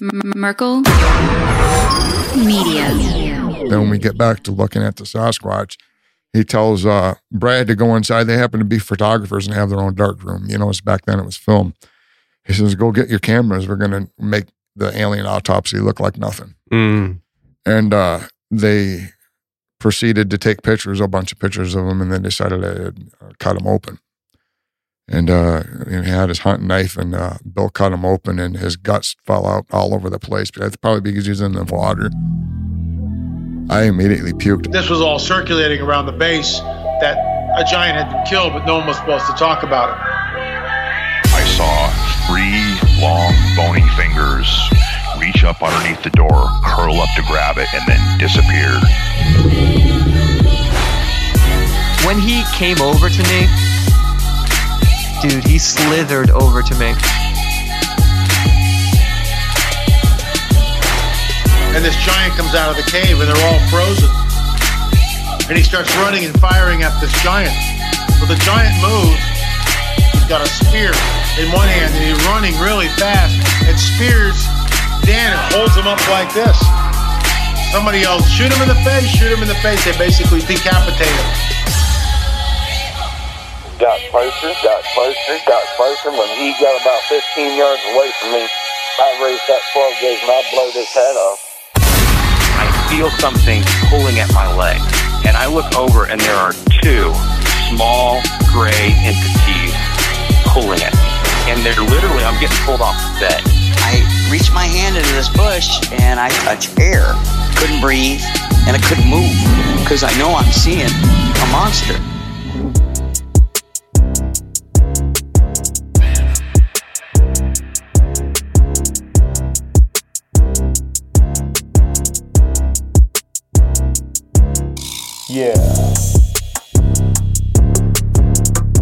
Merkel Media. Then when we get back to looking at the Sasquatch, he tells uh, Brad to go inside. They happen to be photographers and have their own dark room. You know, it's back then it was film. He says, "Go get your cameras. We're going to make the alien autopsy look like nothing." Mm. And uh, they proceeded to take pictures, a bunch of pictures of him, and then decided to uh, cut him open. And, uh, and he had his hunting knife, and uh, Bill cut him open, and his guts fell out all over the place. But that's probably because he was in the water. I immediately puked. This was all circulating around the base that a giant had been killed, but no one was supposed to talk about it. I saw three long, bony fingers reach up underneath the door, curl up to grab it, and then disappear. When he came over to me, dude, he slithered over to me. And this giant comes out of the cave, and they're all frozen. And he starts running and firing at this giant. Well, the giant moves. He's got a spear in one hand, and he's running really fast and spears Dan and holds him up like this. Somebody else, shoot him in the face, shoot him in the face. They basically decapitate him. Got closer, got closer, got closer. When he got about 15 yards away from me, I raised that 12 gauge and I blowed his head off. I feel something pulling at my leg. And I look over and there are two small gray entities pulling at me. And they're literally, I'm getting pulled off the bed. I reached my hand into this bush and I touch air. Couldn't breathe and I couldn't move because I know I'm seeing a monster. Yeah.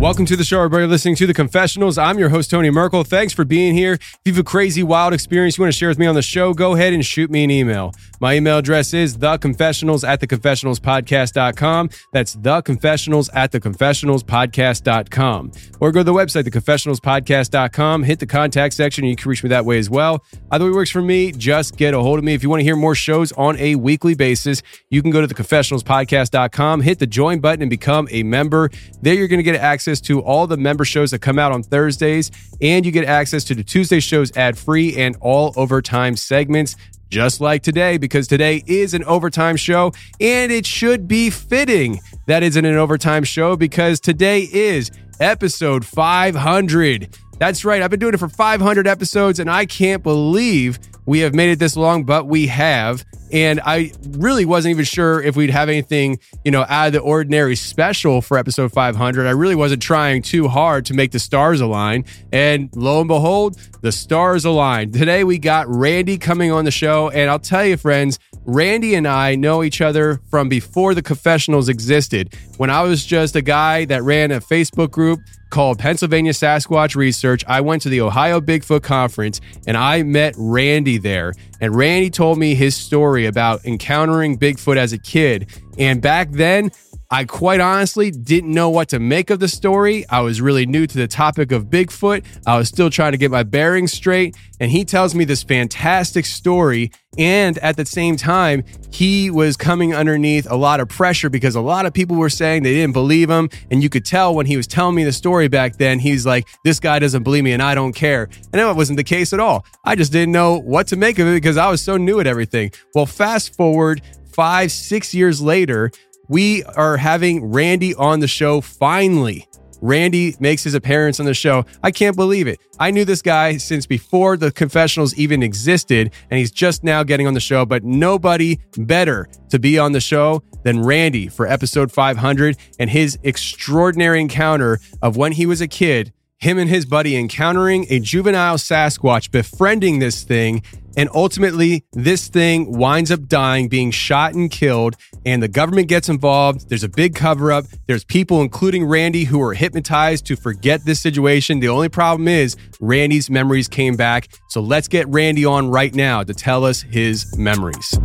Welcome to the show, everybody. Listening to the confessionals. I'm your host, Tony Merkel. Thanks for being here. If you have a crazy, wild experience you want to share with me on the show, go ahead and shoot me an email. My email address is theconfessionals at theconfessionalspodcast.com. That's theconfessionals at theconfessionalspodcast.com. Or go to the website, theconfessionalspodcast.com, hit the contact section, and you can reach me that way as well. Either way works for me. Just get a hold of me. If you want to hear more shows on a weekly basis, you can go to theconfessionalspodcast.com, hit the join button, and become a member. There you're going to get access to all the member shows that come out on Thursdays, and you get access to the Tuesday shows ad free and all overtime segments just like today, because today is an overtime show and it should be fitting that isn't an overtime show because today is episode 500. That's right. I've been doing it for 500 episodes and I can't believe we have made it this long, but we have. And I really wasn't even sure if we'd have anything, you know, out of the ordinary special for episode 500. I really wasn't trying too hard to make the stars align. And lo and behold, the stars aligned. Today we got Randy coming on the show. And I'll tell you, friends, Randy and I know each other from before the confessionals existed. When I was just a guy that ran a Facebook group called Pennsylvania Sasquatch Research, I went to the Ohio Bigfoot Conference and I met Randy there. And Randy told me his story about encountering Bigfoot as a kid. And back then, I quite honestly didn't know what to make of the story. I was really new to the topic of Bigfoot. I was still trying to get my bearings straight. And he tells me this fantastic story. And at the same time, he was coming underneath a lot of pressure because a lot of people were saying they didn't believe him. And you could tell when he was telling me the story back then, he's like, this guy doesn't believe me and I don't care. And that wasn't the case at all. I just didn't know what to make of it because I was so new at everything. Well, fast forward five, six years later, we are having Randy on the show finally. Randy makes his appearance on the show. I can't believe it. I knew this guy since before the confessionals even existed, and he's just now getting on the show. But nobody better to be on the show than Randy for episode 500 and his extraordinary encounter of when he was a kid, him and his buddy encountering a juvenile Sasquatch, befriending this thing, and ultimately, this thing winds up dying, being shot and killed, and the government gets involved. There's a big cover up. There's people, including Randy, who are hypnotized to forget this situation. The only problem is Randy's memories came back. So let's get Randy on right now to tell us his memories.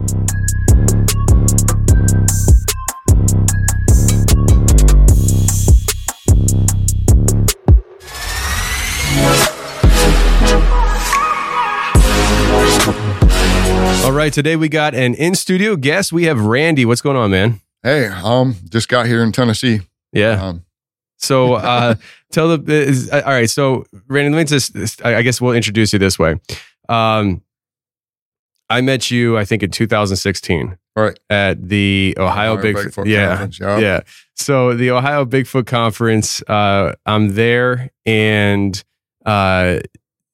All right, today we got an in studio guest. We have Randy. What's going on, man? Hey, um, just got here in Tennessee. Yeah. Um, So uh, tell the is, uh, all right. So Randy, let me just I I guess we'll introduce you this way. Um, I met you, I think, in 2016 right. at the Ohio, Ohio Bigfoot. Bigfoot yeah, Conference, yeah. yeah. So the Ohio Bigfoot Conference, uh, I'm there, and uh,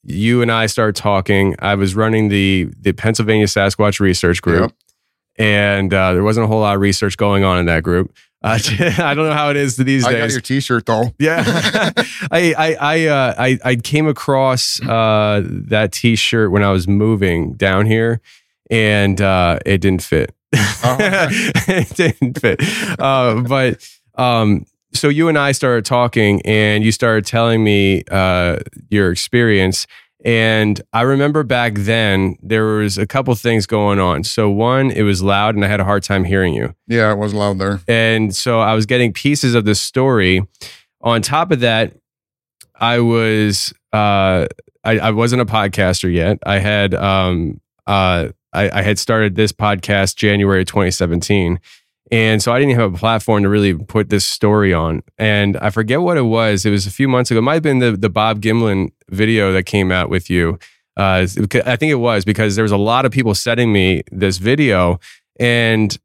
you and I started talking. I was running the the Pennsylvania Sasquatch Research Group, Yep. and uh, there wasn't a whole lot of research going on in that group. Uh, I don't know how it is these days. I got your T-shirt though. Yeah, I I I, uh, I I came across uh, that T-shirt when I was moving down here, and uh, it didn't fit. Oh, it didn't fit. Uh, but um, so you and I started talking, and you started telling me uh, your experience. And I remember back then there was a couple things going on. So one, it was loud, and I had a hard time hearing you. Yeah, it was loud there. And so I was getting pieces of the story. On top of that, I was uh I, I wasn't a podcaster yet. I had um uh I, I had started this podcast January 2017. And so I didn't have a platform to really put this story on. And I forget what it was. It was a few months ago. It might have been the, the Bob Gimlin video that came out with you. Uh, I think it was because there was a lot of people sending me this video. And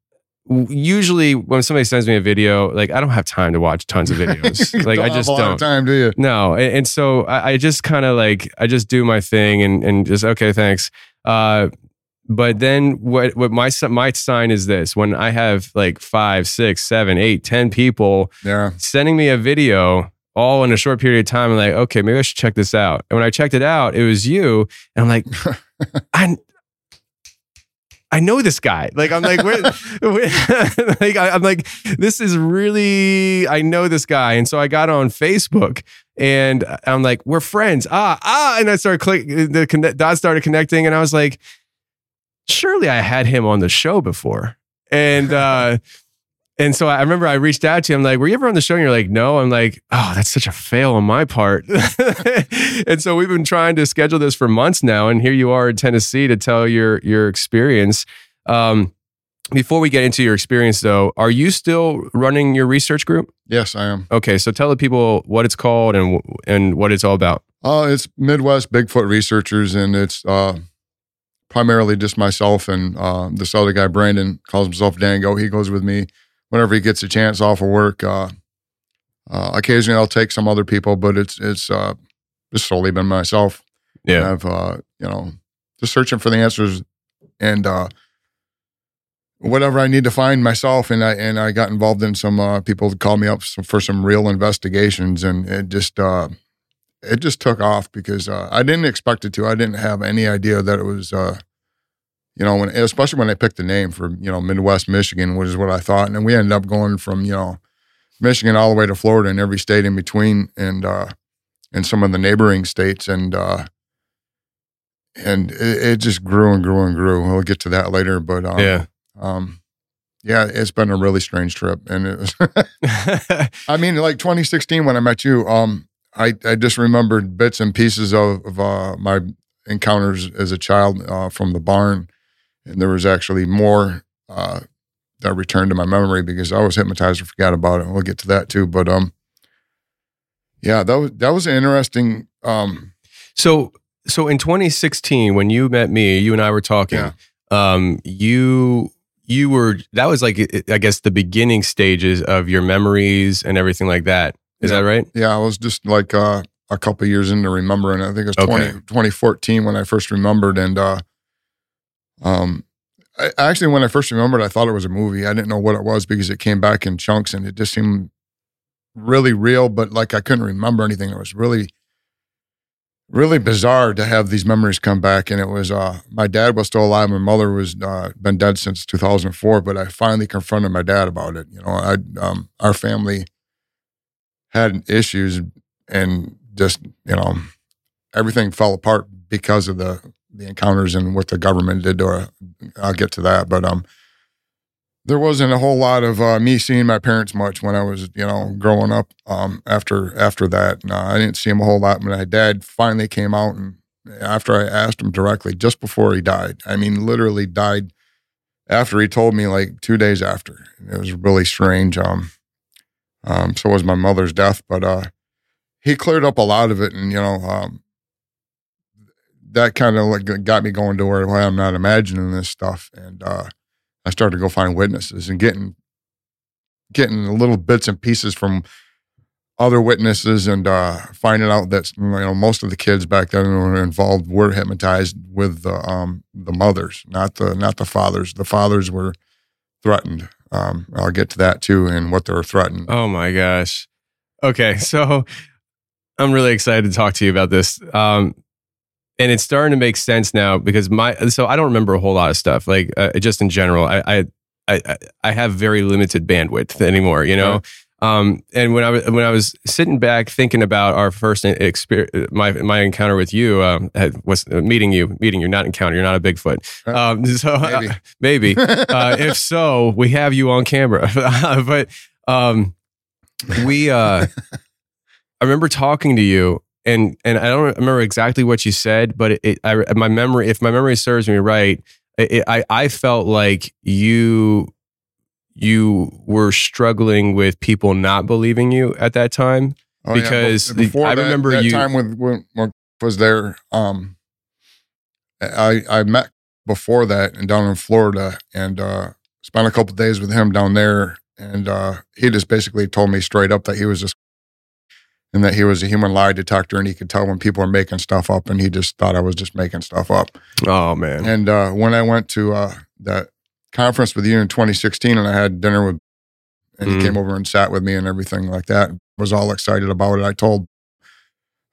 usually when somebody sends me a video, like I don't have time to watch tons of videos. like I just a lot don't. time, do you? No, and, and so I, I just kind of like I just do my thing and and just okay, thanks. Uh, but then what what my my sign is this: when I have like five, six, seven, eight, ten people Yeah. sending me a video all in a short period of time, I'm like, okay, maybe I should check this out. And when I checked it out, it was you, and I'm like, I. I know this guy. Like I'm like, where, where- like I, I'm like, this is really. I know this guy, and so I got on Facebook, and I'm like, we're friends. Ah, ah, and I started click. The connect, dots started connecting, and I was like, surely I had him on the show before, and uh, and so I remember I reached out to you. I'm like, were you ever on the show? And you're like, no. I'm like, oh, that's such a fail on my part. and so we've been trying to schedule this for months now, and here you are in Tennessee to tell your your experience. Um, before we get into your experience, though, are you still running your research group? Yes, I am. Okay, so tell the people what it's called and and what it's all about. Uh, it's Midwest Bigfoot Researchers, and it's uh, primarily just myself and uh, this other guy, Brandon, calls himself Dango. He goes with me whenever he gets a chance off of work. Uh, uh, occasionally, I'll take some other people, but it's it's uh, just solely been myself. And Yeah, I've uh, you know just searching for the answers and uh, whatever I need to find myself. And I and I got involved in some uh, people called me up for some real investigations, and it just uh, it just took off because uh, I didn't expect it to. I didn't have any idea that it was. Uh, you know, when, especially when I picked the name for you know Midwest Michigan, which is what I thought, and then we ended up going from you know Michigan all the way to Florida and every state in between, and uh, and some of the neighboring states, and uh, and it, it just grew and grew and grew. We'll get to that later, but um, yeah. um, yeah, it's been a really strange trip, and it was. I mean, like 2016 when I met you, um, I I just remembered bits and pieces of, of uh, my encounters as a child uh, from the barn, and there was actually more uh, that returned to my memory because I was hypnotized and forgot about it. We'll get to that too, but um, yeah, that was that was an interesting. Um, So, so in 2016, when you met me, you and I were talking. Yeah. Um, you you were that was like I guess the beginning stages of your memories and everything like that. Is Yeah. that right? Yeah, I was just like uh, a couple years into remembering. I think it was 20, 2014 when I first remembered. And uh, um, I, actually, when I first remembered, I thought it was a movie. I didn't know what it was because it came back in chunks and it just seemed really real, but like I couldn't remember anything. It was really, really bizarre to have these memories come back. And it was uh, my dad was still alive. My mother was uh, been dead since 2004, but I finally confronted my dad about it. You know, I um, our family had issues and just you know everything fell apart because of the the encounters and what the government did to her. I'll get to that, but um, there wasn't a whole lot of uh, me seeing my parents much when I was you know growing up. Um, after after that, no, I didn't see him a whole lot. But my dad finally came out and after I asked him directly, just before he died. I mean, literally died after he told me, like two days after. It was really strange. Um, um, so was my mother's death, but uh, he cleared up a lot of it, and you know, um, that kind of like got me going to where well, I'm not imagining this stuff, and uh, I started to go find witnesses and getting getting little bits and pieces from other witnesses and uh, finding out that you know most of the kids back then who were involved were hypnotized with the um, the mothers, not the not the fathers. The fathers were threatened. Um, I'll get to that too and what they're threatened. Oh my gosh. Okay, so I'm really excited to talk to you about this. Um, and it's starting to make sense now because my so I don't remember a whole lot of stuff like uh, just in general. I, I I I have very limited bandwidth anymore, you know. Right. Um, and when I was when I was sitting back thinking about our first experience, my my encounter with you um, was uh, meeting you, meeting you, not encounter. You're not a Bigfoot. Um, so maybe, uh, maybe. uh, if so, we have you on camera. but um, we, uh, I remember talking to you, and and I don't remember exactly what you said, but it, it I, my memory, if my memory serves me right, it, I I felt like you you were struggling with people not believing you at that time oh, because yeah. before I that, remember that you time when, when, when was there. Um, I I met before that and down in Florida and uh, spent a couple days with him down there, and uh, he just basically told me straight up that he was just and that he was a human lie detector and he could tell when people are making stuff up and he just thought I was just making stuff up. Oh man. And uh, when I went to uh, that conference with you in 2016 and I had dinner with, and mm-hmm. he came over and sat with me and everything like that. Was all excited about it. I told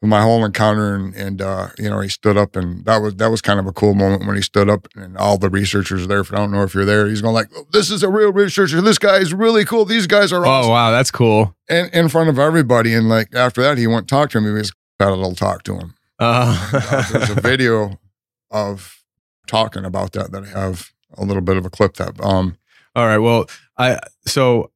my whole encounter and, and uh, you know, he stood up and that was, that was kind of a cool moment when he stood up and all the researchers there. If I don't know if you're there, he's going like, oh, this is a real researcher. This guy is really cool. These guys are oh, awesome. Oh, wow. That's cool. And in front of everybody. And like, after that, he went talk to him. He was had a little talk to him. Uh. uh, there's a video of talking about that that I have a little bit of a clip that. Um, All right. Well, I so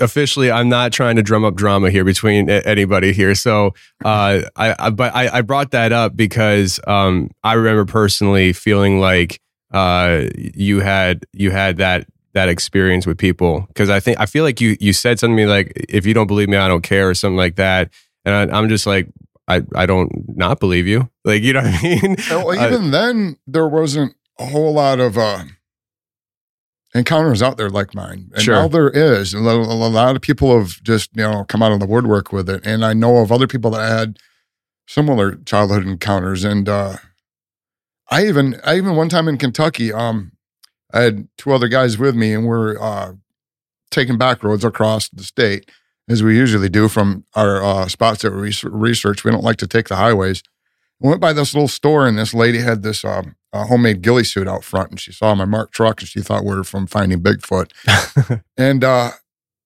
officially I'm not trying to drum up drama here between anybody here. So uh, I, I but I, I brought that up because um, I remember personally feeling like uh, you had you had that that experience with people because I think I feel like you you said something to me like if you don't believe me I don't care or something like that and I, I'm just like I I don't not believe you like you know what I mean. Well, even uh, then there wasn't a whole lot of uh, encounters out there like mine. And sure. now there is. A lot of people have just, you know, come out of the woodwork with it. And I know of other people that had similar childhood encounters. And uh, I even, I even one time in Kentucky, um, I had two other guys with me and we're uh, taking back roads across the state as we usually do from our uh, spots that we research. We don't like to take the highways. I went by this little store and this lady had this um, a homemade ghillie suit out front, and she saw my marked truck, and she thought we were from Finding Bigfoot. and uh,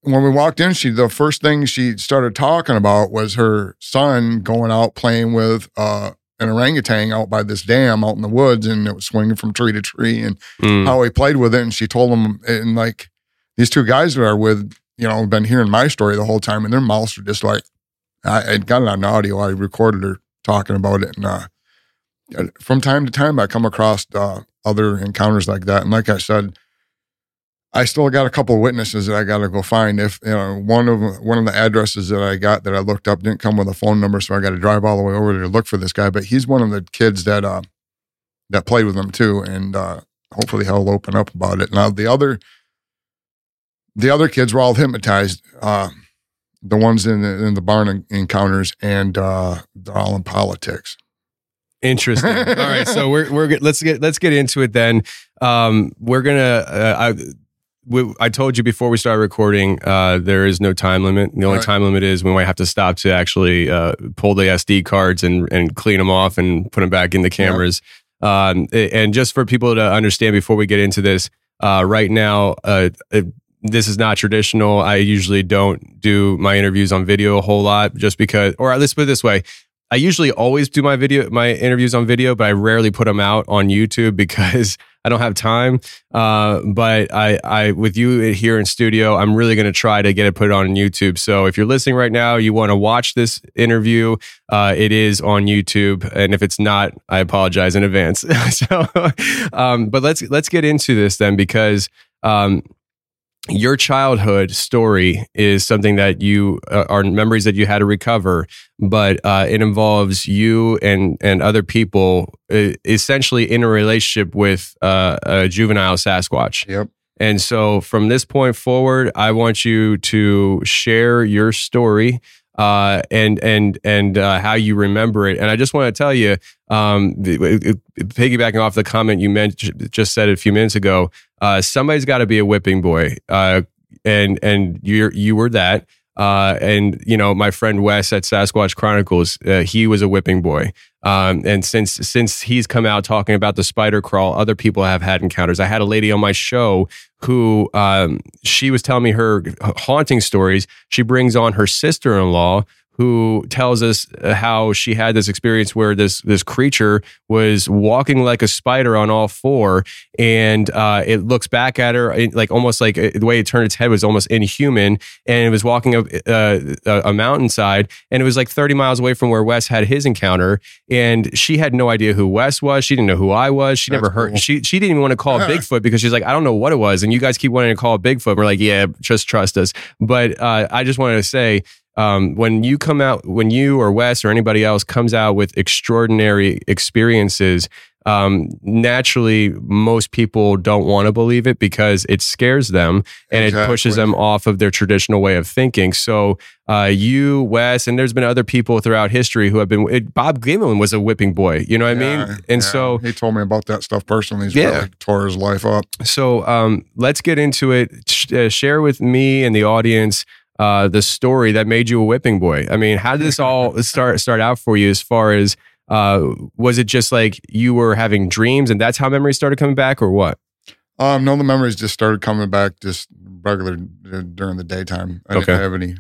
when we walked in, she the first thing she started talking about was her son going out playing with uh, an orangutan out by this dam out in the woods, and it was swinging from tree to tree, and mm. how he played with it. And she told him, and like these two guys that are with, you know, been hearing my story the whole time, and their mouths are just like, I, I got it on audio. I recorded her talking about it, and uh, from time to time, I come across uh, other encounters like that. And like I said, I still got a couple of witnesses that I got to go find. If you know, one of one of the addresses that I got that I looked up didn't come with a phone number, so I got to drive all the way over there to look for this guy. But he's one of the kids that uh, that played with them too, and uh, hopefully he'll open up about it. Now the other the other kids were all hypnotized. Uh, the ones in the, in the barn encounters, and uh, they're all in politics. Interesting. All right, so we're we're let's get let's get into it then. Um, we're gonna. Uh, I we, I told you before we started recording. Uh, there is no time limit. The only right. time limit is we might have to stop to actually uh, pull the SD cards and and clean them off and put them back in the cameras. Yeah. Um, and just for people to understand before we get into this, uh, right now, uh, it, this is not traditional. I usually don't do my interviews on video a whole lot just because, or let's put it this way. I usually always do my video, my interviews on video, but I rarely put them out on YouTube because I don't have time. Uh, but I, I, with you here in studio, I'm really going to try to get it put on YouTube. So if you're listening right now, you want to watch this interview, uh, it is on YouTube. And if it's not, I apologize in advance. so, um, but let's, let's get into this then because, um, your childhood story is something that you uh, are memories that you had to recover, but uh, it involves you and and other people uh, essentially in a relationship with uh, a juvenile Sasquatch. Yep. And so from this point forward, I want you to share your story uh, and and and uh, how you remember it. And I just want to tell you, um, piggybacking off the comment you meant just said a few minutes ago, uh, somebody's got to be a whipping boy, uh, and and you you were that. Uh, and you know, my friend Wes at Sasquatch Chronicles, uh, he was a whipping boy. Um, and since since he's come out talking about the spider crawl, other people have had encounters. I had a lady on my show who um, she was telling me her haunting stories. She brings on her sister in law who tells us uh, how she had this experience where this this creature was walking like a spider on all four, and uh, it looks back at her like almost like uh, the way it turned its head was almost inhuman, and it was walking up uh, a mountainside, and it was like thirty miles away from where Wes had his encounter, and she had no idea who Wes was. She didn't know who I was. She That's never heard. Cool. She she didn't even want to call it Bigfoot because she's like, I don't know what it was, and you guys keep wanting to call it Bigfoot. We're like, yeah, just trust us. But uh, I just wanted to say um, when you come out, when you or Wes or anybody else comes out with extraordinary experiences, um, naturally, most people don't want to believe it because it scares them and exactly. it pushes them off of their traditional way of thinking. So, uh, you, Wes, and there's been other people throughout history who have been. It, Bob Gimlin was a whipping boy. You know what yeah, I mean? And yeah. so he told me about that stuff personally. He's yeah, really tore his life up. So, um, let's get into it. Uh, share with me and the audience uh, the story that made you a whipping boy. I mean, how did this all start start out for you? As far as uh, was it just like you were having dreams and that's how memories started coming back, or what? Um, no, the memories just started coming back just regular uh, during the daytime. I okay. didn't have any.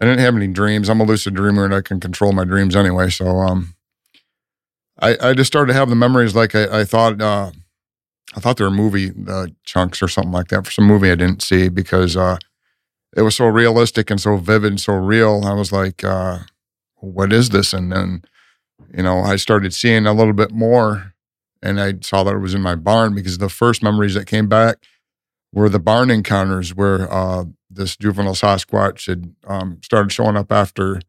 I didn't have any dreams. I'm a lucid dreamer and I can control my dreams anyway. So, um, I I just started having the memories like I, I thought. Uh, I thought there were movie uh, chunks or something like that for some movie I didn't see because uh, it was so realistic and so vivid and so real. I was like, uh, what is this? And then, you know, I started seeing a little bit more and I saw that it was in my barn because the first memories that came back were the barn encounters where uh, this juvenile Sasquatch had um, started showing up after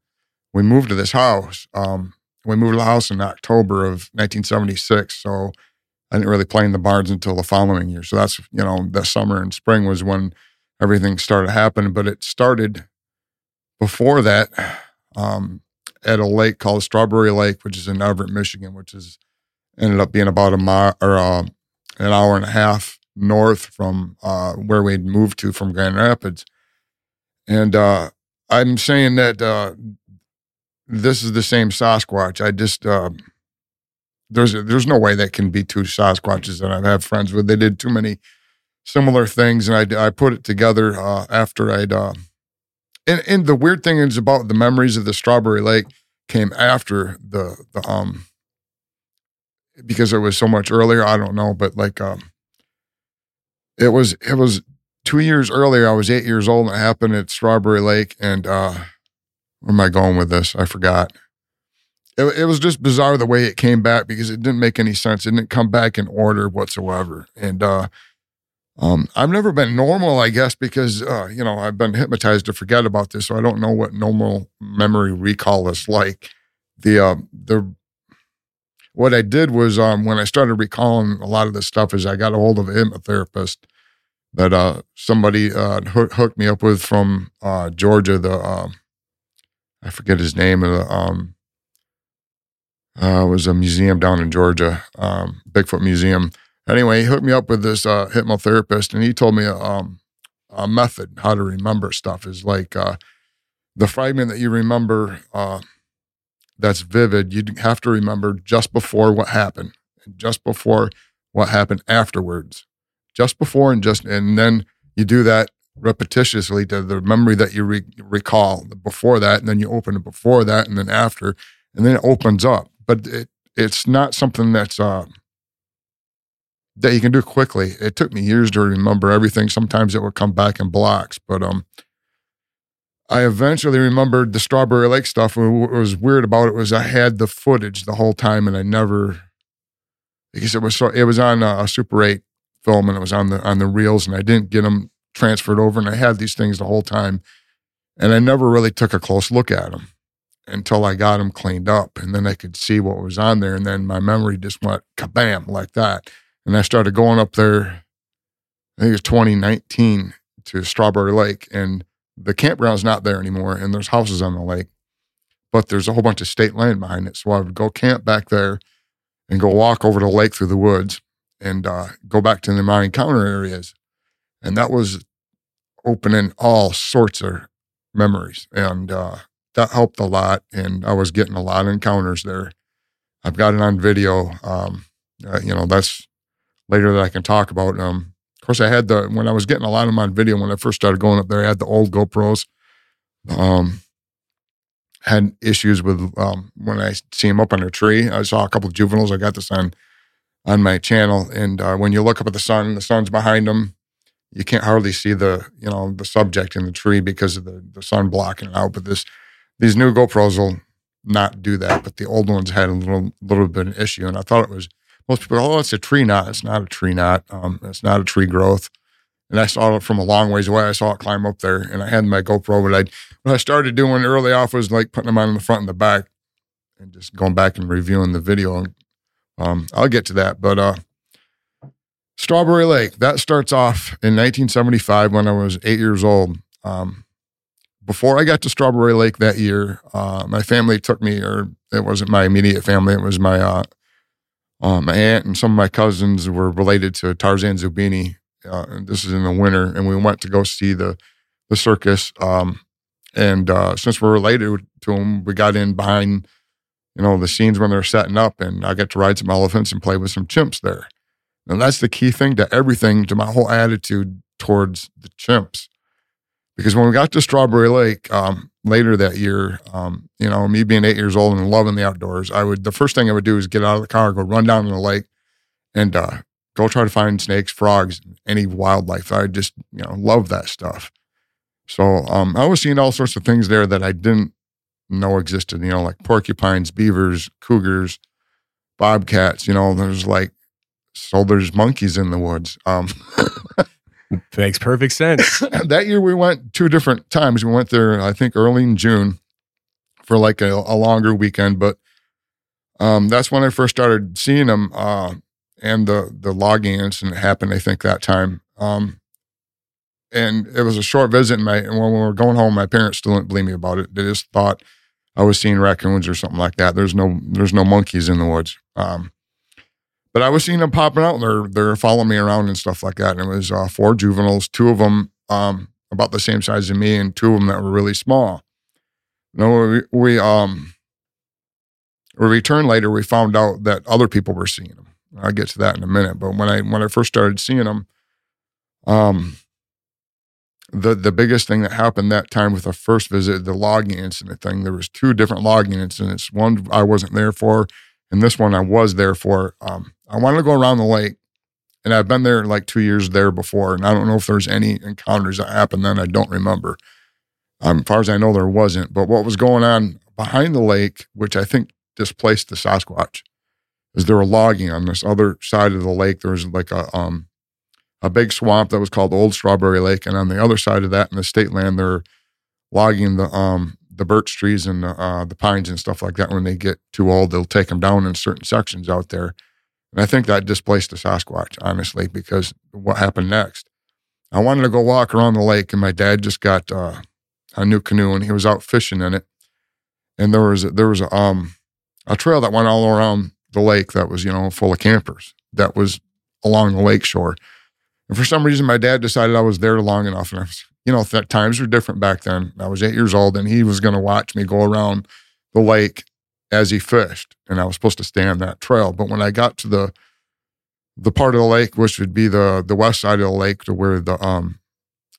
we moved to this house. Um, we moved to the house in October of 1976. So I didn't really play in the barns until the following year. So that's, you know, the summer and spring was when everything started happening. But it started before that um, at a lake called Strawberry Lake, which is in Evart, Michigan, which is ended up being about a mile or uh, an hour and a half north from uh, where we'd moved to from Grand Rapids. And uh, I'm saying that uh, this is the same Sasquatch. I just uh, there's there's no way that can be two Sasquatches that I've had friends with. They did too many similar things, and I I put it together uh, after I'd. Uh, and and the weird thing is about the memories of the Strawberry Lake came after the the um because it was so much earlier. I don't know, but like um, it was it was two years earlier. I was eight years old, and it happened at Strawberry Lake. And uh, where am I going with this? I forgot. It, it was just bizarre the way it came back because it didn't make any sense. It didn't come back in order whatsoever. And uh, um, I've never been normal, I guess, because uh, you know I've been hypnotized to forget about this, so I don't know what normal memory recall is like. The uh, the what I did was um, when I started recalling a lot of this stuff is I got a hold of a hypnotherapist that uh, somebody uh, hooked me up with from uh, Georgia. The um, I forget his name. Uh, um, it was a museum down in Georgia, um, Bigfoot Museum anyway, he hooked me up with this uh, hypnotherapist, and he told me um, a method how to remember stuff is like uh, the fragment that you remember uh, that's vivid. You have to remember just before what happened, and just before what happened afterwards, just before and just and then you do that repetitiously to the memory that you re- recall before that, and then you open it before that, and then after, and then it opens up. But it, it's not something that's uh, that you can do quickly. It took me years to remember everything. Sometimes it would come back in blocks, but um, I eventually remembered the Strawberry Lake stuff. What was weird about it was I had the footage the whole time, and I never because it was so it was on a, a Super Eight film and it was on the on the reels, and I didn't get them transferred over, and I had these things the whole time, and I never really took a close look at them until I got them cleaned up, and then I could see what was on there, and then my memory just went kabam like that, and I started going up there. I think it was 2019 to Strawberry Lake, and the campground's not there anymore, and there's houses on the lake, but there's a whole bunch of state land behind it. So I would go camp back there and go walk over to the lake through the woods and uh, go back to the my encounter areas, and that was opening all sorts of memories, and uh, that helped a lot. And I was getting a lot of encounters there. I've got it on video. Um, uh, you know, that's later that I can talk about. Um, of course, I had the when I was getting a lot of them on video when I first started going up there. I had the old GoPros. Um, had issues with um, when I see them up on a tree. I saw a couple of juveniles. I got this on on my channel, and uh, when you look up at the sun, the sun's behind them. You can't hardly see the you know the subject in the tree because of the the sun blocking it out. But this these new GoPros will not do that, but the old ones had a little little bit of an issue, and I thought it was most people. Oh, it's a tree knot. It's not a tree knot. Um, it's not a tree growth. And I saw it from a long ways away. I saw it climb up there, and I had my GoPro. But I what I started doing early off was like putting them on the front and the back, and just going back and reviewing the video. Um, I'll get to that, but uh, Strawberry Lake that starts off in 1975 when I was eight years old. Um, before I got to Strawberry Lake that year, uh, my family took me, or it wasn't my immediate family, it was my uh, uh, my aunt and some of my cousins were related to Tarzan Zerbini. Uh, this is in the winter, and we went to go see the the circus. Um, and uh, since we're related to them, we got in behind, you know, the scenes when they're setting up, and I got to ride some elephants and play with some chimps there. And that's the key thing to everything, to my whole attitude towards the chimps. Because when we got to Strawberry Lake um, later that year, um, you know, me being eight years old and loving the outdoors, I would the first thing I would do is get out of the car, go run down to the lake, and uh, go try to find snakes, frogs, any wildlife. I just you know love that stuff. So um, I was seeing all sorts of things there that I didn't know existed. You know, like porcupines, beavers, cougars, bobcats. You know, there's like so there's monkeys in the woods. Makes perfect sense. that year we went two different times. We went there, I think, early in June for like a, a longer weekend. But um, that's when I first started seeing them. Uh, and the the logging incident happened. I think that time. Um, and it was a short visit. And my and when we were going home, my parents still didn't believe me about it. They just thought I was seeing raccoons or something like that. There's no there's no monkeys in the woods. Um, but I was seeing them popping out. They're they're following me around and stuff like that. And it was uh, four juveniles, two of them um, about the same size as me, and two of them that were really small. No, we, we um we returned later. We found out that other people were seeing them. I'll get to that in a minute. But when I when I first started seeing them, um, the the biggest thing that happened that time with the first visit, the logging incident thing, there was two different logging incidents. One I wasn't there for, and this one I was there for. Um, I wanted to go around the lake, and I've been there like two years there before, and I don't know if there's any encounters that happened then. I don't remember. Um, as far as I know, there wasn't. But what was going on behind the lake, which I think displaced the Sasquatch, is they were logging on this other side of the lake. There was like a um, a big swamp that was called Old Strawberry Lake, and on the other side of that, in the state land, they're logging the um the birch trees and uh, the pines and stuff like that. When they get too old, they'll take them down in certain sections out there, and I think that displaced the Sasquatch, honestly, because what happened next. I wanted to go walk around the lake, and my dad just got uh, a new canoe, and he was out fishing in it, and there was a, there was a, um a trail that went all around the lake that was you know full of campers that was along the lake shore. And for some reason, my dad decided I was there long enough. And I was, you know, times were different back then. I was eight years old and he was going to watch me go around the lake as he fished. And I was supposed to stay on that trail. But when I got to the, the part of the lake, which would be the, the west side of the lake to where the, um,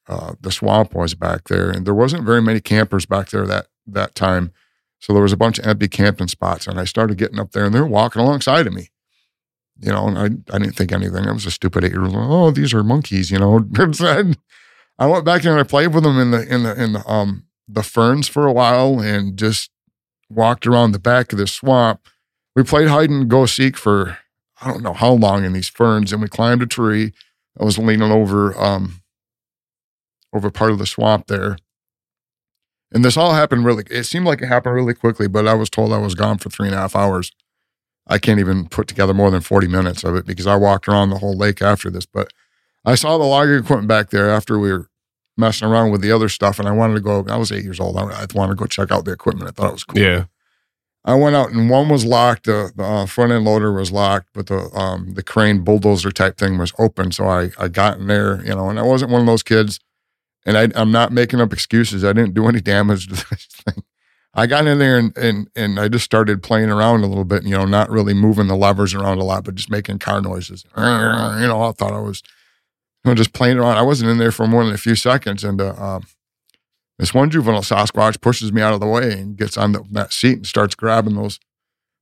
uh, the swamp was back there. And there wasn't very many campers back there that, that time. So there was a bunch of empty camping spots. And I started getting up there and they're walking alongside of me. you know, and I, I didn't think anything. I was a stupid eight year old. Oh, these are monkeys, you know. I went back there and I played with them in the in the in the um the ferns for a while and just walked around the back of the swamp. We played hide and go seek for I don't know how long in these ferns, and we climbed a tree. I was leaning over um over part of the swamp there. And this all happened really, it seemed like it happened really quickly, but I was told I was gone for three and a half hours. I can't even put together more than 40 minutes of it because I walked around the whole lake after this. But I saw the logging equipment back there after we were messing around with the other stuff. And I wanted to go, I was eight years old. I, I wanted to go check out the equipment. I thought it was cool. Yeah. I went out and one was locked. The, the uh, front end loader was locked, but the um, the crane bulldozer type thing was open. So I I got in there, you know, and I wasn't one of those kids. And I, I'm not making up excuses. I didn't do any damage to this thing. I got in there and, and and I just started playing around a little bit, you know, not really moving the levers around a lot, but just making car noises. You know, I thought I was know, just playing around. I wasn't in there for more than a few seconds, and uh, um, this one juvenile Sasquatch pushes me out of the way and gets on the, that seat and starts grabbing those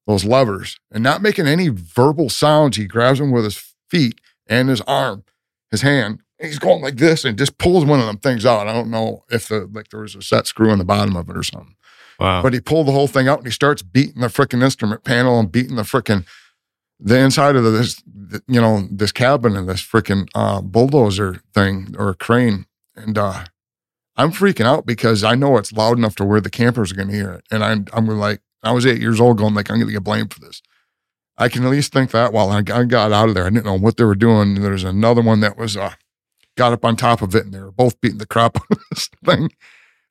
those levers and not making any verbal sounds. He grabs them with his feet and his arm, his hand. He's going like this and just pulls one of them things out. I don't know if the like there was a set screw in the bottom of it or something. Wow. But he pulled the whole thing out and he starts beating the freaking instrument panel and beating the freaking the inside of this, you know, this cabin and this freaking uh, bulldozer thing or crane. And uh, I'm freaking out because I know it's loud enough to where the campers are going to hear it. And I'm, I'm like, I was eight years old going like, I'm going to get blamed for this. I can at least think that while I, got out of there, I didn't know what they were doing. There's another one that was, uh, got up on top of it and they were both beating the crap out of this thing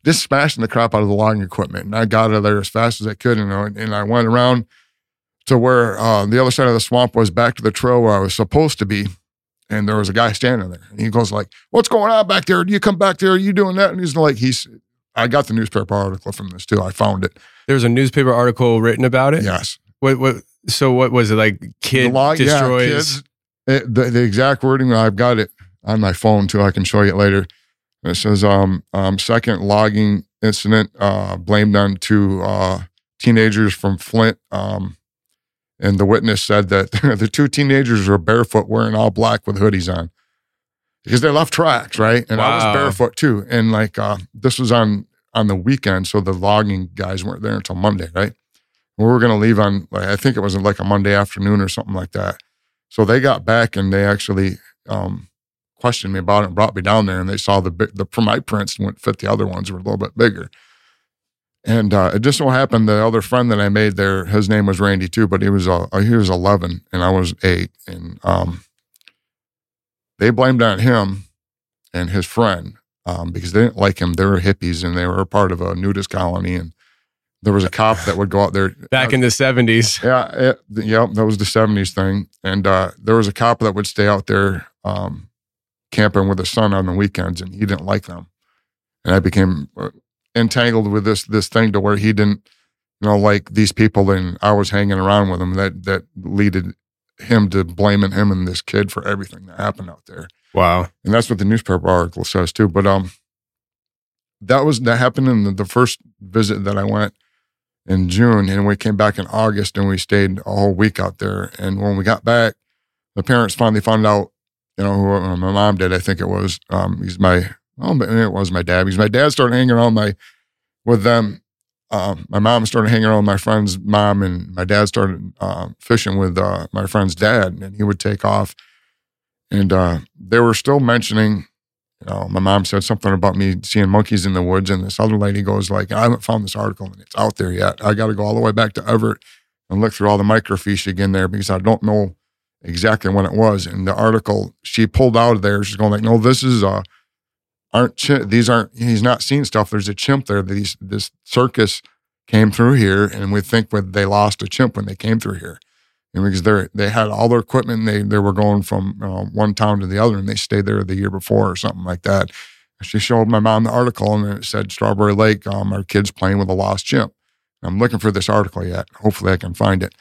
just smashing the crap out of the logging equipment. And I got out of there as fast as I could, and, and I went around to where uh, the other side of the swamp was back to the trail where I was supposed to be. And there was a guy standing there, and he goes like, "What's going on back there? Do you come back there? Are you doing that?" And he's like, "He's." I got the newspaper article from this too. I found it. There's a newspaper article written about it. Yes. What? What? So what was it like? Kid The log- yeah, destroys. kids. It, the, the exact wording, I've got it on my phone too. I can show you it later. It says, um, um, second logging incident uh, blamed on two uh, teenagers from Flint. Um, and the witness said that the two teenagers were barefoot, wearing all black with hoodies on because they left tracks, right? And I was barefoot too. And like uh, this was on on the weekend, so the logging guys weren't there until Monday, right? We were going to leave on, like, I think it was like a Monday afternoon or something like that. So they got back and they actually um, questioned me about it and brought me down there. And they saw the big, the my prints went fit the other ones were a little bit bigger. And uh, it just so happened the other friend that I made there, his name was Randy too, but he was uh, he was eleven and I was eight, and um, they blamed on him and his friend um, because they didn't like him. They were hippies and they were a part of a nudist colony, and there was a cop that would go out there. Back in the 70s. yeah, it, yeah, that was the '70s thing, and uh, there was a cop that would stay out there um, camping with his son on the weekends, and he didn't like them, and I became uh, entangled with this this thing to where he didn't, you know, like these people, and I was hanging around with him. That that leaded him to blaming him and this kid for everything that happened out there Wow. and that's what the newspaper article says too. But um, that was that happened in the, the first visit that I went in June, and we came back in August, and we stayed a whole week out there. And when we got back, the parents finally found out, you know, who uh, my mom did. I think it was um, he's my oh, but it was my dad because my dad started hanging around my with them. Um, my mom started hanging around my friend's mom, and my dad started uh, fishing with uh, my friend's dad, and he would take off and uh, they were still mentioning, you know, my mom said something about me seeing monkeys in the woods, and this other lady goes like, "I haven't found this article, and it's out there yet. I got to go all the way back to Evart and look through all the microfiche again there because I don't know exactly when it was." And the article she pulled out of there, she's going like, "No, this is uh, aren't these aren't he's not seeing stuff. There's a chimp there. These this circus came through here, and we think that they lost a chimp when they came through here." And because they they had all their equipment, and they they were going from uh, one town to the other, and they stayed there the year before or something like that. She showed my mom the article, and it said Strawberry Lake, um, our kids playing with a lost chimp. I'm looking for this article yet. Hopefully, I can find it.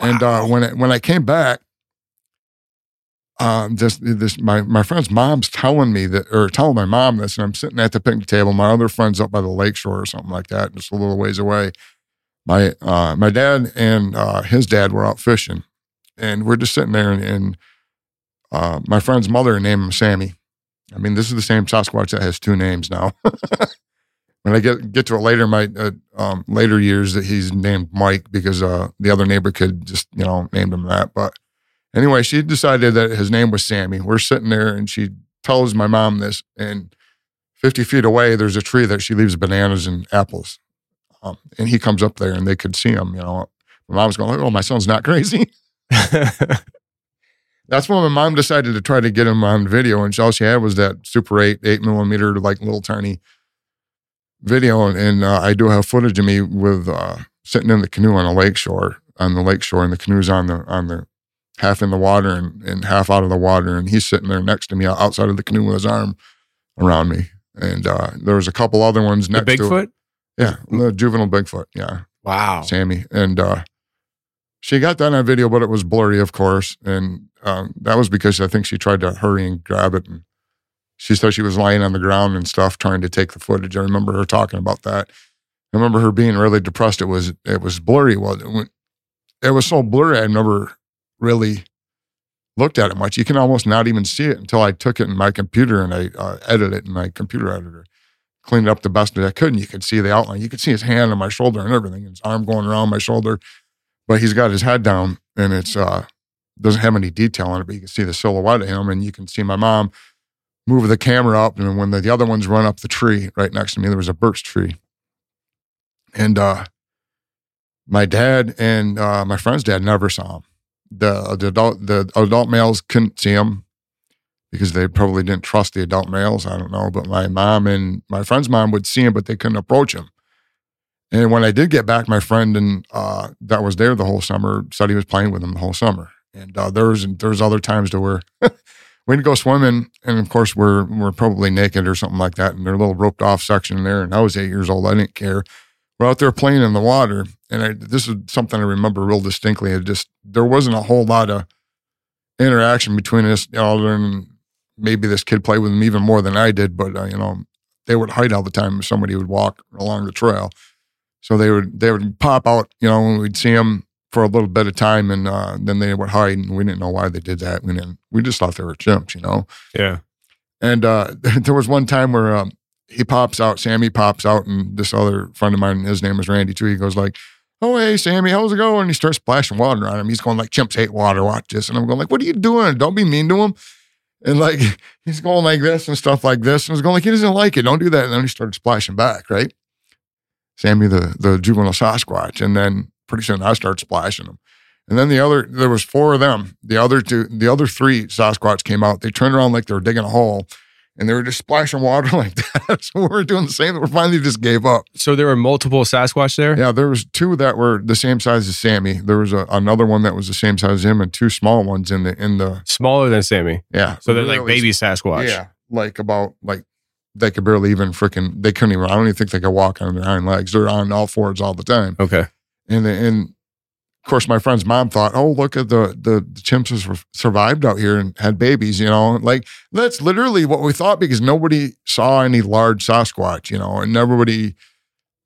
And uh, when it, when I came back, um, this this my my friend's mom's telling me that, or telling my mom this, and I'm sitting at the picnic table. My other friend's up by the lake shore or something like that, just a little ways away my uh, my dad and uh, his dad were out fishing, and we're just sitting there, and, and uh, my friend's mother named him Sammy. I mean, this is the same Sasquatch that has two names now. when I get get to it later, my uh, um, later years, that he's named Mike because uh, the other neighbor kid just you know named him that. But anyway, she decided that his name was Sammy. We're sitting there, and she tells my mom this, and 50 feet away, there's a tree that she leaves bananas and apples. Um, and he comes up there, and they could see him. You know, my mom's going, "Oh, my son's not crazy." That's when my mom decided to try to get him on video, and all she had was that Super 8, 8 millimeter, like little tiny video. And uh, I do have footage of me with uh, sitting in the canoe on a lake shore, on the lake shore, and the canoe's on the on the half in the water and, and half out of the water, and he's sitting there next to me outside of the canoe with his arm around me. And uh, there was a couple other ones The next to. Bigfoot? Yeah, the juvenile Bigfoot. Yeah. Wow. Sammy. And uh, she got that on video, but it was blurry, of course. And um, that was because I think she tried to hurry and grab it. And she said she was lying on the ground and stuff, trying to take the footage. I remember her talking about that. I remember her being really depressed. It was it was blurry. Well, it, went- it was so blurry. I never really looked at it much. You can almost not even see it until I took it in my computer and I uh, edited it in my computer editor cleaned it up the best that I could, and you could see the outline. You could see his hand on my shoulder and everything, his arm going around my shoulder. But he's got his head down, and it's uh doesn't have any detail on it, but you can see the silhouette of him, and you can see my mom move the camera up, and when the, the other ones run up the tree right next to me, there was a birch tree, and uh my dad and uh, my friend's dad never saw him. The, the adult the adult males couldn't see him because they probably didn't trust the adult males. I don't know. But my mom and my friend's mom would see him, but they couldn't approach him. And when I did get back, my friend and uh, that was there the whole summer said he was playing with him the whole summer. And uh, there's there's other times to where we'd go swimming, and of course we're we're probably naked or something like that, and a little roped off section there. And I was eight years old. I didn't care. We're out there playing in the water, and I, this is something I remember real distinctly. It just there wasn't a whole lot of interaction between us, you know, than maybe this kid played with him even more than I did. But uh, you know, they would hide all the time if somebody would walk along the trail. So they would they would pop out, you know, and we'd see them for a little bit of time, and uh, then they would hide, and we didn't know why they did that. We didn't. We just thought they were chimps, you know. Yeah. And uh, there was one time where um, he pops out, Sammy pops out, and this other friend of mine, his name is Randy too. He goes like, "Oh hey, Sammy, how's it going?" And he starts splashing water on him. He's going like, "Chimps hate water. Watch this." And I'm going like, "What are you doing? Don't be mean to him." And like he's going like this and stuff like this, and I was going like, "He doesn't like it. Don't do that." And then he started splashing back, right? Sammy, the the juvenile Sasquatch, and then pretty soon I started splashing him. And then the other, there was four of them. The other two, the other three Sasquatch came out. They turned around like they were digging a hole, and they were just splashing water like that. so we were doing the same. We finally just gave up. So there were multiple Sasquatch there? Yeah, there was two that were the same size as Sammy. There was a, another one that was the same size as him, and two small ones in the in the Smaller than Sammy. yeah. So they're like baby Sasquatch. Yeah, like about like they could barely even freaking. They couldn't even. I don't even think they could walk on their hind legs. They're on all fours all the time. Okay. And and course, my friend's mom thought, "Oh, look at the the, the chimps survived out here and had babies." You know, like that's literally what we thought because nobody saw any large Sasquatch. You know, and everybody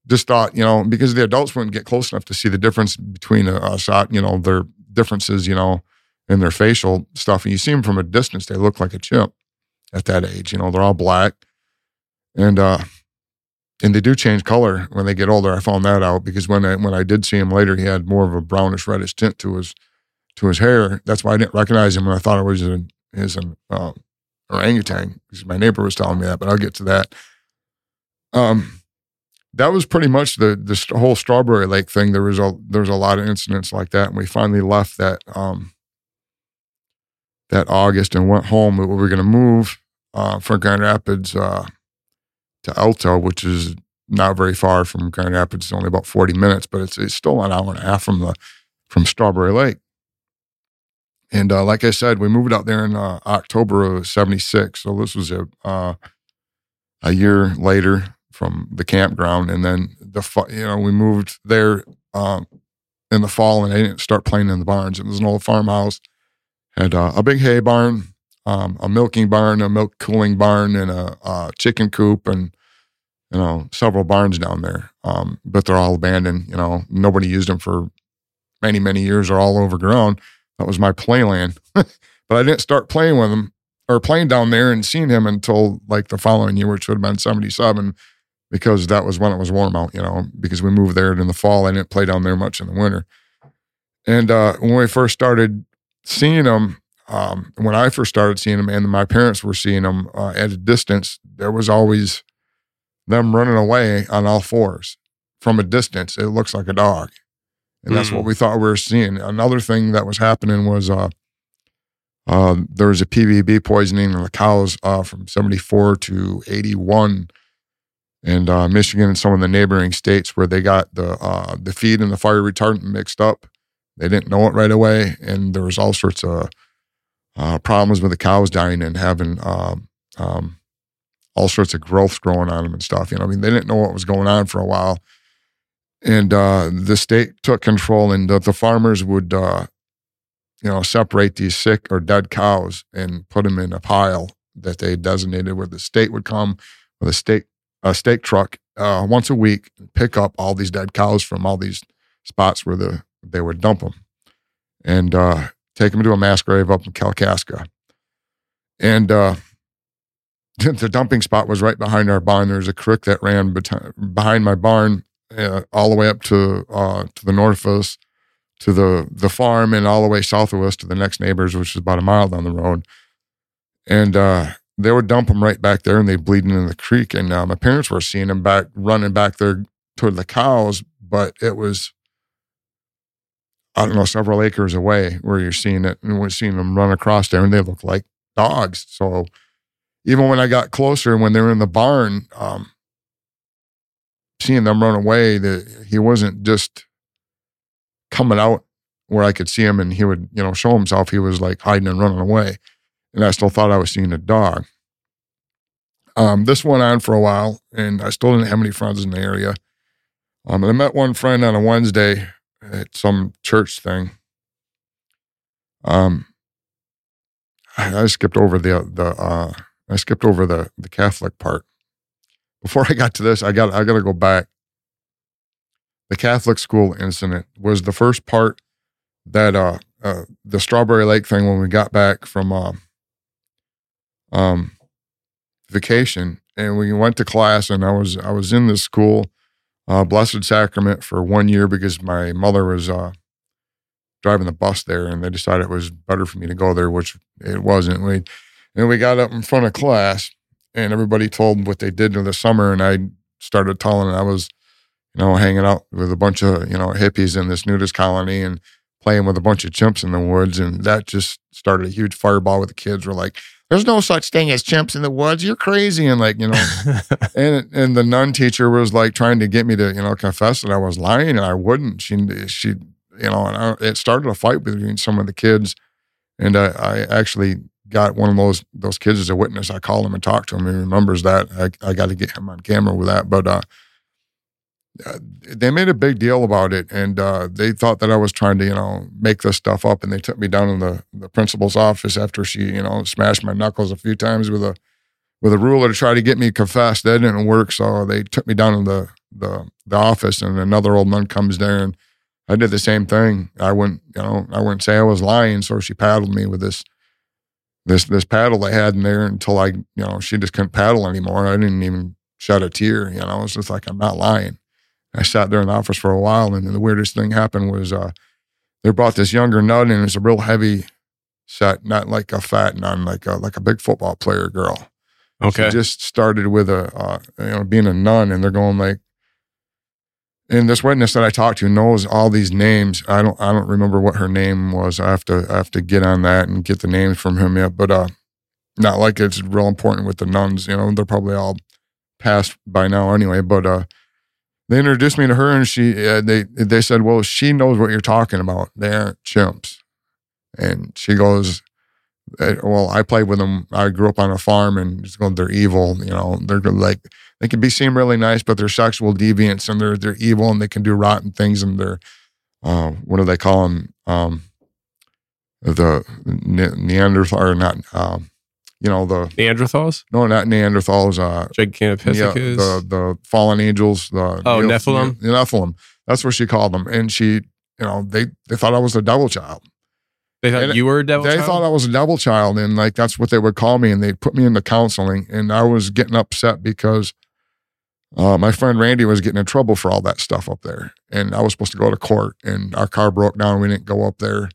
just thought, you know, because the adults wouldn't get close enough to see the difference between a, a Sa- you know, their differences, you know, in their facial stuff. And you see them from a distance, they look like a chimp at that age. You know, they're all black, and uh, and they do change color when they get older. I found that out because when I when I did see him later, he had more of a brownish reddish tint to his to his hair. That's why I didn't recognize him, and I thought it was an his an um, orangutan because my neighbor was telling me that. But I'll get to that. Um, that was pretty much the the whole Strawberry Lake thing. There was a there was a lot of incidents like that, and we finally left that um, that August and went home. We were going to move uh, from Grand Rapids uh, to Alto, which is not very far from Grand Rapids. It's only about forty minutes, but it's it's still an hour and a half from the from Strawberry Lake. And uh, like I said, we moved out there in uh, October of '76. So this was a uh, a year later from the campground, and then the you know we moved there um, in the fall, and I didn't start playing in the barns. It was an old farmhouse, had uh, a big hay barn, um, a milking barn, a milk cooling barn, and a, uh chicken coop, and you know several barns down there. Um, but they're all abandoned. You know nobody used them for many many years. Are all overgrown. that was my playland. but I didn't start playing with him or playing down there and seeing him until like the following year, which would have been 77, because that was when it was warm out, you know, because we moved there in the fall. I didn't play down there much in the winter. And uh, when we first started seeing him, um, when I first started seeing them and my parents were seeing them uh, at a distance, there was always them running away on all fours from a distance. It looks like a dog. And that's what we thought we were seeing. Another thing that was happening was uh, uh, there was a PBB poisoning in the cows uh, from 74 to 81 in uh, Michigan and some of the neighboring states where they got the uh, the feed and the fire retardant mixed up. They didn't know it right away, and there was all sorts of uh, problems with the cows dying and having um, um, all sorts of growths growing on them and stuff. You know, I mean, they didn't know what was going on for a while, and uh, the state took control, and the, the farmers would, uh, you know, separate these sick or dead cows and put them in a pile that they designated, where the state would come with a state a stake truck uh, once a week and pick up all these dead cows from all these spots where the they would dump them and uh, take them to a mass grave up in Kalkaska. And uh, the dumping spot was right behind our barn. There's a creek that ran beti- behind my barn uh, all the way up to uh, to the north of us, to the the farm, and all the way south of us to the next neighbors, which is about a mile down the road. And uh, they would dump them right back there, and they'd bleed into the creek. And uh, my parents were seeing them back running back there toward the cows, but it was I don't know several acres away where you're seeing it, and we're seeing them run across there, and they look like dogs. So even when I got closer, and when they were in the barn, um, seeing them run away, that he wasn't just coming out where I could see him and he would, you know, show himself. He was like hiding and running away. And I still thought I was seeing a dog. Um, this went on for a while and I still didn't have any friends in the area. Um, and I met one friend on a Wednesday at some church thing. Um, I, I skipped over the the uh, I skipped over the the Catholic part. Before I got to this, I got I got to go back. The Catholic school incident was the first part that uh, uh, the Strawberry Lake thing when we got back from uh, um, vacation and we went to class and I was I was in this school, uh, Blessed Sacrament for one year because my mother was uh, driving the bus there and they decided it was better for me to go there, which it wasn't. We and we got up in front of class and everybody told what they did in the summer and I started telling and I was, you know, hanging out with a bunch of, you know, hippies in this nudist colony and playing with a bunch of chimps in the woods. And that just started a huge fireball with the kids. Were like, there's no such thing as chimps in the woods. You're crazy. And like, you know, and and the nun teacher was like trying to get me to, you know, confess that I was lying and I wouldn't. She, she, you know, and I, it started a fight between some of the kids. And I, I actually got one of those those kids as a witness. I called him and talked to him. He remembers that. I, I got to get him on camera with that. But uh, uh, they made a big deal about it, and uh, they thought that I was trying to, you know, make this stuff up. And they took me down in the the principal's office after she, you know, smashed my knuckles a few times with a with a ruler to try to get me to confess. That didn't work, so they took me down in the the the office, and another old nun comes there and. I did the same thing. I wouldn't, you know, I wouldn't say I was lying. So she paddled me with this this this paddle they had in there until I, you know, she just couldn't paddle anymore. I didn't even shed a tear. You know, it's just like I'm not lying. I sat there in the office for a while, and the weirdest thing happened was uh, they brought this younger nun, and it was a real heavy set, not like a fat nun, like a like a big football player girl. Okay. She just started with a uh, you know being a nun, and they're going like, and this witness that I talked to knows all these names. I don't I don't remember what her name was. I have to I have to get on that and get the names from him yet. But uh, not like it's real important with the nuns. You know, they're probably all passed by now anyway. But uh, they introduced me to her, and she uh, they they said, well, she knows what you're talking about. They aren't chimps, and she goes. "Eh, Well, I played with them. I grew up on a farm, and they're evil. You know, they're like they can be seem really nice, but they're sexual deviants and they're they're evil and they can do rotten things and they're uh, what do they call them? Um, the ne- Neanderthal or not? Um, you know the Neanderthals? no, not Neanderthals. Uh, yeah, Gigantopithecus? the the fallen angels. The Oh, Nephilim? Ne- Nephilim. That's what she called them, and she, you know, they they thought I was a devil child, They thought And you were a devil. they child? thought I was a devil child, and like that's what they would call me. And they put me into counseling, and I was getting upset because uh, my friend Randy was getting in trouble for all that stuff up there, and I was supposed to go to court, and our car broke down. We didn't go up there,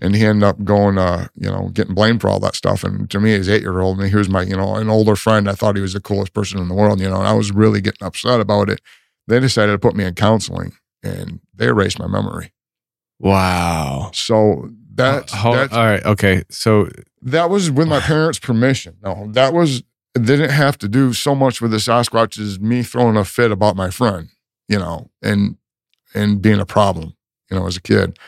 and he ended up going, uh, you know, getting blamed for all that stuff. And to me, he's eight year old, and he was my, you know, an older friend. I thought he was the coolest person in the world, you know, and I was really getting upset about it. They decided to put me in counseling, and they erased my memory. wow. So that's, Uh, all right. Okay. So that was with my parents' permission. No, that was it didn't have to do so much with the Sasquatch as me throwing a fit about my friend, you know, and and being a problem, you know, as a kid.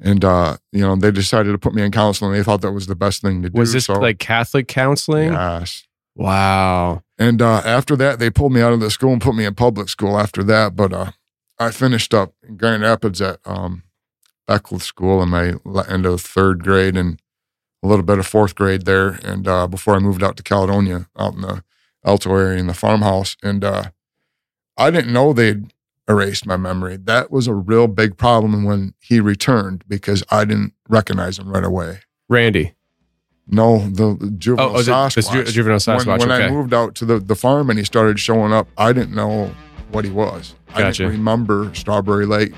And uh, you know, they decided to put me in counseling. They thought that was the best thing to do. was this so, like Catholic counseling? yes. Wow. And uh, after that, they pulled me out of the school and put me in public school after that. But uh, I finished up in Grand Rapids at um, Beckwith School in my end of third grade and a little bit of fourth grade there. And uh, before I moved out to Caledonia, out in the Alto area in the farmhouse. And uh, I didn't know they'd erased my memory. That was a real big problem when he returned because I didn't recognize him right away. Randy. No, the juvenile Oh, oh, the- the Sasquatch. juvenile Sasquatch, When, when I moved out to the, the farm and he started showing up, I didn't know what he was. I Gotcha. didn't remember Strawberry Lake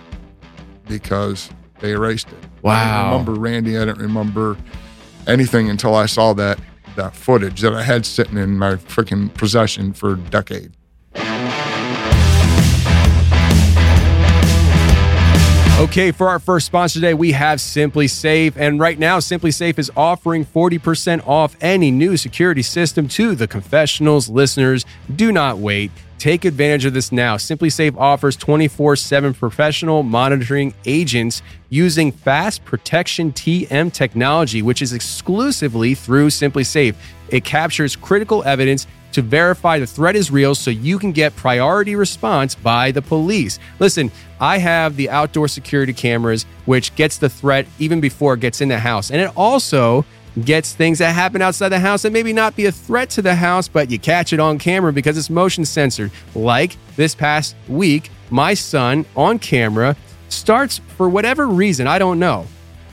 because they erased it. I Wow. didn't remember Randy. I didn't remember anything until I saw that that footage that I had sitting in my freaking possession for a decade. Okay, for our first sponsor today, we have SimpliSafe. And right now, SimpliSafe is offering 40% off any new security system to the confessionals listeners. Do not wait. Take advantage of this now. SimpliSafe offers 24 7 professional monitoring agents using fast protection TM technology, which is exclusively through SimpliSafe. It captures critical evidence to verify the threat is real so you can get priority response by the police. Listen, I have the outdoor security cameras, which gets the threat even before it gets in the house. And it also gets things that happen outside the house that maybe not be a threat to the house, but you catch it on camera because it's motion censored. Like this past week, my son on camera starts for whatever reason, I don't know.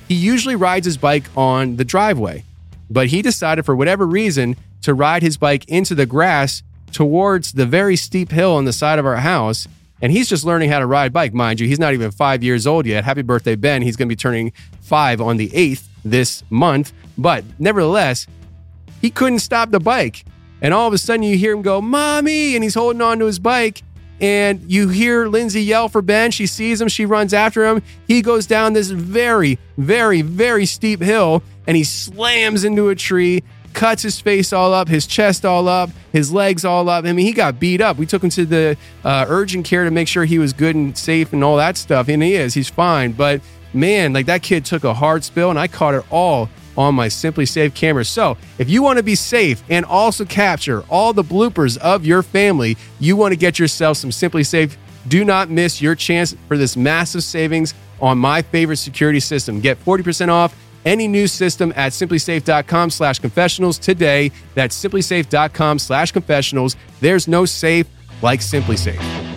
He usually rides his bike on the driveway, but he decided for whatever reason to ride his bike into the grass towards the very steep hill on the side of our house. And he's just learning how to ride bike, mind you. He's not even five years old yet. Happy birthday, Ben. He's going to be turning five on the 8th this month. But nevertheless, he couldn't stop the bike. And all of a sudden, you hear him go, Mommy, and he's holding on to his bike. And you hear Lindsay yell for Ben. She sees him, she runs after him. He goes down this very, very, very steep hill and he slams into a tree, cuts his face all up, his chest all up, his legs all up. I mean, he got beat up. We took him to the uh, urgent care to make sure he was good and safe and all that stuff. And he is, he's fine. But man, like that kid took a hard spill and I caught it all on my SimpliSafe camera. So, if you want to be safe and also capture all the bloopers of your family, you want to get yourself some SimpliSafe. Do not miss your chance for this massive savings on my favorite security system. Get 40% off any new system at simplisafe.com slash confessionals today. That's simplisafe.com slash confessionals. There's no safe like SimpliSafe.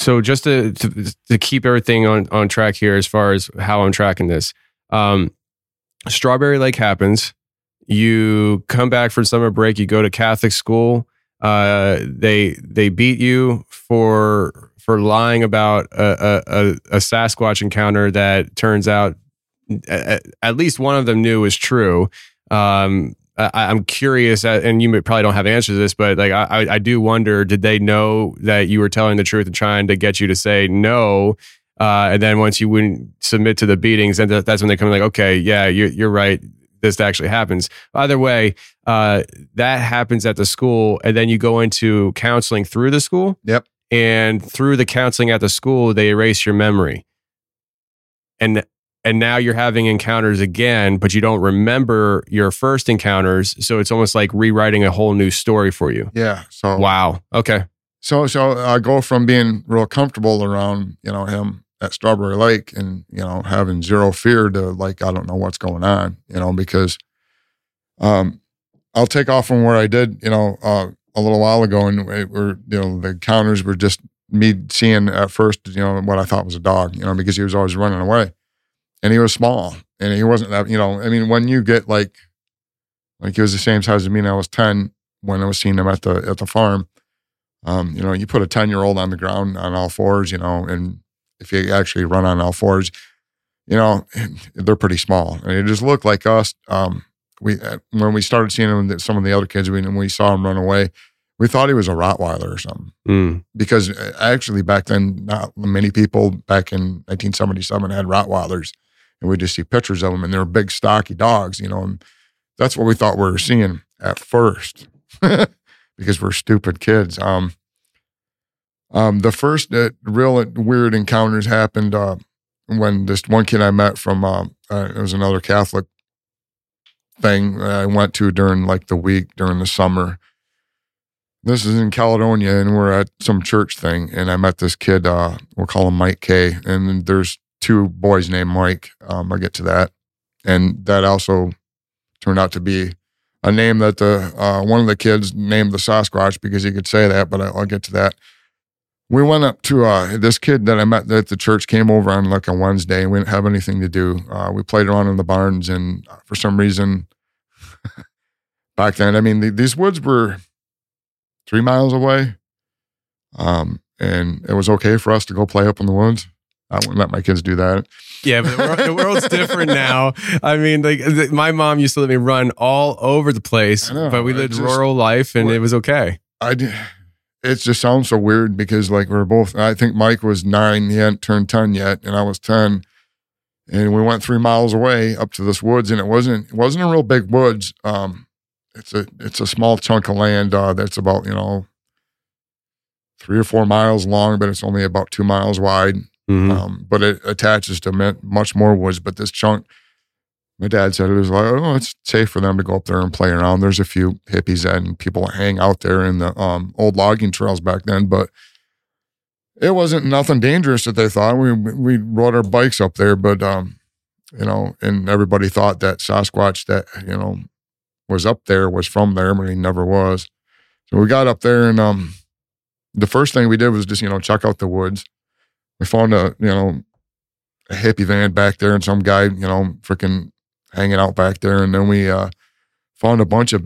So just to, to to keep everything on on track here, as far as how I'm tracking this, um, Strawberry Lake happens. You come back for summer break. You go to Catholic school. Uh, they they beat you for for lying about a, a, a, Sasquatch encounter that turns out at, least one of them knew was true. Um, I, I'm curious, uh, and you probably don't have answers to this, but like I, I- do wonder, did they know that you were telling the truth and trying to get you to say no? Uh, and then once you wouldn't submit to the beatings, that- that's when they come like, okay, yeah, you're, you're right. This actually happens. Either way, uh, that happens at the school, and then you go into counseling through the school. Yep. And through the counseling at the school, they erase your memory. And and now you're having encounters again, but you don't remember your first encounters. So it's almost like rewriting a whole new story for you. Yeah. So Wow. Okay. So so I go from being real comfortable around you know him at Strawberry Lake and you know having zero fear to like I don't know what's going on you know because um I'll take off from where I did you know uh, a little while ago and we were you know the counters were just me seeing at first, you know, what I thought was a dog, you know, because he was always running away, and he was small, and he wasn't that, you know. I mean, when you get like, like he was the same size as me, and I was ten when I was seeing him at the at the farm. Um, you know, you put a ten year old on the ground on all fours, you know, and if you actually run on all fours, you know, they're pretty small, and it just looked like us. Um, we uh, when we started seeing him, with some of the other kids, we when we saw him run away, we thought he was a Rottweiler or something. Mm. Because uh, actually, back then, not many people back in 1977 had Rottweilers, and we just see pictures of them, and they're big, stocky dogs, you know. And that's what we thought we were seeing at first, because we're stupid kids. Um, um, the first uh, real weird encounters happened uh, when this one kid I met from uh, uh, it was another Catholic thing I went to during like the week during the summer. This is in Caledonia, and we're at some church thing, and I met this kid. Uh, we'll call him Mike K. And there's two boys named Mike. Um, I'll get to that, and that also turned out to be a name that the uh, one of the kids named the Sasquatch because he could say that. But I, I'll get to that we went up to uh, this kid that I met at the church came over on like a Wednesday and we didn't have anything to do. Uh, we played around in the barns and uh, for some reason back then, I mean, the, these woods were three miles away. Um, and it was okay for us to go play up in the woods. I wouldn't let my kids do that. Yeah, but the, world, the world's different now. I mean, like th- my mom used to let me run all over the place, know, but we lived just- rural life and it was okay. I did. It just sounds so weird because like we're both. I think Mike was nine; he hadn't turned ten yet, and I was ten. And we went three miles away up to this woods, and it wasn't it wasn't a real big woods. Um, it's a it's a small chunk of land uh, that's about you know three or four miles long, but it's only about two miles wide. Mhm. Um, but it attaches to much more woods. But this chunk, my dad said it was like, oh, it's safe for them to go up there and play around. There's a few hippies and people hang out there in the um, old logging trails back then, but it wasn't nothing dangerous that they thought. We we rode our bikes up there, but um, you know, and everybody thought that Sasquatch that you know was up there was from there, but he never was. So we got up there, and um, the first thing we did was just you know check out the woods. We found a you know a hippie van back there, and some guy you know freaking hanging out back there, and then we uh, found a bunch of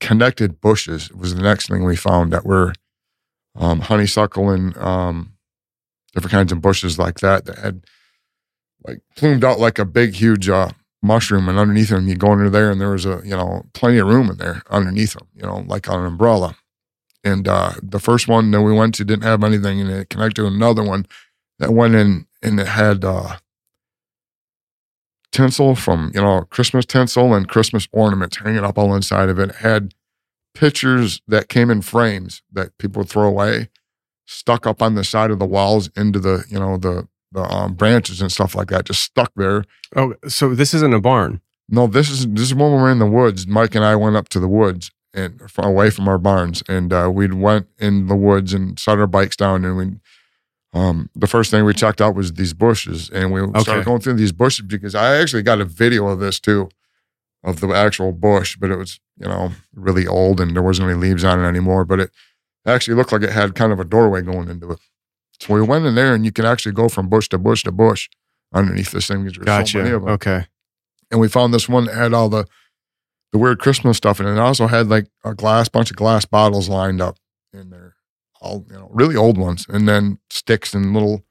connected bushes. It was the next thing we found that were um, honeysuckle and um, different kinds of bushes like that that had like plumed out like a big, huge uh, mushroom, and underneath them you go under there, and there was a you know plenty of room in there underneath them, you know, like on an umbrella. And uh, the first one that we went to didn't have anything, and it connected to another one that went in, and it had uh, tinsel from you know Christmas tinsel and Christmas ornaments hanging up all inside of it. It had pictures that came in frames that people would throw away, stuck up on the side of the walls into the you know the the um, branches and stuff like that, just stuck there. Oh, so this isn't a barn. No, this is this is when we were in the woods. Mike and I went up to the woods and away from our barns, and uh, we went in the woods and set our bikes down, and we. Um, the first thing we checked out was these bushes, and we Okay. started going through these bushes because I actually got a video of this too, of the actual bush, but it was you know really old and there wasn't any leaves on it anymore. But it actually looked like it had kind of a doorway going into it. So we went in there, and you can actually go from bush to bush to bush underneath this thing. 'cause There's so many Gotcha. of them Okay. and we found this one that had all the the weird Christmas stuff in it. And it also had like a glass bunch of glass bottles lined up in there, all you know, really old ones, and then sticks in little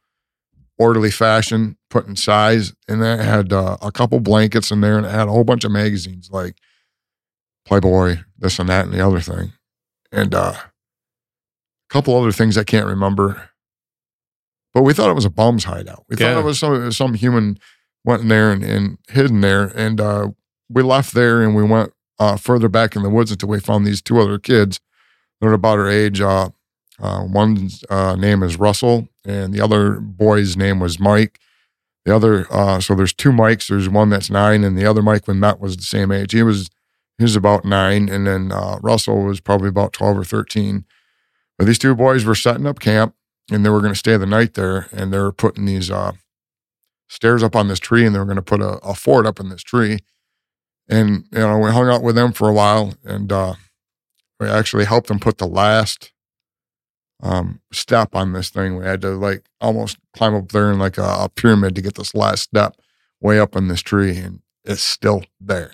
orderly fashion put in size. And then it had uh, a couple blankets in there, and it had a whole bunch of magazines like Playboy, this and that, and the other thing, and uh, a couple other things I can't remember. But we thought it was a bum's hideout. We Yeah. thought it was some some human went in there and, and hid in there. And uh, we left there and we went uh, further back in the woods until we found these two other kids. They're about our age. Uh, one's uh, name is Russell, and the other boy's name was Mike. The other, uh, so there's two Mikes. There's one that's nine, and the other Mike when met was the same age. He was he was about nine, and then uh, Russell was probably about twelve or thirteen. But these two boys were setting up camp, and they were going to stay the night there, and they were putting these uh, stairs up on this tree, and they were going to put a, a fort up in this tree. And you know, we hung out with them for a while, and uh, we actually helped them put the last um, step on this thing. We had to like almost climb up there in like a, a pyramid to get this last step way up in this tree, and it's still there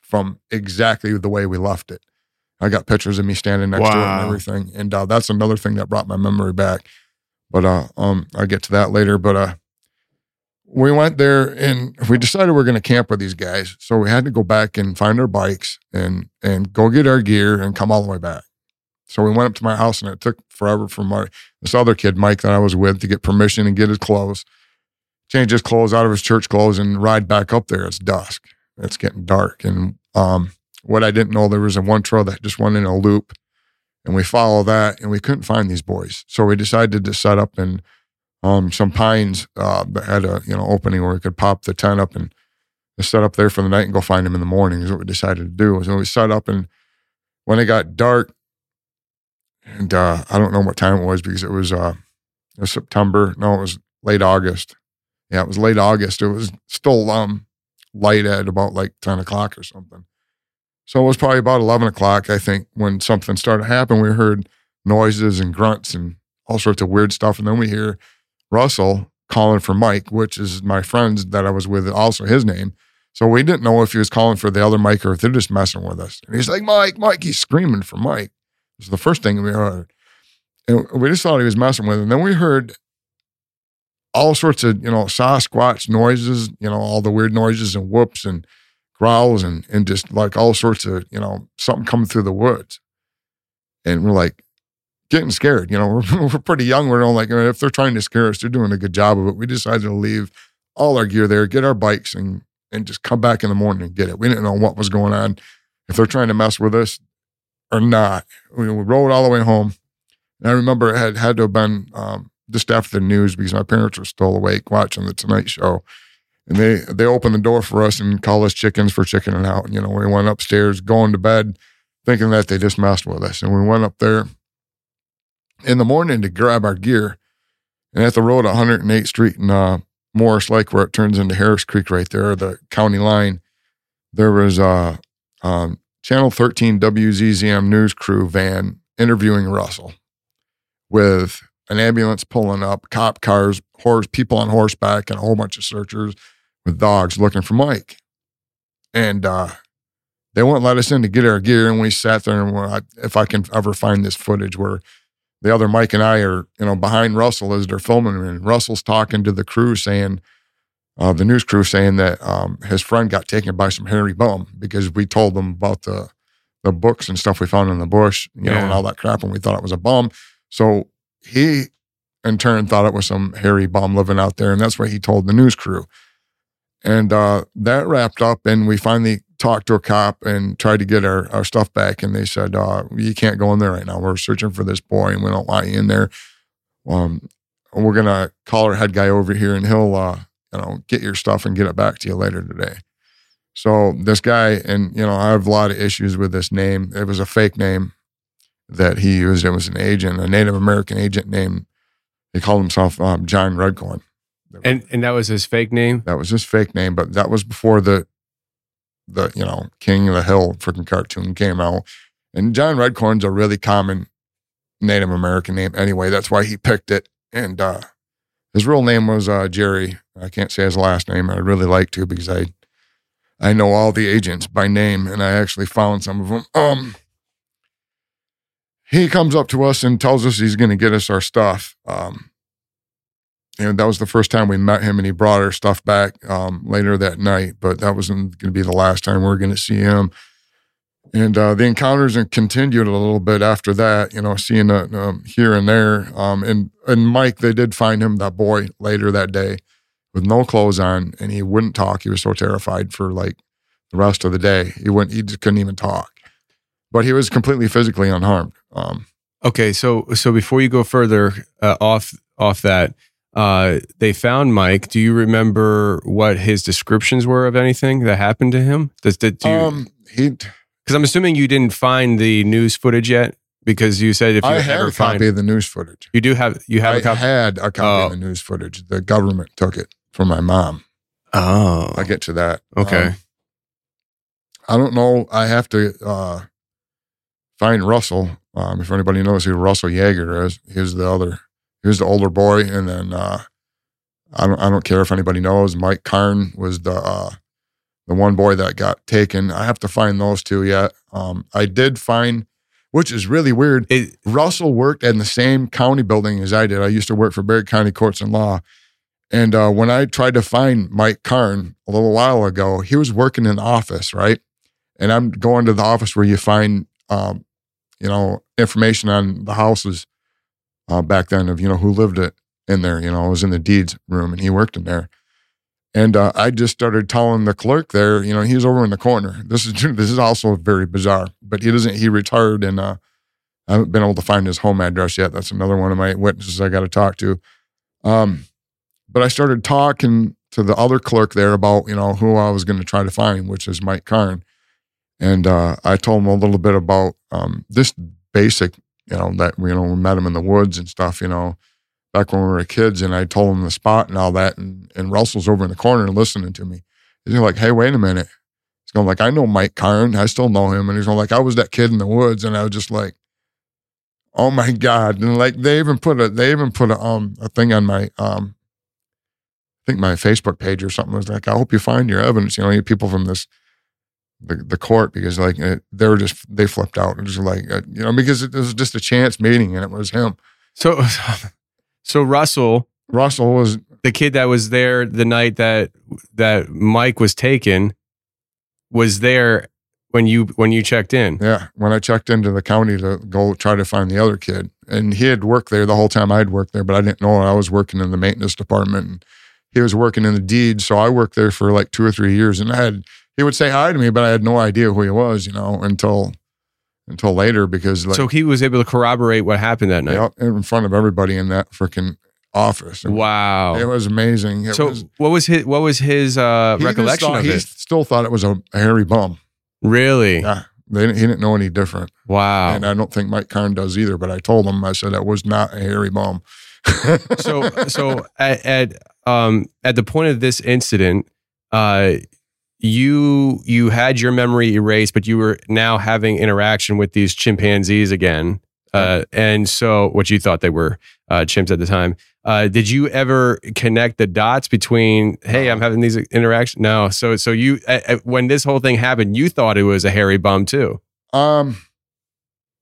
from exactly the way we left it. I got pictures of me standing next to it and everything, and uh, that's another thing that brought my memory back. But uh, um, I'll get to that later. But uh, we went there and we decided we are going to camp with these guys, so we had to go back and find our bikes and and go get our gear and come all the way back. So we went up to my house and it took forever for my this other kid Mike that I was with to get permission and get his clothes, change his clothes out of his church clothes and ride back up there. It's dusk. It's getting dark. And um, what I didn't know there was a one trail that just went in a loop, and we follow that and we couldn't find these boys. So we decided to set up in um, some pines uh, that had a you know opening where we could pop the tent up and set up there for the night and go find them in the morning. Is what we decided to do. So we set up and when it got dark, and uh, I don't know what time it was because it was uh, it was September. No, it was late August. Yeah, it was late August. It was still um, light at about like ten o'clock or something. So it was probably about eleven o'clock, I think, when something started happening. We heard noises and grunts and all sorts of weird stuff, and then we hear Russell calling for Mike, which is my friend that I was with, also his name. So we didn't know if he was calling for the other Mike or if they're just messing with us. And he's like, Mike, Mike, he's screaming for Mike. Is the first thing we heard. And we just thought he was messing with him. And then we heard all sorts of, you know, Sasquatch noises, you know, all the weird noises and whoops and growls and and just like all sorts of, you know, something coming through the woods. And we're like getting scared. You know, we're, we're pretty young. We're all like, if they're trying to scare us, they're doing a good job of it. We decided to leave all our gear there, get our bikes and and just come back in the morning and get it. We didn't know what was going on. If they're trying to mess with us, or not. We, we rode all the way home. And I remember it had had to have been um, just after the news because my parents were still awake watching the Tonight Show. And they they opened the door for us and called us chickens for chickening out. And, you know, we went upstairs going to bed thinking that they just messed with us. And we went up there in the morning to grab our gear. And at the road, 108th Street in uh, Morris Lake, where it turns into Harris Creek right there, the county line, there was uh, um, Channel 13 WZZM news crew van interviewing Russell with an ambulance pulling up, cop cars, horse, people on horseback, and a whole bunch of searchers with dogs looking for Mike. And uh, they wouldn't let us in to get our gear. And we sat there and like, if I can ever find this footage where the other Mike and I are, you know, behind Russell as they're filming, and Russell's talking to the crew saying, uh, the news crew saying that um, his friend got taken by some hairy bum because we told them about the the books and stuff we found in the bush, you know, and all that crap, and we thought it was a bum. So he, in turn, thought it was some hairy bum living out there, and that's what he told the news crew. And uh, that wrapped up, and we finally talked to a cop and tried to get our, our stuff back, and they said, uh, "You can't go in there right now. We're searching for this boy, and we don't want you in there. Um, we're gonna call our head guy over here, and he'll, uh, you know, get your stuff and get it back to you later today." So this guy, and you know, I have a lot of issues with this name. It was a fake name that he used. It was an agent, a Native American agent named. He called himself um, John Redcorn. And and that was his fake name. That was his fake name, but that was before the the you know King of the Hill freaking cartoon came out. And John Redcorn's a really common Native American name anyway. That's why he picked it. And uh, his real name was uh, Jerry. I can't say his last name. I'd really like to because I I know all the agents by name, and I actually found some of them. Um, he comes up to us and tells us he's going to get us our stuff. Um, and that was the first time we met him, and he brought our stuff back um, later that night. But that wasn't going to be the last time we were going to see him. And uh, the encounters continued a little bit after that, you know, seeing uh, um, here and there. Um, and and Mike, they did find him that boy later that day with no clothes on, and he wouldn't talk. He was so terrified for like the rest of the day. He wouldn't. He just couldn't even talk. But he was completely physically unharmed. Um, Okay, so so before you go further uh, off off that, uh, they found Mike. Do you remember what his descriptions were of anything that happened to him? Does did do you, um, he. Because I'm assuming you didn't find the news footage yet because you said if you I had ever a copy of the news footage. you do have you have I a copy. had a copy Oh. of the news footage. The government took it from my mom. oh, I'll get to that. okay. Um, I don't know. I have to uh, find Russell Um, if anybody knows who Russell Yeager is, he's the other. he's the older boy, and then uh, I don't I don't care if anybody knows. Mike Karn was the uh, the one boy that got taken. I have to find those two yet. Um, I did find, which is really weird. It, Russell worked in the same county building as I did. I used to work for Barry County Courts and Law. And uh, when I tried to find Mike Karn a little while ago, he was working in the office, right? And I'm going to the office where you find, um, you know, information on the houses uh, back then of, you know, who lived it in there. You know, I was in the deeds room and he worked in there. And uh, I just started telling the clerk there, you know, he was over in the corner. This is this is also very bizarre, but he doesn't. He retired, and uh, I haven't been able to find his home address yet. That's another one of my witnesses I got to talk to. Um, but I started talking to the other clerk there about you know who I was going to try to find, which is Mike Karn, and uh, I told him a little bit about um, this basic, you know, that you know we met him in the woods and stuff, you know, back when we were kids, and I told him the spot and all that, and and Russell's over in the corner listening to me. He's like, "Hey, wait a minute." He's going like, "I know Mike Karn. I still know him." And he's going like, "I was that kid in the woods," and I was just like, "Oh my god!" And like they even put a they even put a um a thing on my um I think my Facebook page or something was like, "I hope you find your evidence." You know, you people from this the, the court because like it, they were just they flipped out and just like uh, you know because it was just a chance meeting and it was him. so, so Russell, Russell was the kid that was there the night that that Mike was taken, was there when you when you checked in. Yeah, when I checked into the county to go try to find the other kid, and he had worked there the whole time I'd worked there, but I didn't know I was working in the maintenance department. And he was working in the deeds, so I worked there for like two or three years, and I had he would say hi to me, but I had no idea who he was, you know, until until later because like so he was able to corroborate what happened that night. yeah, in front of everybody in that freaking office. And Wow. It was amazing. It so was, what was his what was his uh, he recollection thought- of he it? still thought it was a, a hairy bum. Really? Yeah, they, didn't- he didn't know any different. Wow. And I don't think Mike Karn does either. But I told him, I said that was not a hairy bum. so so at, at um at the point of this incident uh you you had your memory erased but you were now having interaction with these chimpanzees again. Uh and so what you thought they were uh chimps at the time uh did you ever connect the dots between hey i'm having these interactions? No. So so you when this whole thing happened you thought it was a hairy bum too. Um,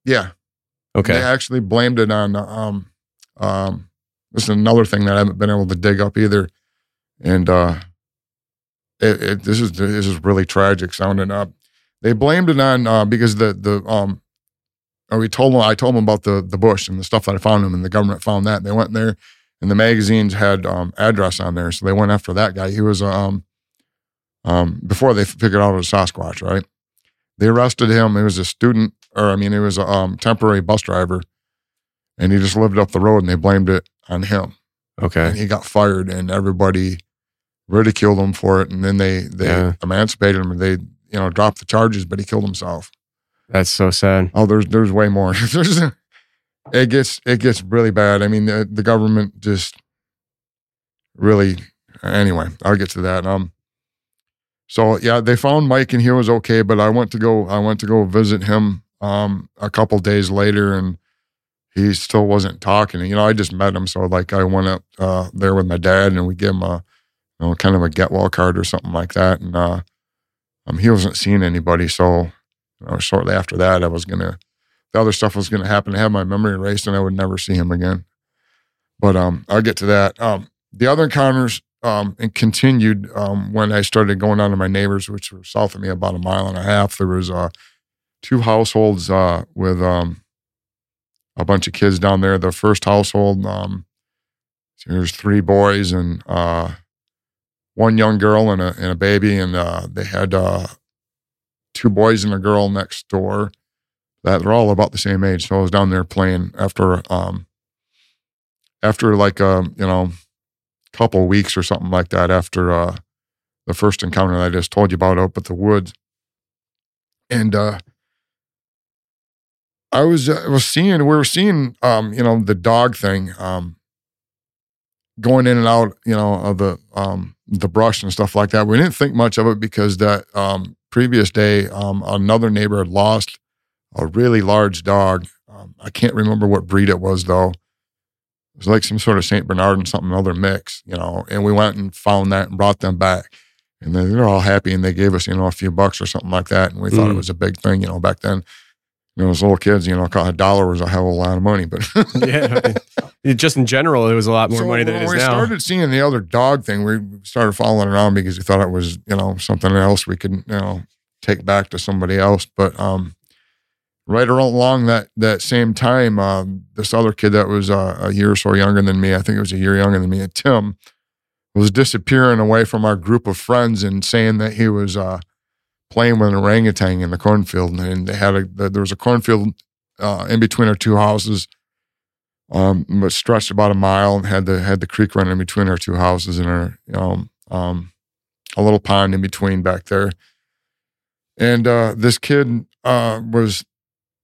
yeah, okay. They actually blamed it on um, um. This is another thing that I haven't been able to dig up either, and uh, it, it this is this is really tragic sounding up. They blamed it on uh, because the the um, or we told them I told them about the the bush and the stuff that I found them, and the government found that. They went there, and the magazines had um address on there, so they went after that guy. He was um um before they figured out it was Sasquatch, right? They arrested him. He was a student, or I mean, he was a um, temporary bus driver, and he just lived up the road, and they blamed it on him. Okay, and he got fired, and everybody ridiculed him for it. And then they they Yeah. emancipated him, and they you know dropped the charges, but he killed himself. that's so sad Oh, there's there's way more. there's it gets it gets really bad. I mean, the, the government just really. Anyway, I'll get to that. Um. So yeah, they found Mike and he was okay, but I went to go I went to go visit him um a couple days later and he still wasn't talking. You know, I just met him, so like I went up uh, there with my dad and we gave him a you know kind of a get well card or something like that, and uh, um, he wasn't seeing anybody. So you know, shortly after that, I was gonna the other stuff was gonna happen to have my memory erased, and I would never see him again. But um, I'll get to that. Um, the other encounters um, and continued um, when I started going down to my neighbors, which were south of me about a mile and a half. There was uh, two households uh, with um, a bunch of kids down there. The first household, um, there's three boys and uh, one young girl and a and a baby, and uh, they had uh, two boys and a girl next door. That they're all about the same age. So I was down there playing after um, after like a you know couple weeks or something like that after uh, the first encounter that I just told you about up at the woods, and uh, I was uh, was seeing we were seeing um, you know the dog thing um, going in and out you know of the um, the brush and stuff like that. We didn't think much of it because that um, previous day um, another neighbor had lost a really large dog. Um, I can't remember what breed it was though. It was like some sort of Saint Bernard and something other mix, you know. And we went and found that and brought them back, and they were all happy and they gave us you know a few bucks or something like that, and we thought it Mm. was a big thing, you know. Back then, you know, as little kids, you know, a dollar was a hell of a lot of money, but yeah. Just in general, it was a lot more so money than it is we now. started seeing the other dog thing, we started following around because we thought it was, you know, something else we could, you know, take back to somebody else. But um, right along that that same time, um, this other kid that was uh, a year or so younger than me, I think it was a year younger than me, Tim, was disappearing away from our group of friends and saying that he was uh, playing with an orangutan in the cornfield, and they had a there was a cornfield uh, in between our two houses um, stretched about a mile and had the had the creek running between our two houses and our know um, a little pond in between back there. And uh, this kid uh, was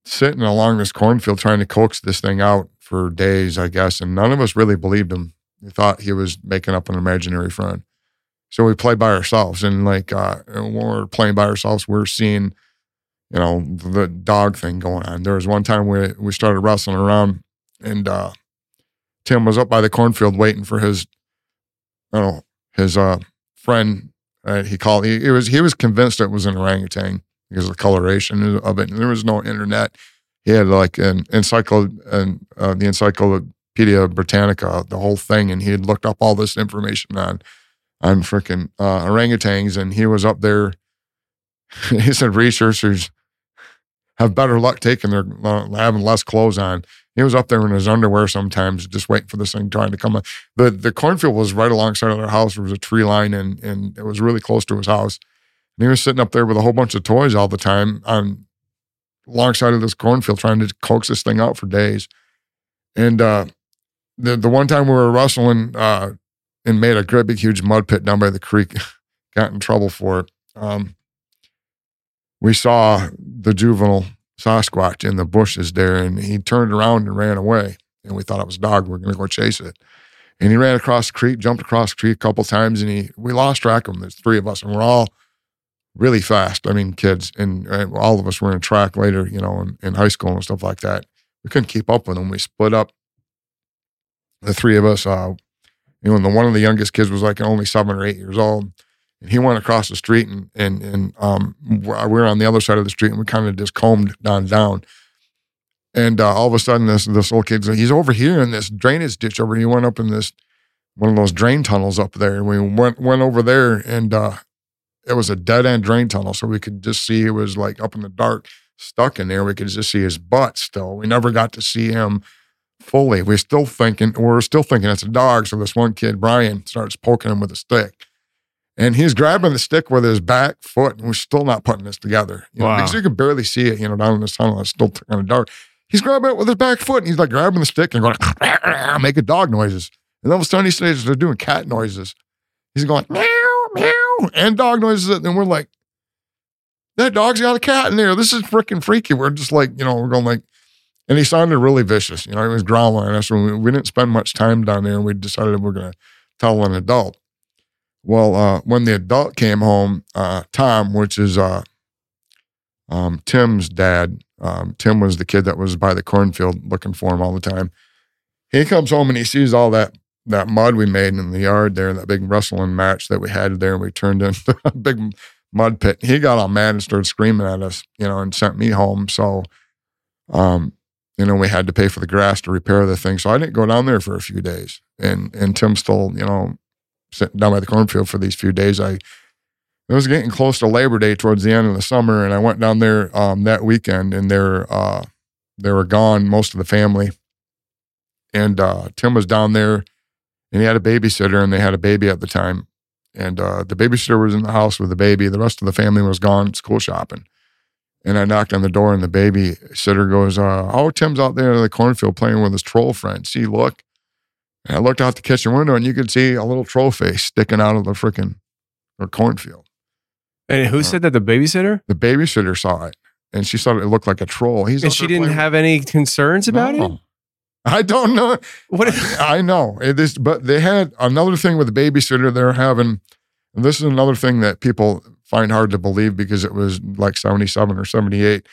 sitting along this cornfield trying to coax this thing out for days, I guess, and none of us really believed him. We thought he was making up an imaginary friend. So we played by ourselves, and like uh, when we're playing by ourselves, we're seeing, you know, the dog thing going on. There was one time we we started wrestling around and uh, Tim was up by the cornfield waiting for his, I don't know, his uh, friend. Uh, he called. He, was he was convinced it was an orangutan because of the coloration of it. And there was no internet. He had like an encyclo and uh, the Encyclopedia Britannica, the whole thing, and he had looked up all this information on on freaking uh, orangutans, and he was up there. he said researchers have better luck taking their uh, having less clothes on. He was up there in his underwear sometimes, just waiting for this thing trying to come. up. the The cornfield was right alongside of their house. There was a tree line, and and it was really close to his house. And he was sitting up there with a whole bunch of toys all the time on alongside of this cornfield, trying to coax this thing out for days. And uh, the the one time we were wrestling uh, and made a great big huge mud pit down by the creek, got in trouble for it. Um, we saw the juvenile Sasquatch in the bushes there, and he turned around and ran away. And we thought it was dog. We are going to go chase it. And he ran across the creek, jumped across the creek a couple times, and he we lost track of him. There's three of us, and we're all really fast. I mean, kids, and, and all of us were in track later, you know, in, in high school and stuff like that. We couldn't keep up with him. We split up. The three of us, uh, you know, and the one of the youngest kids was like only seven or eight years old. And he went across the street and and and um we were on the other side of the street and we kind of just combed down down. And uh, all of a sudden this this little kid's like, he's over here in this drainage ditch over he went up in this one of those drain tunnels up there. And we went went over there and uh it was a dead end drain tunnel so we could just see it was like up in the dark stuck in there. We could just see his butt still. We never got to see him fully we're still thinking we're still thinking it's a dog so this one kid brian starts poking him with a stick and he's grabbing the stick with his back foot, and we're still not putting this together. You know, Wow. because you can barely see it, you know, down in this tunnel. It's still kind of dark. He's grabbing it with his back foot, and he's like grabbing the stick and going, making dog noises. And all of a sudden, he says they're doing cat noises. He's going, meow, meow, and dog noises. And then we're like, that dog's got a cat in there. This is freaking freaky. We're just like, you know, we're going like, and he sounded really vicious. You know, he was growling at us. So we, we didn't spend much time down there, and we decided we're going to tell an adult. Well, uh, when the adult came home, uh, Tom, which is uh, um, Tim's dad, um, Tim was the kid that was by the cornfield looking for him all the time. He comes home and he sees all that that mud we made in the yard there, that big wrestling match that we had there, and we turned into a big mud pit. He got all mad and started screaming at us, you know, and sent me home. So, um, you know, we had to pay for the grass to repair the thing. So I didn't go down there for a few days. And and Tim still, you know, sitting down by the cornfield for these few days. I it was getting close to Labor Day towards the end of the summer, and I went down there um, that weekend, and they're uh, they were gone, most of the family. And uh, Tim was down there, and he had a babysitter, and they had a baby at the time. And uh, the babysitter was in the house with the baby. The rest of the family was gone school shopping. And I knocked on the door, and the babysitter goes, uh, "Oh, Tim's out there in the cornfield playing with his troll friend. See, look." And I looked out the kitchen window, and you could see a little troll face sticking out of the freaking or cornfield. And who said that? The babysitter? The babysitter saw it, and she thought it looked like a troll. He's And she didn't playing- have any concerns about it? I don't know. What? I know it is, but they had another thing with the babysitter. They're having, and this is another thing that people find hard to believe because it was like seventy-seven or seventy-eight,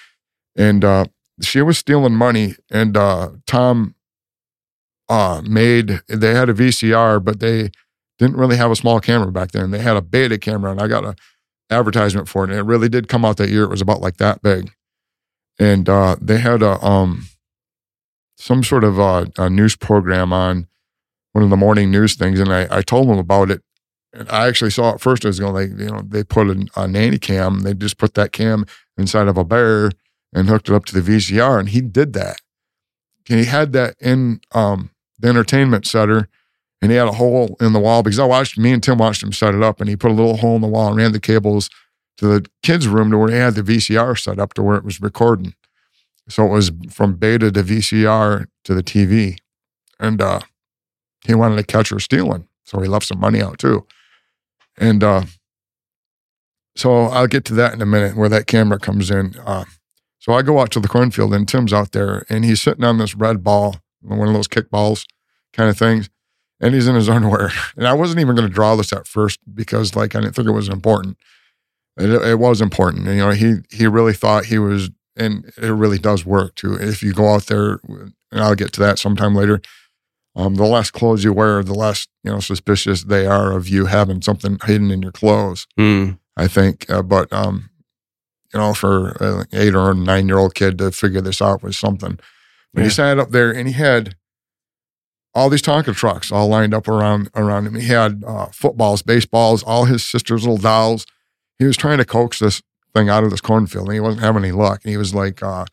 and uh, she was stealing money, and uh, Tom uh, made. They had a VCR, but they didn't really have a small camera back then. They had a beta camera, and I got a advertisement for it, and it really did come out that year. It was about like that big, and uh, they had a um some sort of uh, a news program on one of the morning news things, and I, I told them about it. And I actually saw it first. I was going like, you know, they put a, a nanny cam. They just put that cam inside of a bear and hooked it up to the VCR, and he did that. And he had that in um, the entertainment center, and he had a hole in the wall because I watched me and Tim watched him set it up, and he put a little hole in the wall and ran the cables to the kids' room to where he had the VCR set up to where it was recording. So it was from beta to VCR to the TV, and uh, he wanted to catch her stealing, so he left some money out too. And uh, so I'll get to that in a minute where that camera comes in. Uh, so I go out to the cornfield and Tim's out there and he's sitting on this red ball, one of those kickballs kind of things, and he's in his underwear. And I wasn't even going to draw this at first because like I didn't think it was important. It, it was important. And, you know, he he really thought he was, and it really does work too. If you go out there, and I'll get to that sometime later. Um, the less clothes you wear, the less you know suspicious they are of you having something hidden in your clothes. Mm. I think, uh, but um, you know, for an eight or nine year old kid to figure this out was something. But Yeah. he sat up there and he had all these Tonka trucks all lined up around around him. He had uh, footballs, baseballs, all his sister's little dolls. He was trying to coax this thing out of this cornfield, and he wasn't having any luck. And he was like uh,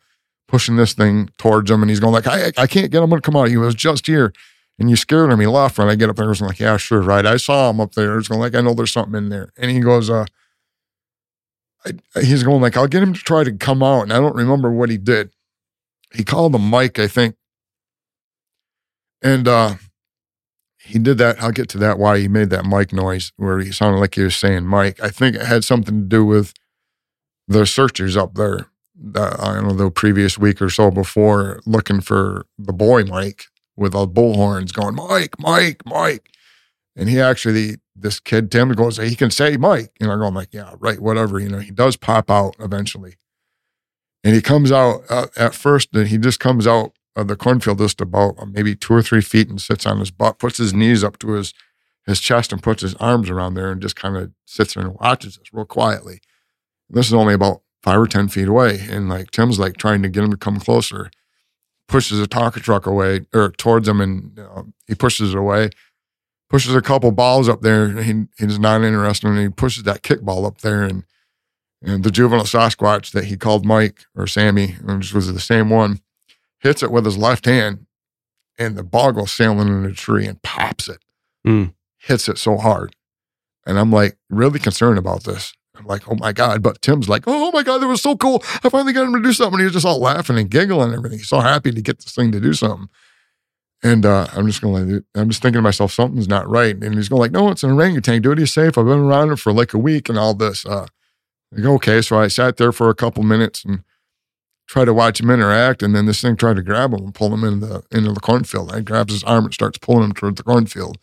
pushing this thing towards him, and he's going like, "I, I can't get him to come out. He was just here." And you scared him. He left. And I get up there, I was like, "Yeah, sure, right." I saw him up there. He's going like, "I know there's something in there." And he goes, "Uh." I, he's going like, I'll get him to try to come out. And I don't remember what he did. He called him Mike, I think. And uh, he did that. I'll get to that, why he made that Mike noise where he sounded like he was saying Mike. I think it had something to do with the searchers up there. The, I don't know, the previous week or so before looking for the boy Mike with all bullhorns going, Mike, Mike, Mike. And he actually, this kid, Tim, goes, he can say Mike. And I go, I'm like, yeah, right, whatever. You know, he does pop out eventually. And he comes out uh, at first, and he just comes out of the cornfield just about uh, maybe two or three feet and sits on his butt, puts his knees up to his his chest and puts his arms around there and just kind of sits there and watches us real quietly. This is only about five or 10 feet away. And like Tim's like trying to get him to come closer, pushes a Tonka truck away or towards him and uh, he pushes it away pushes a couple balls up there. He, he's not interested, and he pushes that kickball up there, and and the juvenile Sasquatch that he called Mike or Sammy, which was the same one, hits it with his left hand, and the ball goes sailing in a tree and pops it, Mm. hits it so hard, and I'm like really concerned about this. I'm like, oh my god! But Tim's like, oh my god, that was so cool! I finally got him to do something. He was just all laughing and giggling and everything. He's so happy to get this thing to do something. And uh, I'm just going like, I'm just thinking to myself, something's not right. And he's going like, no, it's an orangutan, dude. He's safe. I've been around it for like a week and all this. Uh, I go, okay. So I sat there for a couple minutes and tried to watch him interact. And then this thing tried to grab him and pull him into the, into the cornfield. I grabs his arm and starts pulling him toward the cornfield.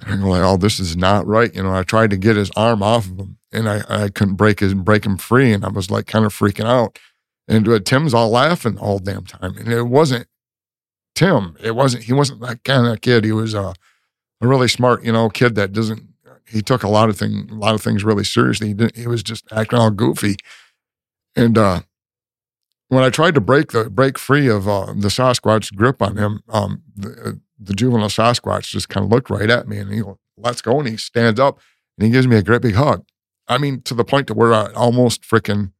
And I go like, oh, this is not right. You know, I tried to get his arm off of him and I, I couldn't break his, break him free. And I was like kind of freaking out. And uh, Tim's all laughing all damn time. And it wasn't Tim. It wasn't, he wasn't that kind of kid. He was uh, a really smart, you know, kid that doesn't, he took a lot of things, a lot of things really seriously. He, didn't, he was just acting all goofy. And uh, when I tried to break the break free of uh, the Sasquatch grip on him, um, the, the juvenile Sasquatch just kind of looked right at me and he goes, let's go. And he stands up and he gives me a great big hug. I mean, to the point to where I almost freaking,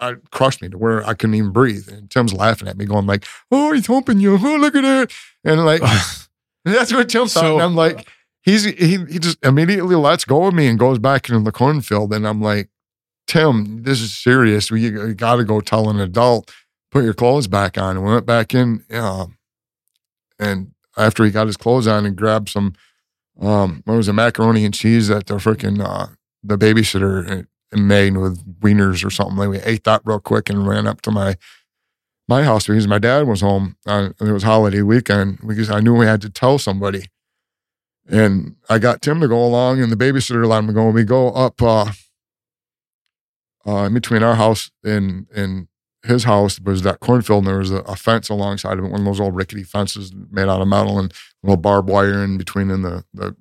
I crushed me to where I couldn't even breathe. And Tim's laughing at me, going like, "Oh, he's humping you! Oh, look at that!" And like, that's what Tim thought. And I'm like, he's he he just immediately lets go of me and goes back into the cornfield. And I'm like, Tim, this is serious. We you got to go tell an adult, put your clothes back on. And we went back in, uh, and after he got his clothes on and grabbed some, um, what was it, macaroni and cheese that the freaking uh, the babysitter made with wieners or something. Like we ate that real quick and ran up to my my house because my dad was home. Uh, and it was holiday weekend because I knew we had to tell somebody. And I got Tim to go along, and the babysitter let him go. And We go up uh, uh, in between our house and and his house was that cornfield, and there was a, a fence alongside of it, one of those old rickety fences made out of metal and little barbed wire in between, and the the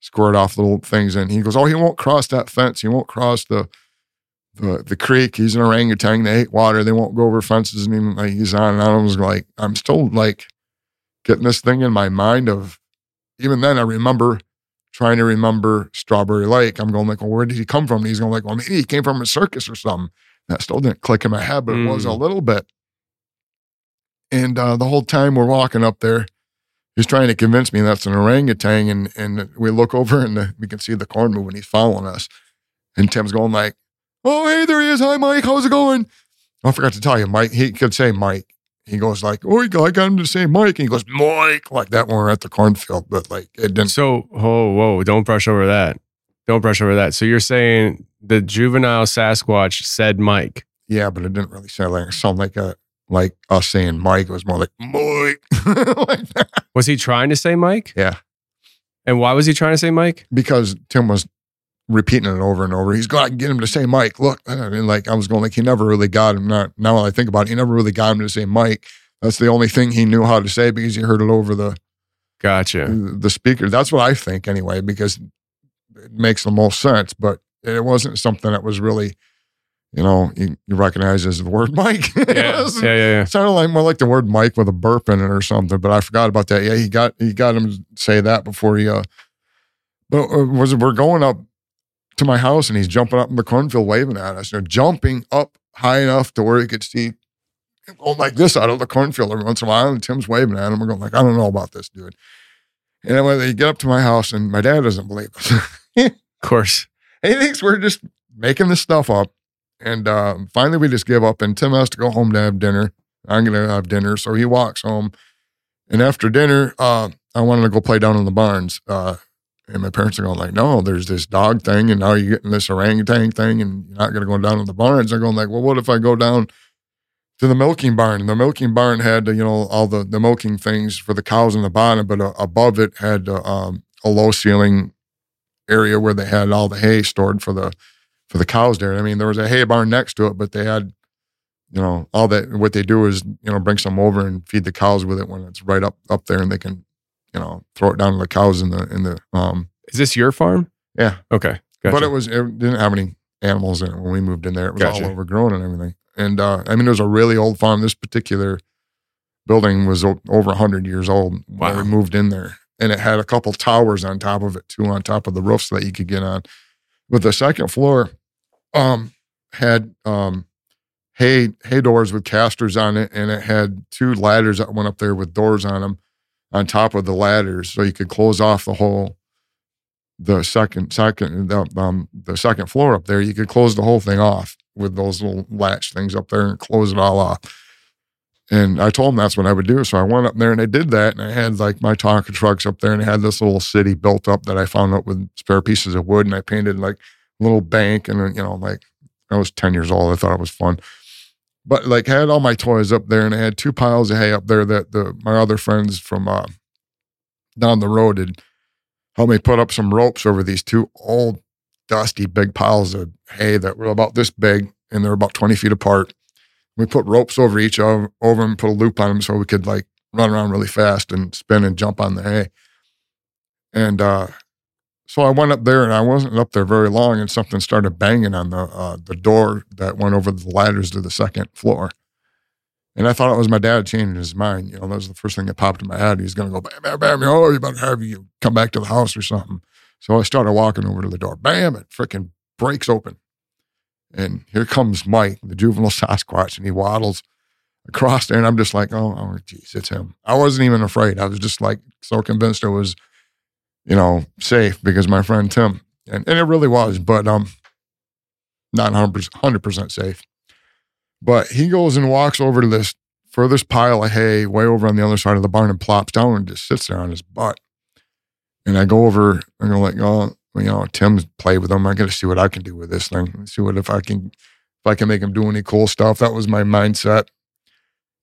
squirt off little things. And he goes, "Oh, he won't cross that fence. He won't cross the the the creek. He's an orangutan. They hate water. They won't go over fences." And even like he's on and on. I was like, I'm still like getting this thing in my mind of. Even then, I remember trying to remember Strawberry Lake. I'm going like, well, where did he come from? And he's going like, well, maybe he came from a circus or something. That still didn't click in my head, but it was a Mm. little bit. And uh, the whole time we're walking up there, he's trying to convince me that's an orangutan. And and we look over and the, we can see the corn moving. He's following us. And Tim's going like, oh, hey, there he is. Hi, Mike. How's it going? I forgot to tell you, Mike. He could say Mike. He goes like, oh, I got him to say Mike. And he goes, Mike, like that when we're at the cornfield. But like it didn't. So, whoa, whoa, don't brush over that. Don't brush over that. So you're saying the juvenile Sasquatch said Mike. Yeah, but it didn't really sound like sound like a like us saying Mike. It was more like Mike. like that. Was he trying to say Mike? Yeah, And why was he trying to say Mike? because Tim was repeating it over and over. He's got to get him to say Mike. Look, and like I was going like he never really got him. Not now that I think about it, he never really got him to say Mike. That's the only thing he knew how to say because he heard it over the Gotcha. the speaker. That's what I think anyway, because it makes the most sense. But it wasn't something that was really, you know, you, you recognize as the word Mike. Yeah, yeah, yeah, yeah. It sounded like more like the word Mike with a burp in it or something, but I forgot about that. Yeah, he got he got him to say that before he uh but uh, was we're going up to my house and he's jumping up in the cornfield waving at us. They're jumping up high enough to where he could see going like this out of the cornfield every once in a while. And Tim's waving at him. We're going like, I don't know about this, dude. And then when they get up to my house and my dad doesn't believe us. Of course. he thinks we're just making this stuff up. And uh, finally, we just give up. And Tim has to go home to have dinner. I'm going to have dinner. So he walks home. And after dinner, uh, I wanted to go play down in the barns. Uh, and my parents are going like, no, there's this dog thing. And now you're getting this orangutan thing. And you're not going to go down in the barns. They're going like, well, what if I go down to the milking barn? And the milking barn had, you know, all the, the milking things for the cows in the bottom. But uh, above it had uh, um, a low ceiling area where they had all the hay stored for the for the cows there. I mean, there was a hay barn next to it, but they had, you know, all that. What they do is, you know, bring some over and feed the cows with it when it's right up up there, and they can, you know, throw it down to the cows in the in the um Is this your farm? yeah. Okay. Gotcha. But it was it didn't have any animals in it when we moved in there. It was Gotcha. all overgrown and everything. And uh, I mean, it was a really old farm. This particular building was o- over hundred years old when we moved in there, and it had a couple towers on top of it too, on top of the roofs that you could get on. But the second floor um, had um, hay hay doors with casters on it, and it had two ladders that went up there with doors on them on top of the ladders, so you could close off the whole the second second the, um, the second floor up there. You could close the whole thing off with those little latch things up there and close it all off. And I told them that's what I would do. So I went up there and I did that. And I had like my Tonka trucks up there and I had this little city built up that I found up with spare pieces of wood. And I painted like little bank. And, then, you know, like I was 10 years old. I thought it was fun. But like I had all my toys up there and I had two piles of hay up there that the my other friends from uh, down the road had helped me put up some ropes over these two old, dusty, big piles of hay that were about this big and they're about 20 feet apart. We put ropes over each of over them, put a loop on them so we could like run around really fast and spin and jump on the hay. And uh, so I went up there and I wasn't up there very long and something started banging on the uh, the door that went over the ladders to the second floor. And I thought it was my dad changing his mind. You know, that was the first thing that popped in my head. He's going to go, bam, bam, bam. Oh, you better have you come back to the house or something. So I started walking over to the door. Bam, it freaking breaks open. And here comes Mike, the juvenile Sasquatch, and he waddles across there. And I'm just like, oh, oh, geez, it's him. I wasn't even afraid. I was just like so convinced it was, you know, safe because my friend Tim, and, and it really was, but um, not 100%, 100% safe. But he goes and walks over to this furthest pile of hay way over on the other side of the barn and plops down and just sits there on his butt. And I go over and go like, oh, you know, Tim's played with him. I got to see what I can do with this thing. See what if I can, if I can make him do any cool stuff. That was my mindset.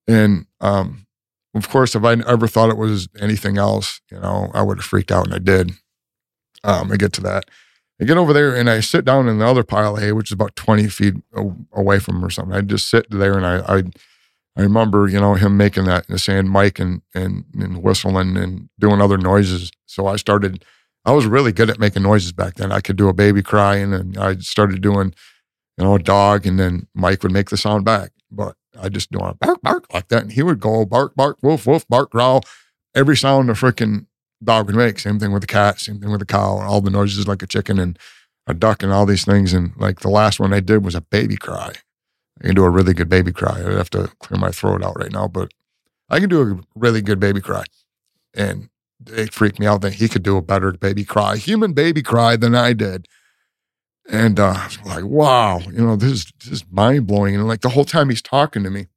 And um, of course, if I ever thought it was anything else, you know, I would have freaked out, and I did. Um, I get to that. I get over there and I sit down in the other pile of hay, which is about 20 feet away from him or something. I just sit there and I, I, I remember, you know, him making that and saying Mike and, and, and whistling and doing other noises. So I started, I was really good at making noises back then. I could do a baby crying and I started doing, you know, a dog and then Mike would make the sound back. But I just do a bark, bark like that. And he would go bark, bark, woof, woof, bark, growl, every sound a freaking dog would make. Same thing with the cat, same thing with the cow, and all the noises like a chicken and a duck and all these things. And like the last one I did was a baby cry. I can do a really good baby cry. I'd have to clear my throat out right now, but I can do a really good baby cry. And it freaked me out that he could do a better baby cry, human baby cry than I did. And uh, like, wow, you know, this is, is mind blowing. And like the whole time he's talking to me,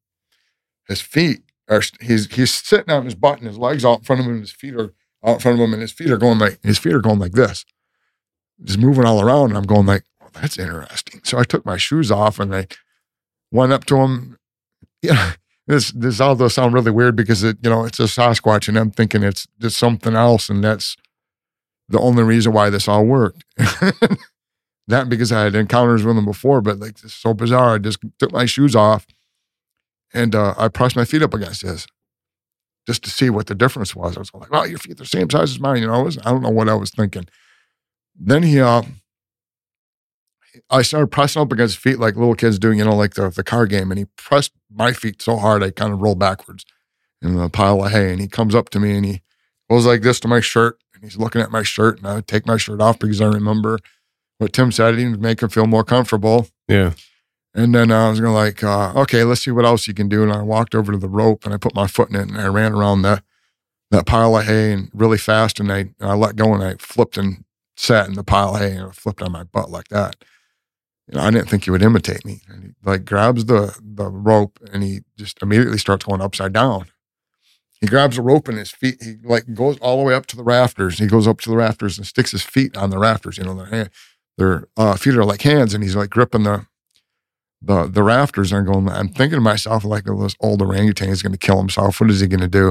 his feet are, he's, he's sitting on his butt and his legs out in front of him and his feet are out in front of him and his feet are going like, his feet are going like this, just moving all around. And I'm going like, well, that's interesting. So I took my shoes off and I went up to him. Yeah, this this all does sound really weird because it, you know, it's a Sasquatch and I'm thinking it's just something else. And that's the only reason why this all worked. that because I had encounters with them before, but like it's so bizarre. I just took my shoes off and uh, I pressed my feet up against his just to see what the difference was. I was like, "Well, your feet are the same size as mine." You know, I, was, I don't know what I was thinking. Then he, uh, I started pressing up against feet like little kids do, you know, like the the car game, and he pressed my feet so hard I kind of rolled backwards in a pile of hay. And he comes up to me and he goes like this to my shirt, and he's looking at my shirt, and I take my shirt off because I remember what Tim said. He make him feel more comfortable. Yeah. And then I was going to like, uh, okay, let's see what else you can do. And I walked over to the rope and I put my foot in it and I ran around that that pile of hay and really fast. And I, I let go and I flipped and sat in the pile of hay and I flipped on my butt like that. You know, I didn't think he would imitate me. And he like grabs the the rope and he just immediately starts going upside down. He grabs the rope and his feet, he like goes all the way up to the rafters. He goes up to the rafters and sticks his feet on the rafters. You know, their hand, their uh, feet are like hands, and he's like gripping the the the rafters. And I'm going, I'm thinking to myself, like this old orangutan is going to kill himself. What is he going to do?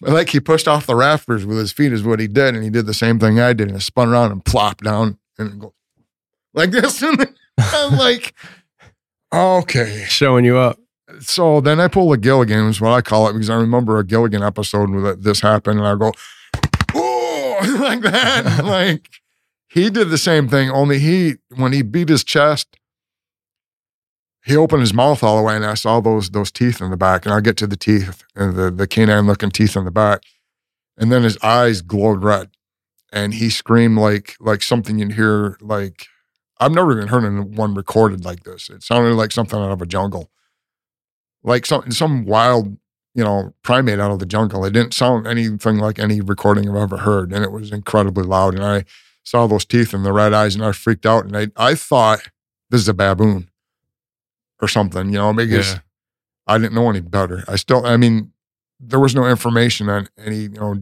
But like he pushed off the rafters with his feet is what he did, and he did the same thing I did, and I spun around and plopped down and go like this, and I'm like, okay. Showing you up. So then I pull a Gilligan, is what I call it, because I remember a Gilligan episode where this happened, and I go, oh, like that. like he did the same thing, only he, when he beat his chest, he opened his mouth all the way, and I saw those those teeth in the back. And I'll get to the teeth and the the canine looking teeth in the back, and then his eyes glowed red, and he screamed like like something you'd hear like I've never even heard one recorded like this. It sounded like something out of a jungle, like some some wild you know primate out of the jungle. It didn't sound anything like any recording I've ever heard, and it was incredibly loud. And I saw those teeth and the red eyes, and I freaked out. And I I thought this is a baboon or something, you know, because Yeah. I didn't know any better. I still, I mean, there was no information on any, you know,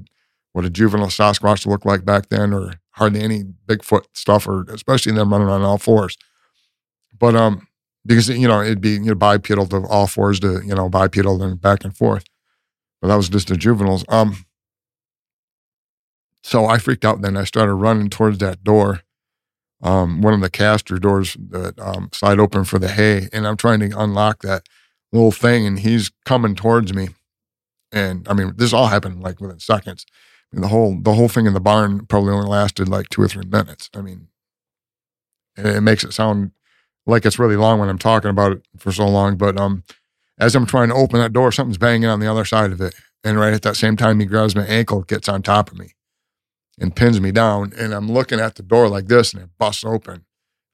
what a juvenile Sasquatch looked like back then, or hardly any Bigfoot stuff, or especially them running on all fours. But um, because you know it'd be you know bipedal to all fours to you know bipedal and back and forth. But that was just the juveniles. Um, so I freaked out. Then I started running towards that door um, one of the caster doors that um, slide open for the hay, and I'm trying to unlock that little thing, and he's coming towards me. And I mean, this all happened like within seconds. The whole the whole thing in the barn probably only lasted like two or three minutes. I mean, it, it makes it sound like it's really long when I'm talking about it for so long. But um, as I'm trying to open that door, something's banging on the other side of it, and right at that same time, he grabs my ankle, gets on top of me and pins me down. And I'm looking at the door like this and it busts open.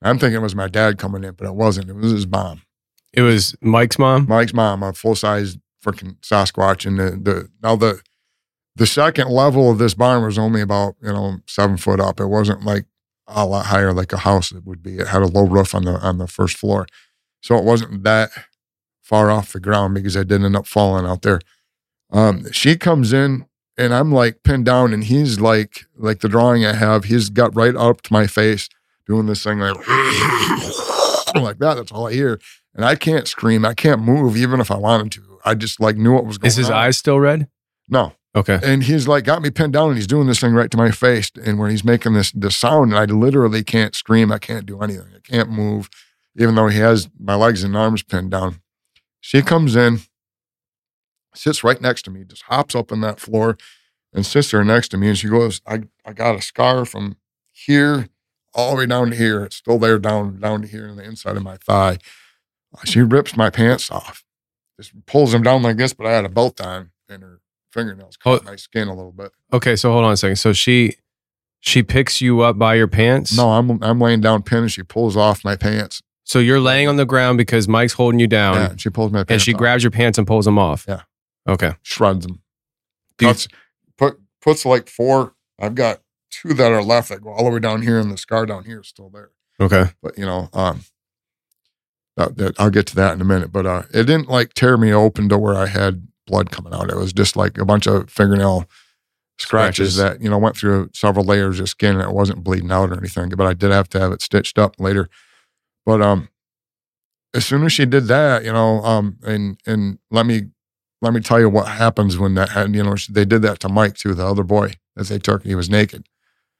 I'm thinking it was my dad coming in, but it wasn't. It was his mom, It was Mike's mom. Mike's mom, a full size freaking Sasquatch. And the, the, now the, the second level of this barn was only about, you know, seven foot up. It wasn't like a lot higher like a house it would be. It had a low roof on the, on the first floor. So it wasn't that far off the ground because I didn't end up falling out there. Um, she comes in and I'm like pinned down, and he's like, like the drawing I have, he's got right up to my face doing this thing like, like that. That's all I hear. And I can't scream. I can't move, even if I wanted to. I just like knew what was going on. Is his eyes still red? No, Okay. and he's like got me pinned down and he's doing this thing right to my face and when he's making this this sound and i literally can't scream i can't do anything i can't move even though he has my legs and arms pinned down she comes in sits right next to me just hops up on that floor and sits there next to me and she goes i, I got a scar from here all the way down to here it's still there down down to here in the inside of my thigh uh, she rips my pants off just pulls them down like this but i had a belt on and her fingernails caught oh. my skin a little bit Okay, so hold on a second. So she she picks you up by your pants. No, I'm I'm laying down pin and she pulls off my pants. So you're laying on the ground because Mike's holding you down. Yeah, and she pulls my pants. and she off. grabs your pants and pulls them off. Yeah. Okay. shreds them. Cuts, put puts like four. I've got two that are left that go all the way down here, and the scar down here is still there. Okay. But you know, um, that, that I'll get to that in a minute. But uh, it didn't like tear me open to where I had blood coming out. It was just like a bunch of fingernail scratches, Scratches. that you know went through several layers of skin and it wasn't bleeding out or anything. But I did have to have it stitched up later. But um, as soon as she did that, you know, um, and and let me let me tell you what happens when that had, you know, they did that to Mike too, the other boy that they took. He was naked.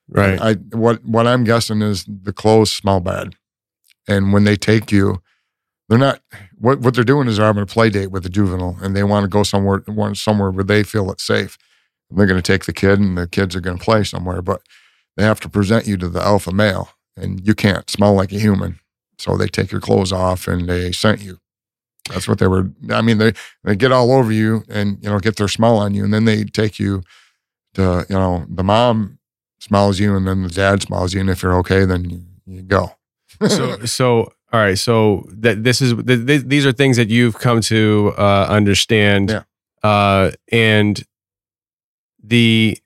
Right. I what what I'm guessing is the clothes smell bad, and when they take you, they're not. What what they're doing is they're having a play date with the juvenile, and they want to go somewhere want somewhere where they feel it's safe. And they're going to take the kid, and the kids are going to play somewhere, but they have to present you to the alpha male, and you can't smell like a human. So they take your clothes off and they scent you. That's what they were. I mean, they they get all over you and you know get their smell on you, and then they take you to you know the mom smells you, and then the dad smells you, and if you're okay, then you, you go. so so all right. So that this is th- th- these are things that you've come to uh, understand. Yeah. Uh, and the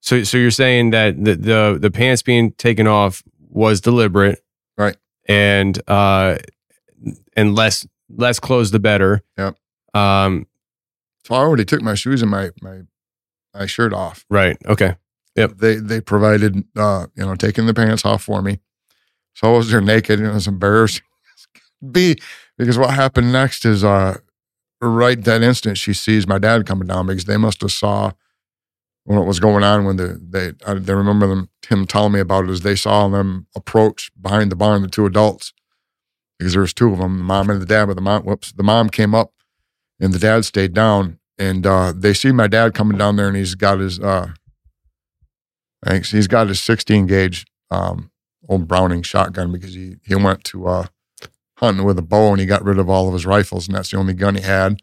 so so you're saying that the the the pants being taken off was deliberate, Right. And uh, and less less clothes the better. Yep. Um. So I already took my shoes and my my my shirt off. Right. Okay. Yep. They they provided uh you know taking the pants off for me, so I was there naked and it was embarrassing. B because what happened next is uh right that instant she sees my dad coming down because they must have saw what was going on when the they I, they remember them him telling me about it as they saw them approach behind the barn the two adults because there was two of them the mom and the dad but the mom whoops the mom came up and the dad stayed down and uh they see my dad coming down there and he's got his uh he's got his 16 gauge um old Browning shotgun because he he went to uh hunting with a bow and he got rid of all of his rifles and that's the only gun he had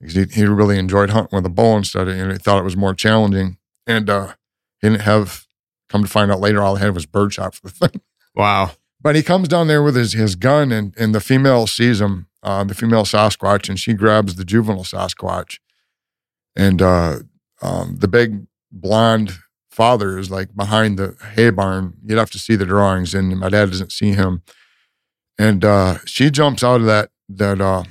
because he, he really enjoyed hunting with a bow instead of, and he thought it was more challenging. And uh, he didn't have, come to find out later, all he had was birdshot for the thing. Wow. But he comes down there with his, his gun and, and the female sees him, uh, the female Sasquatch, and she grabs the juvenile Sasquatch. And uh, um, the big blonde father is like behind the hay barn. You'd have to see the drawings, and my dad doesn't see him. And uh, she jumps out of that that uh,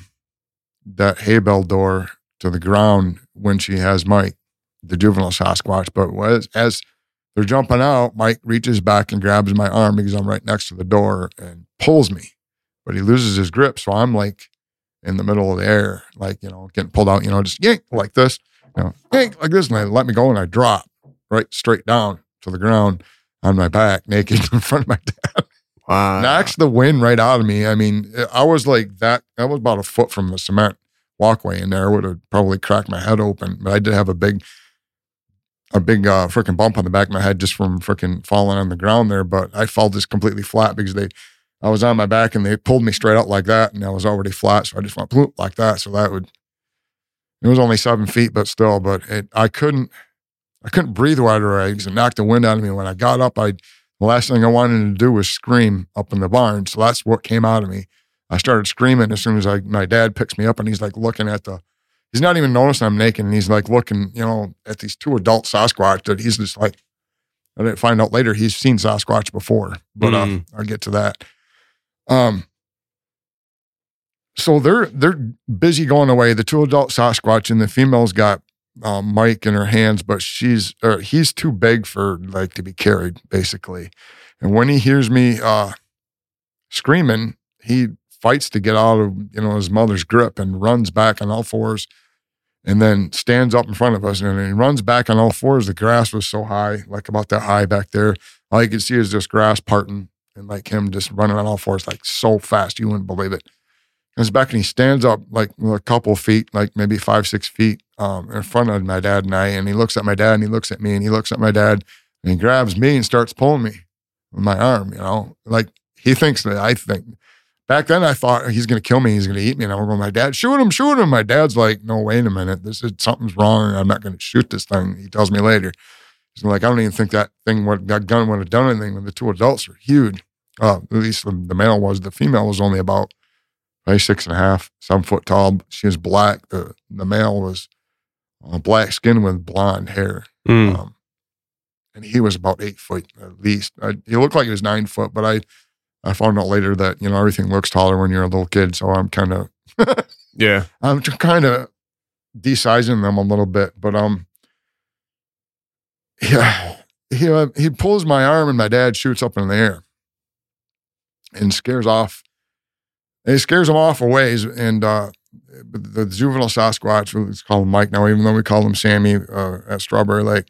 that hay bale door to the ground when she has Mike, the juvenile Sasquatch. But as, as they're jumping out, Mike reaches back and grabs my arm because I'm right next to the door and pulls me. But he loses his grip, so I'm like in the middle of the air, like you know, getting pulled out, you know, just yank like this, you know, yank like this, and they let me go and I drop right straight down to the ground on my back, naked in front of my dad Wow. knocks the wind right out of me. I mean, I was like that. I was about a foot from the cement walkway in there. Would have probably cracked my head open. But I did have a big, a big uh, freaking bump on the back of my head just from freaking falling on the ground there. But I fell just completely flat because they, I was on my back and they pulled me straight out like that, and I was already flat. So I just went bloop like that. So that would. It was only seven feet, but still, but it, I couldn't, I couldn't breathe away because it knocked the wind out of me. When I got up, I the last thing I wanted to do was scream up in the barn. So that's what came out of me. I started screaming as soon as I, my dad picks me up and he's like looking at the, he's not even noticing I'm naked. And he's like looking, you know, at these two adult Sasquatch that he's just like, I didn't find out later he's seen Sasquatch before, but Mm. uh, I'll get to that. Um, so they're they're busy going away. The two adult Sasquatch and the female's got um, Mike in her hands, but she's or he's too big for like to be carried, basically. And when he hears me uh, screaming, he fights to get out of you know his mother's grip and runs back on all fours and then stands up in front of us and he runs back on all fours. The grass was so high, like about that high back there. All you could see is this grass parting and like him just running on all fours, like so fast. You wouldn't believe it. Comes back and he stands up like a couple feet, like maybe five, six feet um, in front of my dad and I. And he looks at my dad and he looks at me and he looks at my dad and he grabs me and starts pulling me with my arm, you know, like he thinks that I think. Back then, I thought he's going to kill me. He's going to eat me. And I'm going, my dad, shoot him, shoot him. My dad's like, no, wait a minute. This is something's wrong. I'm not going to shoot this thing. He tells me later. He's like, I don't even think that thing, would, that gun would have done anything when the two adults are huge. Uh, at least the, the male was. The female was only about probably six and a half, seven foot tall. She was black. The, the male was uh, black skin with blonde hair. Mm. Um, and he was about eight foot at least. I, he looked like he was nine foot, but I, I found out later that you know everything looks taller when you're a little kid. So I'm kind of, Yeah. I'm kind of desizing them a little bit. But um, yeah, he uh, he pulls my arm and my dad shoots up in the air, and scares off. And he scares him off a ways, and uh, the juvenile Sasquatch, let's call him Mike now, even though we call him Sammy uh, at Strawberry Lake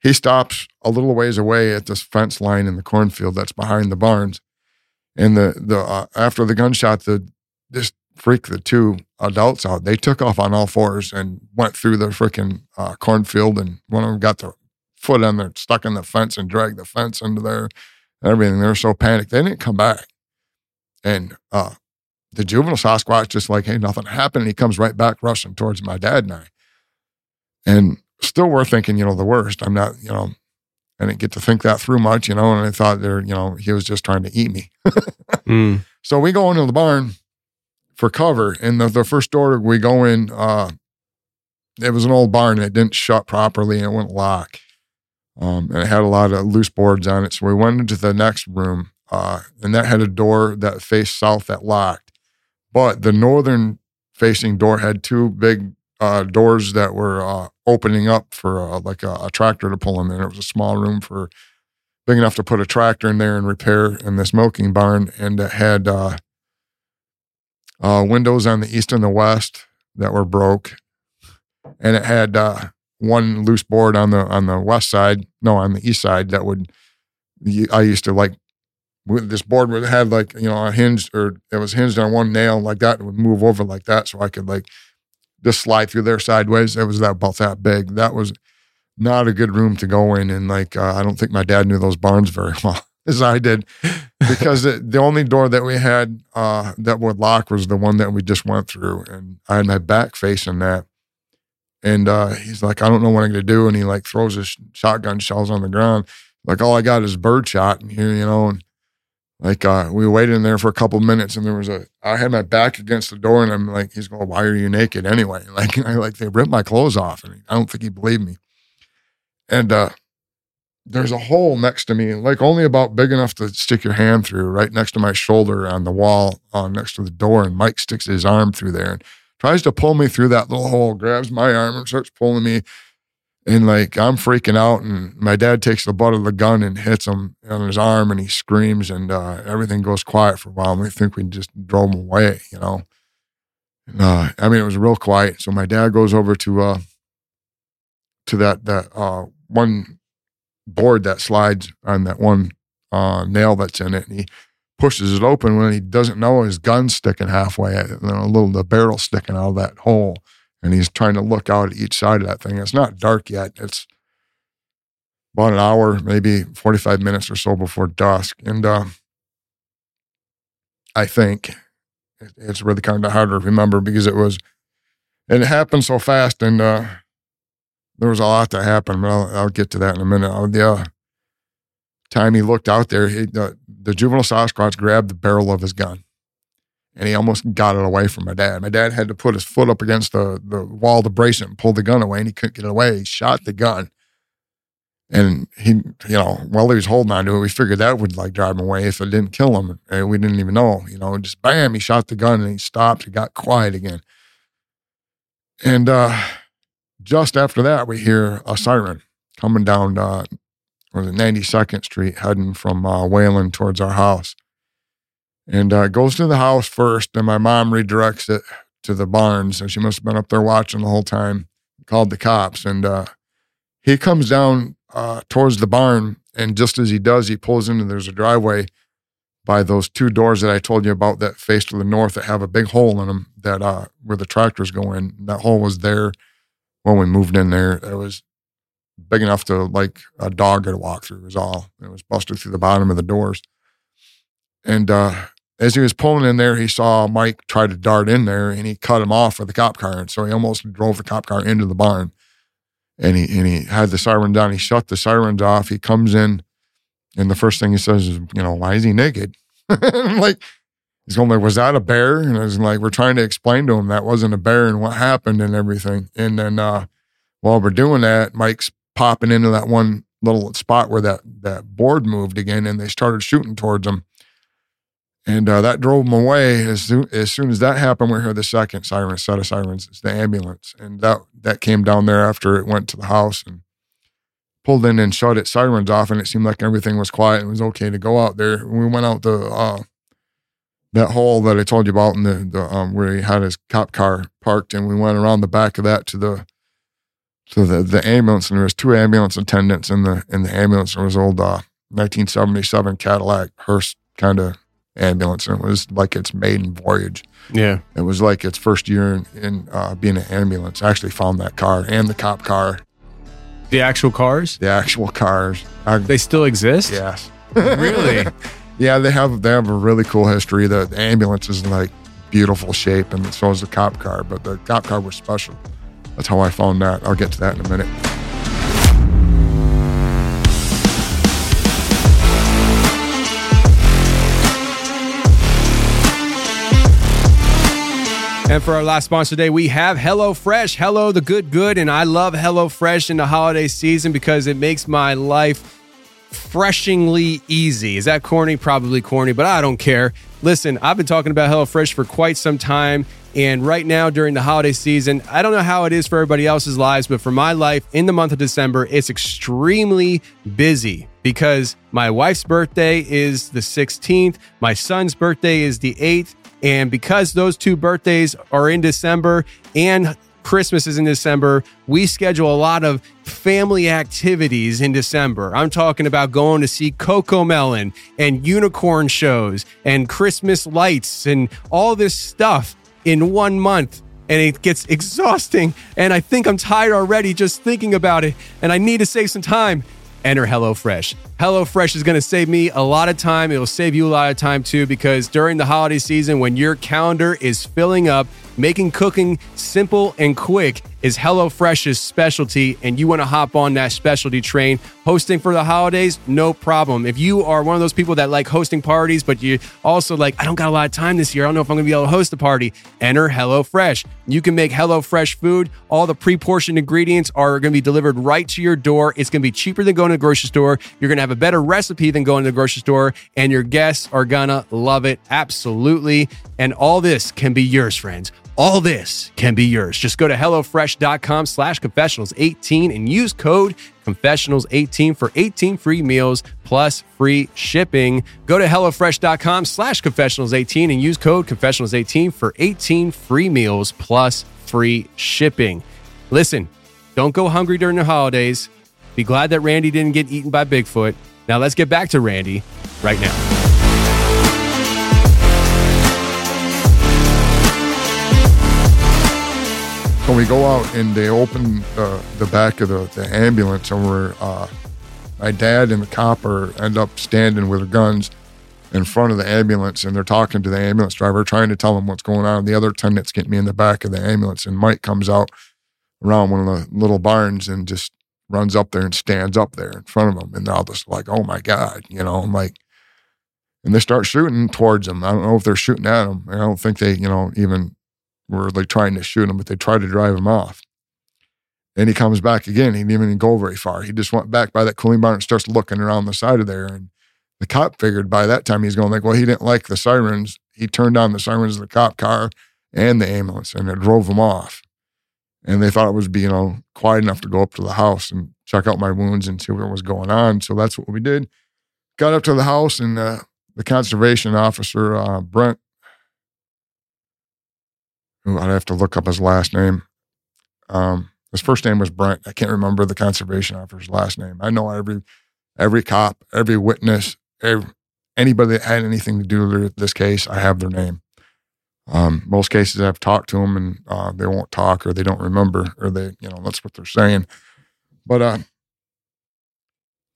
he stops a little ways away at this fence line in the cornfield that's behind the barns. And the the uh, after the gunshot, the this freaked the two adults out. They took off on all fours and went through the freaking uh, cornfield, and one of them got their foot on there, stuck in the fence, and dragged the fence into there. And everything. They were so panicked. They didn't come back. And uh, the juvenile Sasquatch just like, hey, nothing happened. And he comes right back rushing towards my dad and I. And still we're thinking, you know, the worst. I'm not, you know, I didn't get to think that through much, you know, and I thought there, you know, he was just trying to eat me. Mm. So we go into the barn for cover, and the, the first door we go in, uh, it was an old barn and it didn't shut properly and it wouldn't lock. Um, and it had a lot of loose boards on it. So we went into the next room, uh, and that had a door that faced south that locked. But the northern facing door had two big uh, doors that were uh, opening up for uh, like a, a tractor to pull in there. It was a small room for big enough to put a tractor in there and repair in this milking barn, and it had uh, uh, windows on the east and the west that were broke, and it had uh, one loose board on the on the west side, no, on the east side that would. I used to like this board would had like you know a hinge or it was hinged on one nail like that and would move over like that so I could like just slide through there sideways. It was that about that big. That was not a good room to go in, and like uh, I don't think my dad knew those barns very well as I did, because the, the only door that we had uh, that would lock was the one that we just went through, and I had my back facing that. And uh, he's like, I don't know what I'm gonna do, and he like throws his shotgun shells on the ground. Like all I got is bird shot in here, you know, and like uh, we waited in there for a couple minutes and there was a i had my back against the door and i'm like he's going why are you naked anyway? Like i like they ripped my clothes off and i don't think he believed me. And uh there's a hole next to me like only about big enough to stick your hand through right next to my shoulder on the wall uh, next to the door and mike sticks his arm through there and tries to pull me through that little hole grabs my arm and starts pulling me and like I'm freaking out, and my dad takes the butt of the gun and hits him on his arm, and he screams, and uh, everything goes quiet for a while. And we think we just drove him away, you know. And, uh, I mean, it was real quiet. So my dad goes over to uh, to that that uh, one board that slides on that one uh, nail that's in it, and he pushes it open when he doesn't know his gun's sticking halfway, and a little the barrel sticking out of that hole and he's trying to look out at each side of that thing. It's not dark yet. It's about an hour, maybe 45 minutes or so before dusk. And uh, I think it's really kind of hard to remember because it was, and it happened so fast and uh, there was a lot that happened, but I'll, I'll get to that in a minute. Uh, the uh, time he looked out there, he, the, the juvenile Sasquatch grabbed the barrel of his gun and he almost got it away from my dad. My dad had to put his foot up against the, the wall to brace it and pull the gun away, and he couldn't get it away. He shot the gun. And he, you know, while he was holding on to it, we figured that would like drive him away if it didn't kill him. And we didn't even know, you know, just bam, he shot the gun and he stopped. He got quiet again. And uh, just after that, we hear a siren coming down, uh, or the 92nd Street, heading from uh, Wayland towards our house and uh, goes to the house first, and my mom redirects it to the barn. So she must have been up there watching the whole time. Called the cops, and uh, he comes down uh, towards the barn, and just as he does, he pulls into there's a driveway by those two doors that I told you about that face to the north that have a big hole in them that uh, where the tractors go in. That hole was there when we moved in there. It was big enough to like a dog could walk through. It Was all. It was busted through the bottom of the doors, and uh, as he was pulling in there, he saw Mike try to dart in there, and he cut him off with the cop car, and so he almost drove the cop car into the barn. And he and he had the siren down. He shut the sirens off. He comes in, and the first thing he says is, "You know, why is he naked?" Like, he's going like, "Was that a bear?" And I was like, "We're trying to explain to him that wasn't a bear and what happened and everything." And then uh, while we're doing that, Mike's popping into that one little spot where that that board moved again, and they started shooting towards him and uh, that drove them away. As soon, as soon as that happened, we heard the second siren, set of sirens. It's the ambulance, and that that came down there after it went to the house and pulled in and shut its sirens off, and it seemed like everything was quiet and it was okay to go out there. We went out the uh, that hole that I told you about, in the, the um, where he had his cop car parked, and we went around the back of that to the to the the ambulance, and there was two ambulance attendants in the in the ambulance. There was old uh, 1977 Cadillac hearse kind of ambulance, and it was like its maiden voyage. Yeah. It was like its first year in, in uh, being an ambulance. I actually found that car and the cop car, The actual cars? the actual cars. I, They still exist? yes, Really? yeah, they have they have a really cool history. The, the ambulance is in like beautiful shape, and so is the cop car. But the cop car was special. That's how I found that. I'll get to that in a minute. And for our last sponsor today, we have HelloFresh. Hello, the good, good. And I love HelloFresh in the holiday season because it makes my life freshingly easy. Is that corny? Probably corny, but I don't care. Listen, I've been talking about HelloFresh for quite some time. And right now, during the holiday season, I don't know how it is for everybody else's lives, but for my life in the month of December, it's extremely busy because my wife's birthday is the 16th, my son's birthday is the 8th. And because those two birthdays are in December and Christmas is in December, we schedule a lot of family activities in December. I'm talking about going to see CoComelon and unicorn shows and Christmas lights and all this stuff in one month. And it gets exhausting. And I think I'm tired already just thinking about it. And I need to save some time. Enter HelloFresh. HelloFresh is going to save me a lot of time. It will save you a lot of time too, because during the holiday season, when your calendar is filling up, making cooking simple and quick is HelloFresh's specialty. And you want to hop on that specialty train. Hosting for the holidays, no problem. If you are one of those people that like hosting parties, but you also like, I don't got a lot of time this year. I don't know if I'm going to be able to host a party. Enter HelloFresh. You can make HelloFresh food. All the pre portioned ingredients are going to be delivered right to your door. It's going to be cheaper than going to the grocery store. You're going to have a better recipe than going to the grocery store, and your guests are going to love it. Absolutely. And all this can be yours, friends. All this can be yours. Just go to HelloFresh.com slash confessionals18 and use code confessionals18 for 18 free meals plus free shipping. Go to HelloFresh.com slash confessionals18 and use code confessionals18 for 18 free meals plus free shipping. Listen, don't go hungry during the holidays. Be glad that Randy didn't get eaten by Bigfoot. Now let's get back to Randy right now. So we go out and they open uh, the back of the, the ambulance, and we're uh, my dad and the copper end up standing with their guns in front of the ambulance, and they're talking to the ambulance driver, trying to tell him what's going on. The other attendants get me in the back of the ambulance, and Mike comes out around one of the little barns and just runs up there and stands up there in front of them, and they're all just like, "Oh my god," you know, I'm like. And they start shooting towards him. I don't know if they're shooting at him. I don't think they, you know, even were like trying to shoot him, but they tried to drive him off. And he comes back again. He didn't even go very far. He just went back by that cooling barn and starts looking around the side of there. And the cop figured by that time he's going like, well, he didn't like the sirens. He turned on the sirens of the cop car and the ambulance, and it drove him off. And they thought it was, you know, quiet enough to go up to the house and check out my wounds and see what was going on. So that's what we did. Got up to the house, and uh, the conservation officer, uh, Brent, I'd have to look up his last name. Um, his first name was Brent. I can't remember the conservation officer's last name. I know every every cop, every witness, every, anybody that had anything to do with this case. I have their name. Um, most cases I've talked to them and uh, they won't talk or they don't remember or they, you know, that's what they're saying. But uh,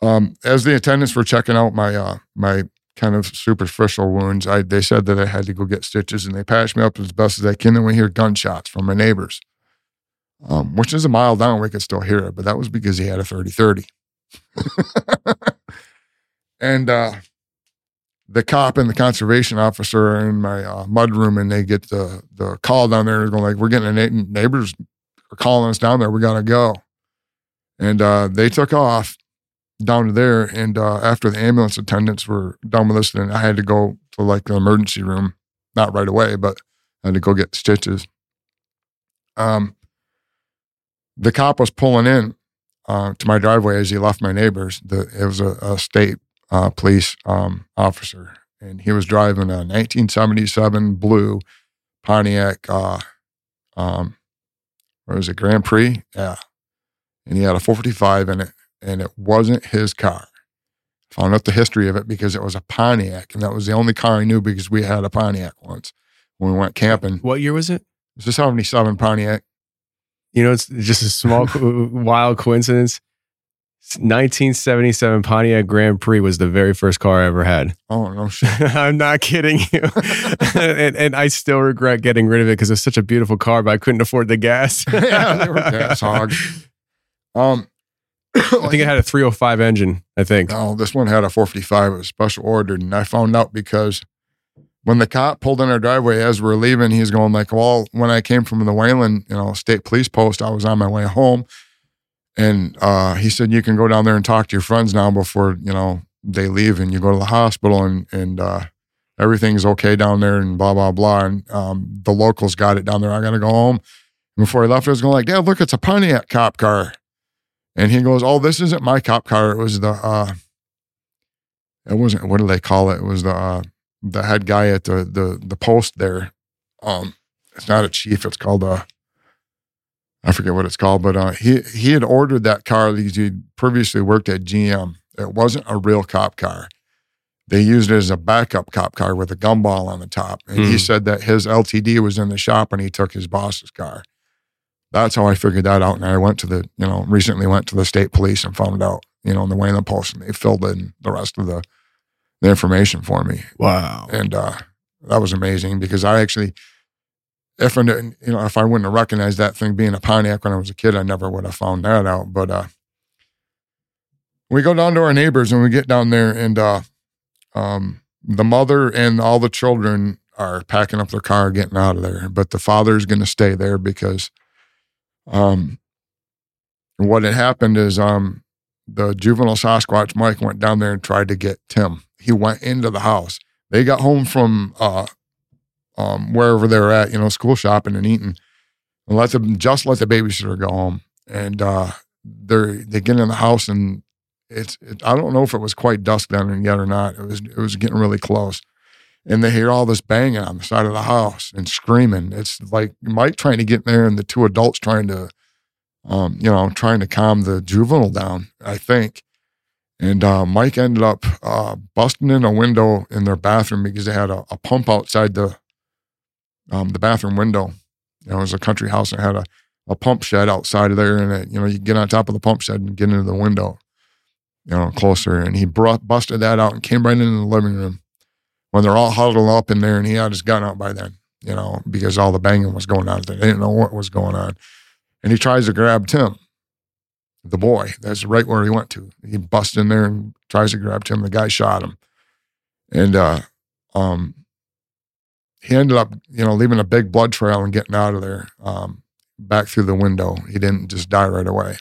um, as the attendants were checking out my uh, my kind of superficial wounds, I they said that I had to go get stitches and they patched me up as best as they can. And we hear gunshots from my neighbors, um, which is a mile down. We could still hear it, but that was because he had a 30 30. and uh, the cop and the conservation officer are in my uh, mud room and they get the, the call down there They're going like, we're getting a na- neighbors are calling us down there. We got to go. And uh, they took off down to there. And uh, after the ambulance attendants were done with us, then I had to go to like the emergency room, not right away, but I had to go get stitches. Um, the cop was pulling in uh, to my driveway as he left my neighbors. The, it was a, a state uh, police um, officer, and he was driving a 1977 blue Pontiac. Uh, um, what was it, Grand Prix? Yeah, and he had a 455 in it, and it wasn't his car. Found out the history of it because it was a Pontiac, and that was the only car I knew because we had a Pontiac once when we went camping. What year was it? It was a 77 Pontiac. You know, it's just a small, wild coincidence. 1977 Pontiac Grand Prix was the very first car I ever had. Oh no shit! I'm not kidding you, and, and I still regret getting rid of it because it's such a beautiful car, but I couldn't afford the gas. yeah, they were gas hog. Um, I think it had a 305 engine. I think. No, this one had a 455. It was special ordered, and I found out because when the cop pulled in our driveway as we are leaving, he's going like, "Well, when I came from the Wayland, you know, state police post, I was on my way home." And uh, he said, "You can go down there and talk to your friends now before you know they leave, and you go to the hospital, and and uh, everything's okay down there, and blah blah blah." And um, the locals got it down there. I got to go home. And before he left, I was going like, "Dad, look, it's a Pontiac cop car." And he goes, "Oh, this isn't my cop car. It was the uh, it wasn't. What do they call it? It was the uh, the head guy at the the the post there. Um, it's not a chief. It's called a I forget what it's called, but uh, he he had ordered that car because he previously worked at GM. It wasn't a real cop car. They used it as a backup cop car with a gumball on the top. And he Hmm. said that his LTD was in the shop and he took his boss's car. That's how I figured that out. And I went to the, you know, recently went to the state police and found out, you know, in the Wayland Post, and they filled in the rest of the the information for me Wow. and uh, that was amazing because I actually, if I you know, if I wouldn't have recognized that thing being a Pontiac when I was a kid, I never would have found that out. But uh, we go down to our neighbors and we get down there, and uh, um, the mother and all the children are packing up their car, getting out of there, but the father's going to stay there because, um, what had happened is um, the juvenile Sasquatch Mike went down there and tried to get Tim. He went into the house. They got home from uh, um, wherever they were at, you know, school shopping and eating, and let them just let the babysitter go home. And uh, they're they get in the house and it's it, I don't know if it was quite dusk then yet or not. It was it was getting really close, and they hear all this banging on the side of the house and screaming. It's like Mike trying to get in there and the two adults trying to, um, you know, trying to calm the juvenile down. I think. And uh, Mike ended up uh, busting in a window in their bathroom because they had a, a pump outside the um, the bathroom window. You know, it was a country house and had a, a pump shed outside of there, and it, you know you get on top of the pump shed and get into the window, you know, closer. And he brought busted that out and came right into the living room when they're all huddled up in there, and he had his gun out by then, you know, because all the banging was going on. They didn't know what was going on, and he tries to grab Tim, the boy. That's right where he went to. He busts in there and tries to grab Tim. The guy shot him, and uh, um, he ended up, you know, leaving a big blood trail and getting out of there, um, back through the window. He didn't just die right away.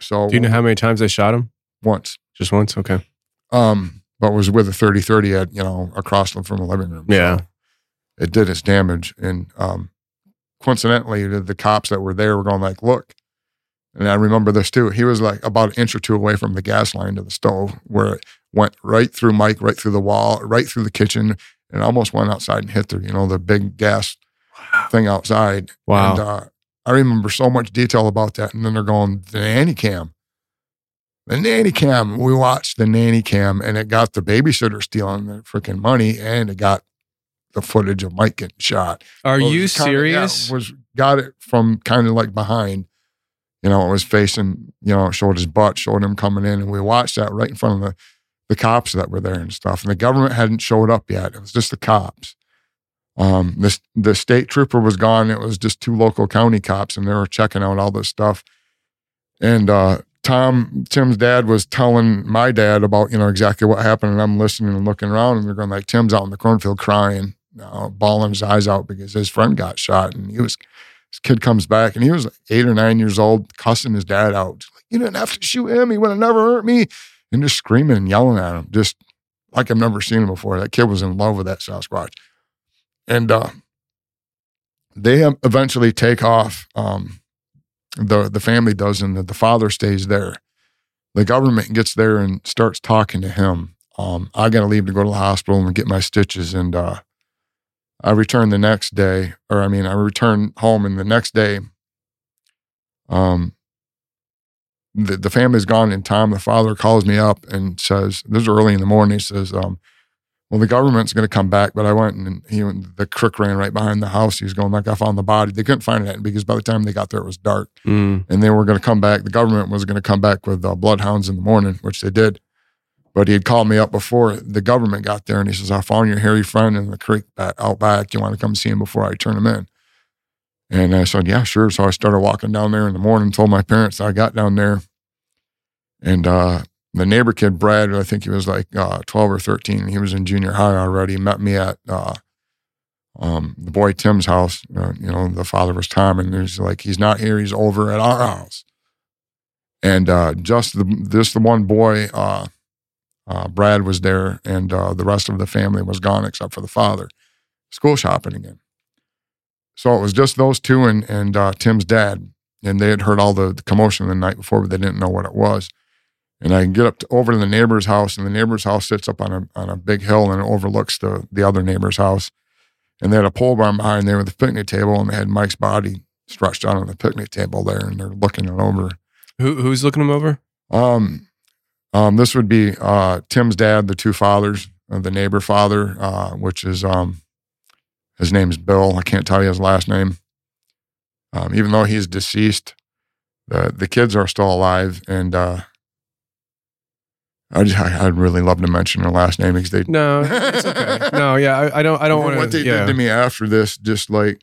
So Do you know how many times they shot him? once, Just once. Okay. um, but was with a 30-30 at, you know, across them from the living room. So Yeah. it did its damage. And um, coincidentally, the, the cops that were there were going like, look, and I remember this too. He was like about an inch or two away from the gas line to the stove, where it went right through Mike, right through the wall, right through the kitchen, and almost went outside and hit the, you know, the big gas thing outside. Wow. And uh, I remember so much detail about that. And then they're going, the nanny cam. The nanny cam. We watched the nanny cam and it got the babysitter stealing the freaking money and it got the footage of Mike getting shot. Are Well, you was kinda- yeah, serious? was got it from kind of like behind. You know, it was facing, you know, showed his butt, showed him coming in, and we watched that right in front of the, the cops that were there and stuff. And the government hadn't showed up yet. It was just the cops. Um, this the state trooper was gone. It was just two local county cops, and they were checking out all this stuff. And uh, Tom, Tim's dad was telling my dad about you know exactly what happened, and I'm listening and looking around, and they're going like Tim's out in the cornfield crying, bawling his eyes out because his friend got shot, and he was this kid comes back, and he was like eight or nine years old, cussing his dad out. Like, you didn't have to shoot him; he would have never hurt me, and just screaming and yelling at him, just like I've never seen him before. That kid was in love with that Sasquatch, and uh, they eventually take off. Um, the the family does, and the, the father stays there. The government gets there and starts talking to him. Um, I got to leave to go to the hospital and get my stitches, and uh, I return the next day, or I mean, I return home, and the next day, um, the the family's gone, and Tom, the father, calls me up and says, "This is early in the morning." He says, um, "Well, the government's going to come back," but I went and he the crook ran right behind the house. He was going like, "I found the body." They couldn't find it because by the time they got there, it was dark Mm. and they were going to come back. The government was going to come back with uh, bloodhounds in the morning, which they did. But he had called me up before the government got there, and he says, "I found your hairy friend in the creek back, out back. You want to come see him before I turn him in?" And I said, "Yeah, sure." So I started walking down there in the morning. Told my parents I got down there, and uh, the neighbor kid Brad, I think he was like uh, twelve or thirteen. He was in junior high already. Met me at uh, um, the boy Tim's house. Uh, you know, the father was Tom, and he's like he's not here. He's over at our house. And uh, just the just the one boy, uh, uh, Brad was there, and the rest of the family was gone except for the father, school shopping again. So it was just those two and and Tim's dad, and they had heard all the commotion the night before, but they didn't know what it was. And I can get up to, over to the neighbor's house, and the neighbor's house sits up on a on a big hill and it overlooks the the other neighbor's house. And they had a pole barn behind there with a picnic table, and they had Mike's body stretched out on the picnic table there, and they're looking it over. Who, who's looking him over? Um, um, this would be uh, Tim's dad, the two fathers, uh, the neighbor father, uh, which is um, his name's Bill. I can't tell you his last name. Um, even though he's deceased, the the kids are still alive, and uh, I just, I, I'd really love to mention her last name because they No, it's okay. no, yeah, I, I don't. I don't want what to. they Yeah. did to me after this, just like,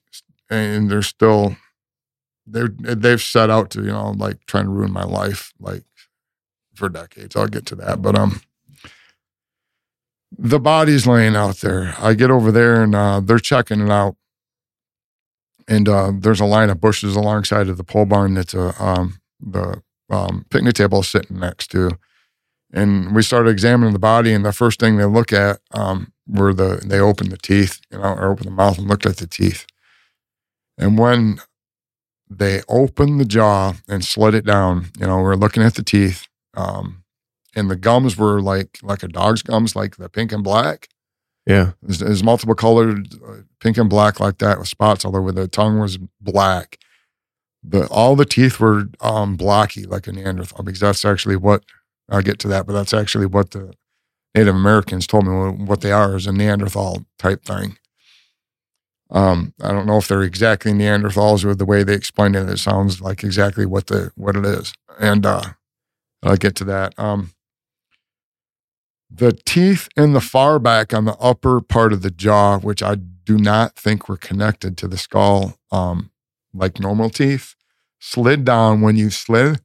and they're still, they're they've set out to you know like trying to ruin my life like for decades. I'll get to that, but um, the body's laying out there. I get over there and uh, they're checking it out, and uh, there's a line of bushes alongside of the pole barn that's a um the um, picnic table is sitting next to. And we started examining the body, and the first thing they look at um, were the they opened the teeth, you know, or opened the mouth and looked at the teeth. And when they opened the jaw and slid it down, you know, we're looking at the teeth, um, and the gums were like like a dog's gums, like the pink and black. Yeah. There's, there's multiple colored, uh, pink and black like that with spots all over. The tongue was black. But all the teeth were um, blocky like a Neanderthal because that's actually what I'll get to that. But that's actually what the Native Americans told me what- they are is a Neanderthal type thing. Um, I don't know if they're exactly Neanderthals or the way they explained it. It sounds like exactly what the what it is, and uh, I'll get to that. Um, the teeth in the far back on the upper part of the jaw, which I do not think were connected to the skull, um, like normal teeth, slid down when you slid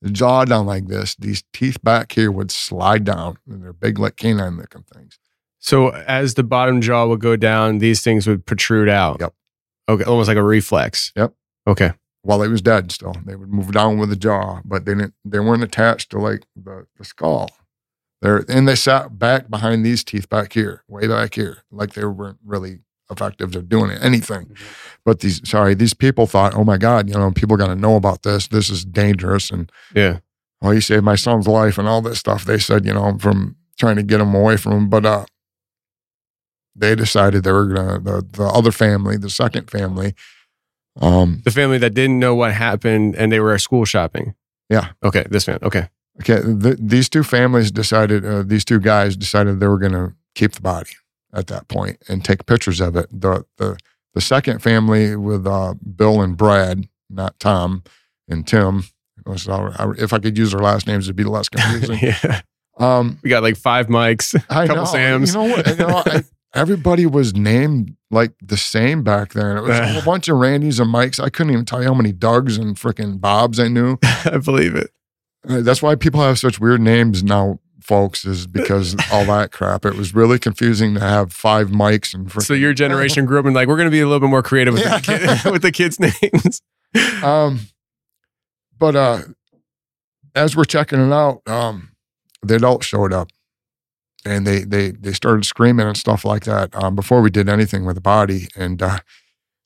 the jaw down like this. These teeth back here would slide down, and they're big like canine looking things. So as the bottom jaw would go down, these things would protrude out. Yep. Okay, almost like a reflex. Yep. Okay. While he was dead, still they would move down with the jaw, but they didn't. They weren't attached to like the, the skull. They're and they sat back behind these teeth back here, way back here, like they weren't really effective at doing anything. But these, sorry, these people thought, oh my God, you know, people got to know about this. This is dangerous, and Yeah. well, he saved my son's life and all this stuff. They said, you know, from trying to get him away from him. But uh, they decided they were gonna the, the other family, the second family. Um, The family that didn't know what happened and they were school shopping. Yeah. Okay. This man. Okay. okay, th- these two families decided, uh, these two guys decided they were gonna keep the body at that point and take pictures of it. The the the second family with uh, Bill and Brad, not Tom and Tim. If I could use their last names, it'd be less confusing. yeah. Um, We got like five mics. a Couple know. Sams. You know what? You know, I, everybody was named like the same back then. It was a bunch of Randys and Mikes. I couldn't even tell you how many Dougs and freaking Bobs I knew. I believe it. That's why people have such weird names now, folks, is because all that crap. It was really confusing to have five Mikes and freaking. So your generation grew up and like, we're going to be a little bit more creative with, the, kid, with the kids' names. Um, but uh, as we're checking it out, um, the adults showed up, and they they they started screaming and stuff like that um, before we did anything with the body. And uh,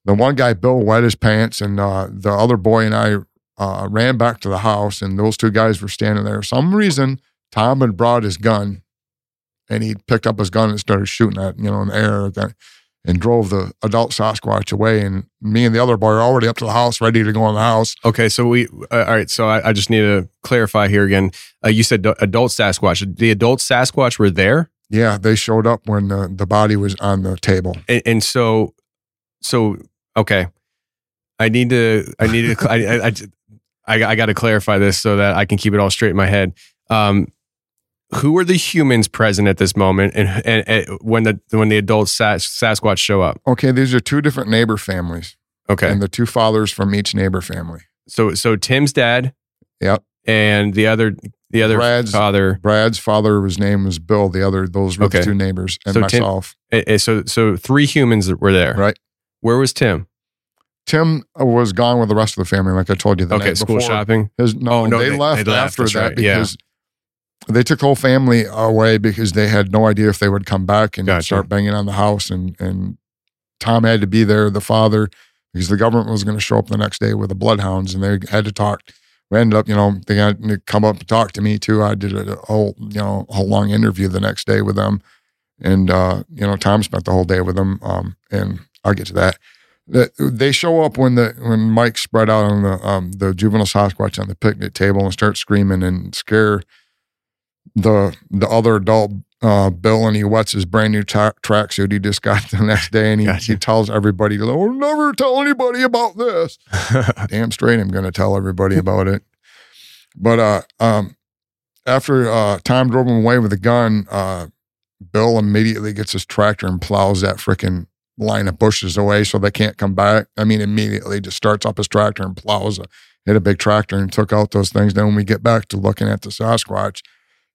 the one guy, Bill, wet his pants, and uh, the other boy and I uh, ran back to the house, and those two guys were standing there. For some reason, Tom had brought his gun, and he picked up his gun and started shooting at you know in the air. And drove the adult Sasquatch away. And me and the other boy are already up to the house, ready to go in the house. Okay. So we, uh, all right. So I, I just need to clarify here again. Uh, you said adult Sasquatch. The adult Sasquatch were there. Yeah, they showed up when the, the body was on the table. And, and so, so, okay. I need to, I need to, I, I, I, I, I got to clarify this so that I can keep it all straight in my head. Um, who are the humans present at this moment, and, and, and when the when the adult Sas- Sasquatch show up? Okay, these are two different neighbor families, Okay, and the two fathers from each neighbor family. so so Tim's dad, Yep. and the other the other Brad's- father. Brad's father, his name was Bill. The other, those were Okay. the two neighbors, and So myself. eh, eh, So so three humans that were there. Right. Where was Tim? Tim was gone with the rest of the family, like I told you. The Okay, night school before. shopping. His, no, Oh, no, they, they- left they left, after that right, yeah. They took the whole family away because they had no idea if they would come back and Gotcha. start banging on the house. And and Tom had to be there, the father, because the government was going to show up the next day with the bloodhounds, and they had to talk. We ended up, you know, they had to come up and talk to me too. I did a whole, you know, a whole long interview the next day with them, and uh, you know, Tom spent the whole day with them. Um, and I'll get to that that they show up when the when Mike spread out on the um, the juvenile Sasquatch on the picnic table and start screaming and scare the the other adult uh, Bill and he wets his brand new tra- tracksuit he just got the next day and he, Gotcha. he tells everybody, "Oh, never tell anybody about this." Damn straight, I'm going to tell everybody about it. But uh, um, after uh, Tom drove him away with a gun, uh, Bill immediately gets his tractor and plows that freaking line of bushes away so they can't come back. I mean, immediately just starts up his tractor and plows a, hit a big tractor and took out those things. Then when we get back to looking at the Sasquatch,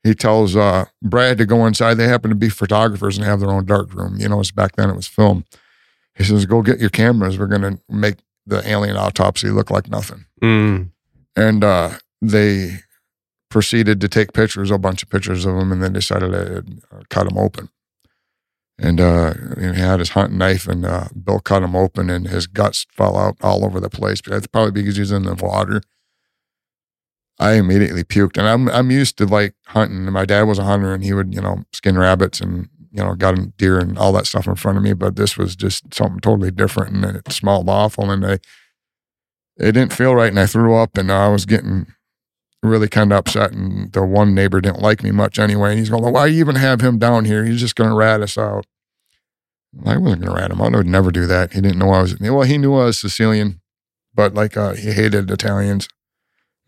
he tells uh, Brad to go inside. They happen to be photographers and have their own dark room. You know, it's back then it was film. He says, "Go get your cameras. We're going to make the alien autopsy look like nothing." Mm. And uh, they proceeded to take pictures, a bunch of pictures of him, and then decided to uh, cut him open. And uh, he had his hunting knife, and uh, Bill cut him open, and his guts fell out all over the place. But that's probably because he was in the water. I immediately puked, and I'm I'm used to like hunting. And my dad was a hunter, and he would you know skin rabbits and you know got deer and all that stuff in front of me. But this was just something totally different, and it smelled awful, and I it didn't feel right, and I threw up, and I was getting really kind of upset. And the one neighbor didn't like me much anyway, and he's going, "Why you even have him down here? He's just going to rat us out." I wasn't going to rat him out. I would never do that. He didn't know I was. Well, he knew I was Sicilian, but like uh, he hated Italians.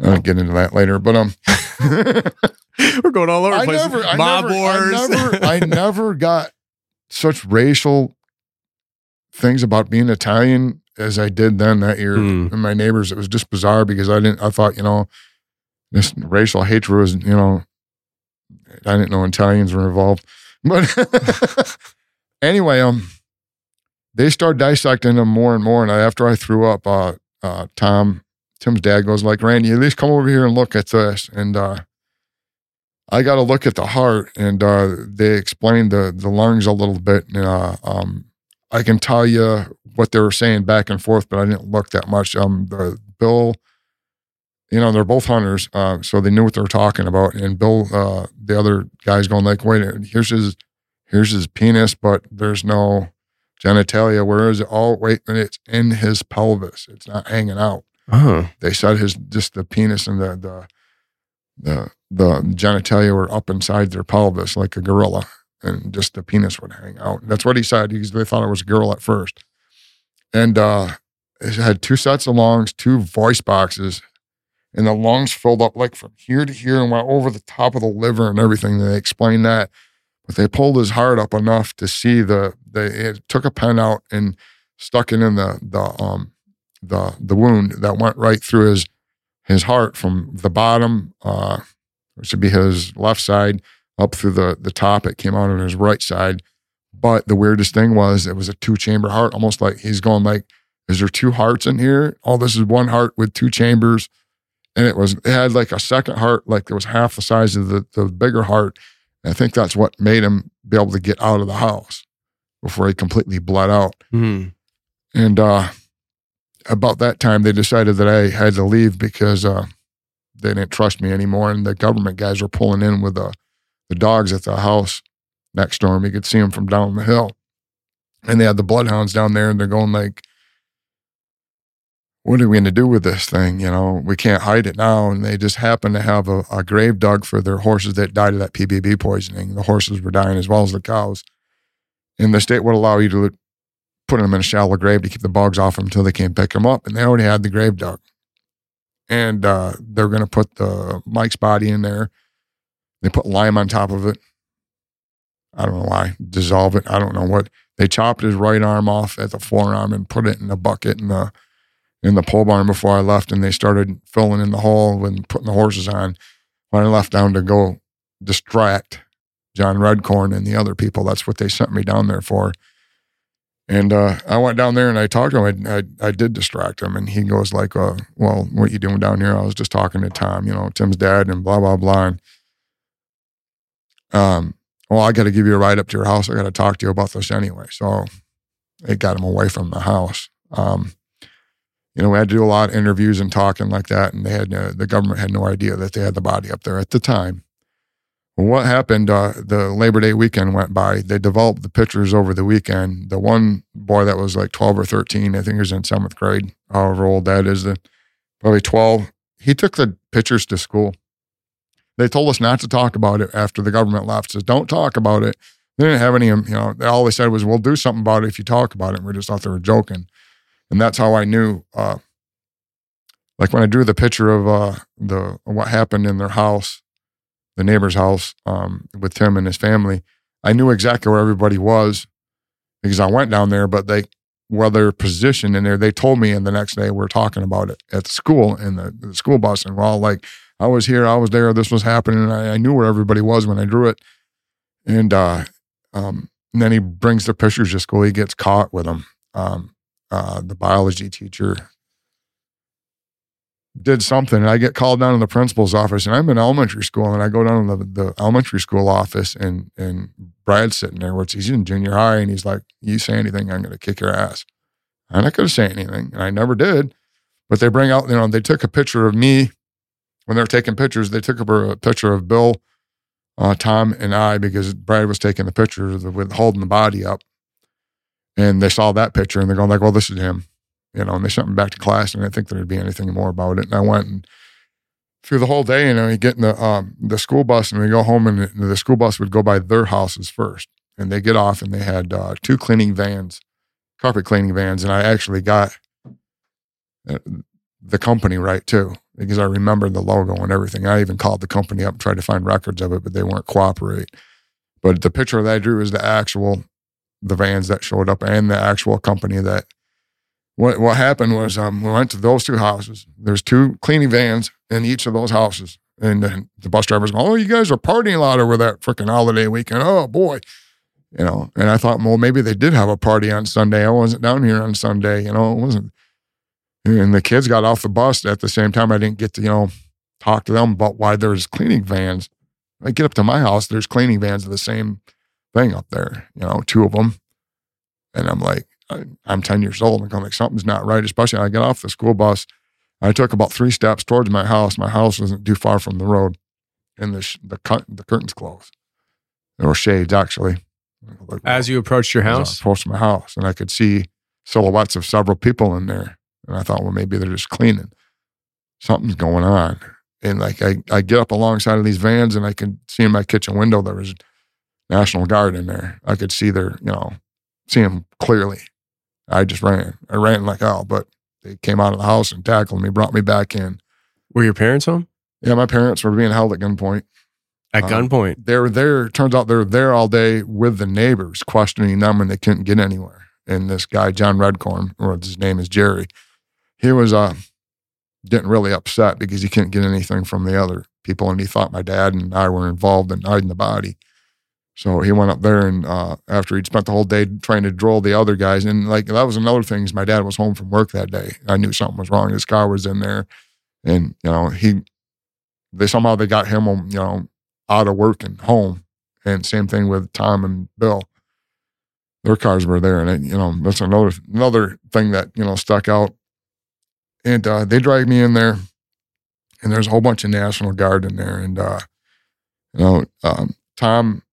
I'll get into that later, but um. We're going all over the I place. never, I Mob never, wars. I never, I never got such racial things about being Italian as I did then that year. Hmm. And my neighbors, it was just bizarre because I didn't. I thought, you know, this racial hatred was, you know, I didn't know Italians were involved. But anyway, um, they start dissecting them more and more. And I, after I threw up, uh, uh, Tom, Tim's dad goes like, Randy, at least come over here and look at this. And uh, I got to look at the heart, and uh, they explained the the lungs a little bit. And, uh, um, I can tell you what they were saying back and forth, but I didn't look that much. Um, the Bill, you know, they're both hunters, uh, so they knew what they were talking about. And Bill, uh, the other guy's going like, "Wait, here's his here's his penis, but there's no genitalia. Where is it? Oh, wait, it's in his pelvis. It's not hanging out. Oh. They said his just the penis and the the the the genitalia were up inside their pelvis like a gorilla, and just the penis would hang out. That's what he said. He's, they thought it was a girl at first, and uh, it had two sets of lungs, two voice boxes, and the lungs filled up like from here to here and went over the top of the liver and everything. They explained that, but they pulled his heart up enough to see the they took a pen out and stuck it in the the um the the wound that went right through his his heart from the bottom, uh, which would be his left side, up through the the top. It came out on his right side. But the weirdest thing was it was a two chamber heart, almost like he's going like, is there two hearts in here? Oh, this is one heart with two chambers. And it was it had like a second heart, like it was half the size of the, the bigger heart. And I think that's what made him be able to get out of the house before he completely bled out. Hmm. And uh, about that time, they decided that I had to leave because uh, they didn't trust me anymore. And the government guys were pulling in with the, the dogs at the house next door. And we could see them from down the hill. And they had the bloodhounds down there, and they're going like, what are we going to do with this thing? You know, we can't hide it now. And they just happened to have a, a grave dug for their horses that died of that PBB poisoning. The horses were dying as well as the cows. And the state would allow you to put them in a shallow grave to keep the bugs off them until they came pick them up. And they already had the grave dug. And uh, they're going to put the Mike's body in there. They put lime on top of it. I don't know why. Dissolve it. I don't know what. They chopped his right arm off at the forearm and put it in a bucket in the in the pole barn before I left. And they started filling in the hole and putting the horses on. When I left down to go distract John Redcorn and the other people, that's what they sent me down there for. And uh, I went down there and I talked to him. I, I, I did distract him, and he goes like, uh, "Well, what you doing down here?" I was just talking to Tom, you know, Tim's dad, and blah blah blah. And, um, well, I got to give you a ride up to your house. I got to talk to you about this anyway. So it got him away from the house. Um, you know, we had to do a lot of interviews and talking like that, and they had the government had no idea that they had the body up there at the time. What happened? Uh, the Labor Day weekend went by. They developed the pictures over the weekend. The one boy that was like twelve or thirteen, I think he was in seventh grade, however old that is, the probably twelve. He took the pictures to school. They told us not to talk about it after the government left. Says don't talk about it. They didn't have any, you know. All they said was, "We'll do something about it if you talk about it." And we just thought they were joking, and that's how I knew. Uh, like when I drew the picture of uh, the what happened in their house, the neighbor's house, um, with Tim and his family, I knew exactly where everybody was because I went down there. But they, where their position in there, they told me. And the next day, we we're talking about it at the school in the, the school bus, and we're all like, "I was here, I was there, this was happening." I, I knew where everybody was when I drew it. And uh, um, and then he brings the pictures to school. He gets caught with them. Um, uh, the biology teacher did something and I get called down to the principal's office and I'm in elementary school and I go down to the, the elementary school office and and Brad's sitting there, which he's in junior high, and he's like, You say anything, I'm gonna kick your ass. And I couldn't say anything, and I never did. But they bring out, you know, they took a picture of me when they were taking pictures, they took a, a picture of Bill, uh, Tom, and I because Brad was taking the picture with holding the body up. And they saw that picture and they're going like, well, this is him you know, and they sent me back to class, and I didn't think there'd be anything more about it. And I went and through the whole day, you know, you get in the um, the school bus, and we go home, and the, school bus would go by their houses first, and they get off, and they had uh, two cleaning vans, carpet cleaning vans, and I actually got uh, the company right too because I remember the logo and everything. I even called the company up and tried to find records of it, but they weren't cooperate. But the picture that I drew is the actual the vans that showed up and the actual company that what what happened was um, we went to those two houses. There's two cleaning vans in each of those houses, and then the bus drivers go, "Oh, you guys are partying a lot over that freaking holiday weekend." Oh boy, you know. And I thought, well, maybe they did have a party on Sunday. I wasn't down here on Sunday, you know. It wasn't. And the kids got off the bus at the same time. I didn't get to you know talk to them about why there's cleaning vans. I get up to my house, there's cleaning vans of the same thing up there, you know, two of them, and I'm like I'm 10 years old and I'm like, something's not right. Especially I get off the school bus. I took about three steps towards my house. My house wasn't too far from the road and the, the, the curtains closed. There were shades actually. As you approached your house, approached my house, and I could see silhouettes of several people in there. And I thought, well, maybe they're just cleaning. Something's going on. And like I, I get up alongside of these vans, and I can see in my kitchen window there was National Guard in there. I could see their, you know, see them clearly. I just ran. I ran like hell, but they came out of the house and tackled me, brought me back in. were your parents home Yeah, my parents were being held at gunpoint. at Um, gunpoint? They were there. Turns out they were there all day with the neighbors, questioning them, and they couldn't get anywhere. And this guy, John Redcorn, or his name is Jerry, he was uh, getting really upset because he couldn't get anything from the other people, and he thought my dad and I were involved in hiding the body. So he went up there, and uh, after he'd spent the whole day trying to drill the other guys, and like that was another thing. Is my dad was home from work that day. I knew something was wrong. His car was in there, and you know he, they somehow they got him, um, you know, out of work and home. And same thing with Tom and Bill. Their cars were there, and it, you know that's another another thing that you know stuck out. And uh, they dragged me in there, and there's a whole bunch of National Guard in there, and uh, you know um, Tom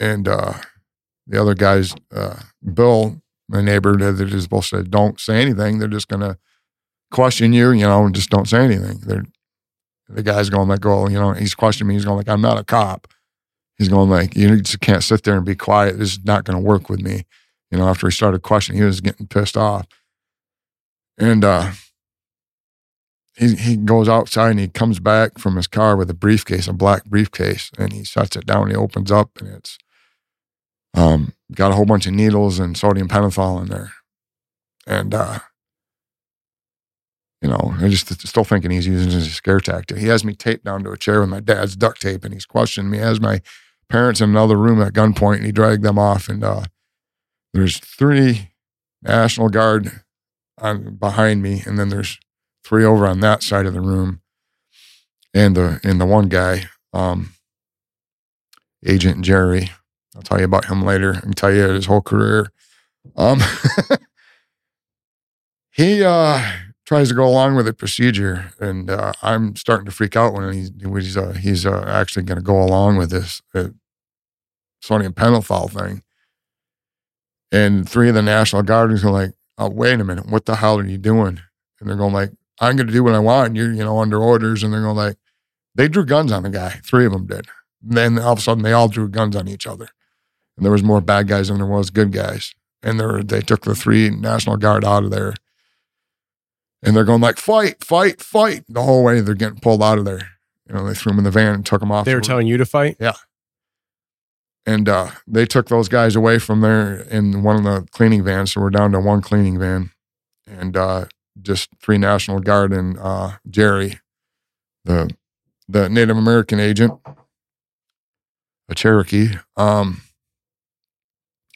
and uh, the other guys, uh, Bill, my neighbor, they just both said, "Don't say anything. They're just gonna question you, you know, and just don't say anything." They're the guy's going like, "Oh, you know," he's questioning me. He's going like, "I'm not a cop." He's going like, "You just can't sit there and be quiet. This is not going to work with me." You know, after he started questioning, he was getting pissed off, and uh, he he goes outside and he comes back from his car with a briefcase, a black briefcase, and he sets it down. He opens up, and it's um, got a whole bunch of needles and sodium pentothal in there, and uh, you know, I just still thinking he's using a scare tactic. He has me taped down to a chair with my dad's duct tape, and he's questioning me. He has my parents in another room at gunpoint, and he dragged them off. And uh, there's three National Guard on behind me, and then there's three over on that side of the room, and the and the one guy, um, Agent Jerry. I'll tell you about him later. I can tell you his whole career. Um, he uh, tries to go along with the procedure, and uh, I'm starting to freak out when he's he's, uh, he's uh, actually going to go along with this uh, sodium pentothal thing. And three of the National Guard are like, "Oh, wait a minute, what the hell are you doing?" And they're going like, "I'm going to do what I want. And you're, you know, under orders." And they're going like, they drew guns on the guy. Three of them did. And then all of a sudden, they all drew guns on each other, and there was more bad guys than there was good guys. And there, they took the three National Guard out of there and they're going like fight, fight, fight the whole way. They're getting pulled out of there. You know, they threw them in the van and took them off. They were telling you to fight. Yeah. And uh, they took those guys away from there in one of the cleaning vans. So we're down to one cleaning van, and uh, just three National Guard and uh, Jerry, the the Native American agent, a Cherokee. Um,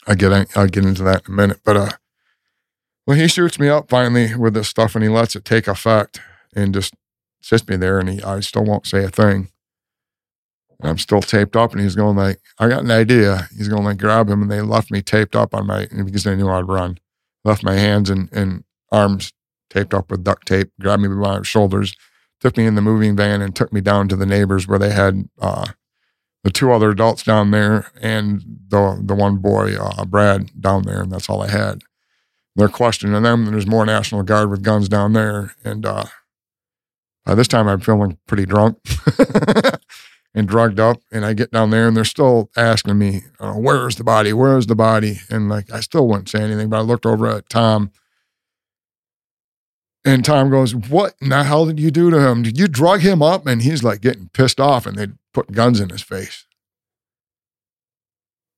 I get I get into that in a minute, but uh, well, he shoots me up finally with this stuff, and he lets it take effect, and just sits me there, and he I still won't say a thing. And I'm still taped up, and he's going like, I got an idea. He's going like, grab him, and they left me taped up on my because they knew I'd run. Left my hands and, and arms taped up with duct tape. Grabbed me by my shoulders, took me in the moving van, and took me down to the neighbors where they had uh, the two other adults down there and the the one boy, uh, Brad, down there, and that's all I had. They're questioning them. There's more National Guard with guns down there, and uh, by this time I'm feeling pretty drunk. and drugged up. And I get down there and they're still asking me, uh, where's the body? Where's the body? And like, I still wouldn't say anything, but I looked over at Tom. And Tom goes, What in the hell did you do to him? Did you drug him up? And he's like getting pissed off and they put guns in his face.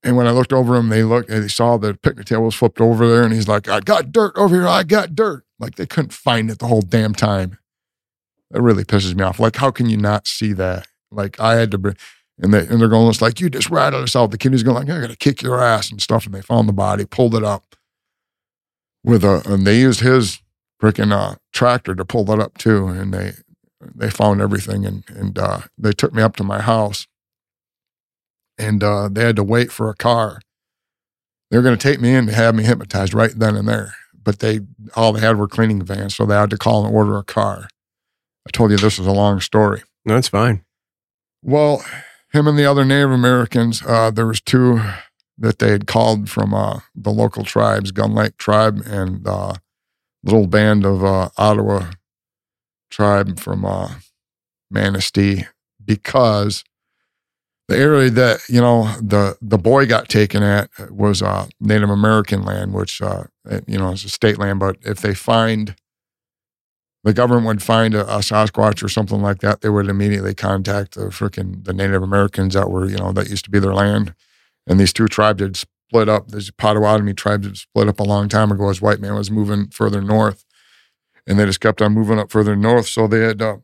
And when I looked over him, they looked and they saw the picnic table was flipped over there. And he's like, I got dirt over here. I got dirt. Like they couldn't find it the whole damn time. That really pisses me off. Like, how can you not see that? Like I had to, br- and they and they're going, it's like you just rattled us out. The kid is going like, I got to kick your ass and stuff. And they found the body, pulled it up with a, and they used his freaking uh, tractor to pull that up too. And they they found everything, and and uh, they took me up to my house, and uh, they had to wait for a car. They were going to take me in to have me hypnotized right then and there, but they all they had were cleaning vans, so they had to call and order a car. I told you this was a long story. No, it's fine. Well, him and the other Native Americans, uh, there was two that they had called from uh, the local tribes, Gun Lake tribe and uh, little band of uh, Ottawa tribe from uh, Manistee, because the area that you know the the boy got taken at was uh, Native American land, which uh, you know is a state land. But if they find the government would find a, a Sasquatch or something like that, they would immediately contact the freaking the Native Americans that were you know that used to be their land. And these two tribes had split up. The Potawatomi tribes had split up a long time ago as white man was moving further north, and they just kept on moving up further north. So they had uh,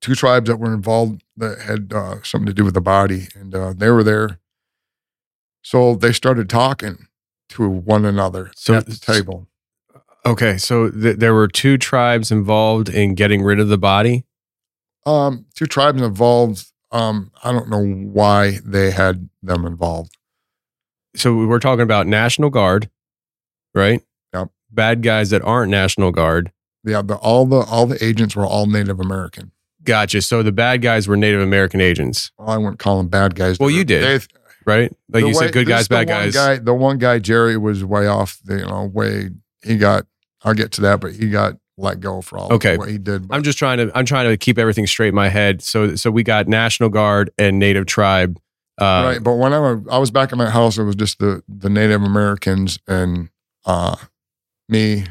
two tribes that were involved that had uh, something to do with the body, and uh, they were there. So they started talking to one another So- at the table. Okay, so th- there were two tribes involved in getting rid of the body. Um, two tribes involved. Um, I don't know why they had them involved. So we're talking about National Guard, right? Bad guys that aren't National Guard. Yeah, the all the all the agents were all Native American. Gotcha. So the bad guys were Native American agents, Well, I wouldn't call them bad guys. Well, you did. they- right? Like you way- said, good guys, bad guys. Guy, the one guy, Jerry, was way off. The, you know, way he got. I'll get to that, but he got let go for all Okay. of what he did. But I'm just trying to I'm trying to keep everything straight in my head. So so we got National Guard and Native Tribe. Uh, right. But when I I was back in my house, it was just the the Native Americans and uh, me,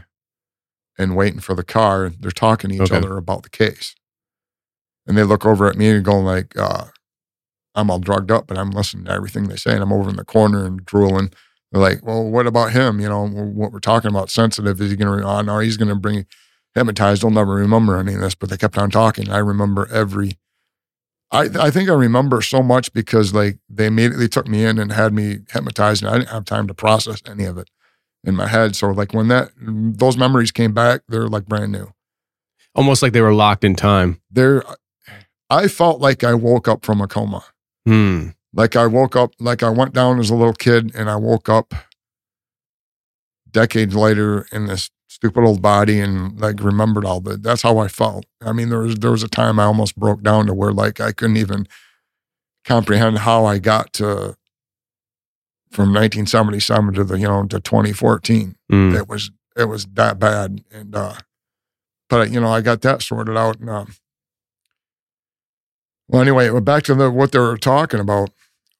and waiting for the car. They're talking to each Okay. other about the case, and they look over at me and go like, uh, "I'm all drugged up, but I'm listening to everything they say, and I'm over in the corner and drooling." They're like, "Well, what about him? You know, what we're talking about sensitive? Is he going to? Oh no, he's going to bring hypnotized. He'll never remember any of this." But they kept on talking. I remember every. I I think I remember so much because like they immediately took me in and had me hypnotized, and I didn't have time to process any of it in my head. So like when that those memories came back, they're like brand new. almost like they were locked in time. They're. I felt like I woke up from a coma. Hmm. Like I woke up, like I went down as a little kid, and I woke up decades later in this stupid old body, and like remembered all that. That's how I felt. I mean, there was there was a time I almost broke down to where like I couldn't even comprehend how I got to from 1977 to the you know to 2014. Hmm. It was it was that bad, and uh, but you know I got that sorted out. And, um, well, anyway, back to the what they were talking about.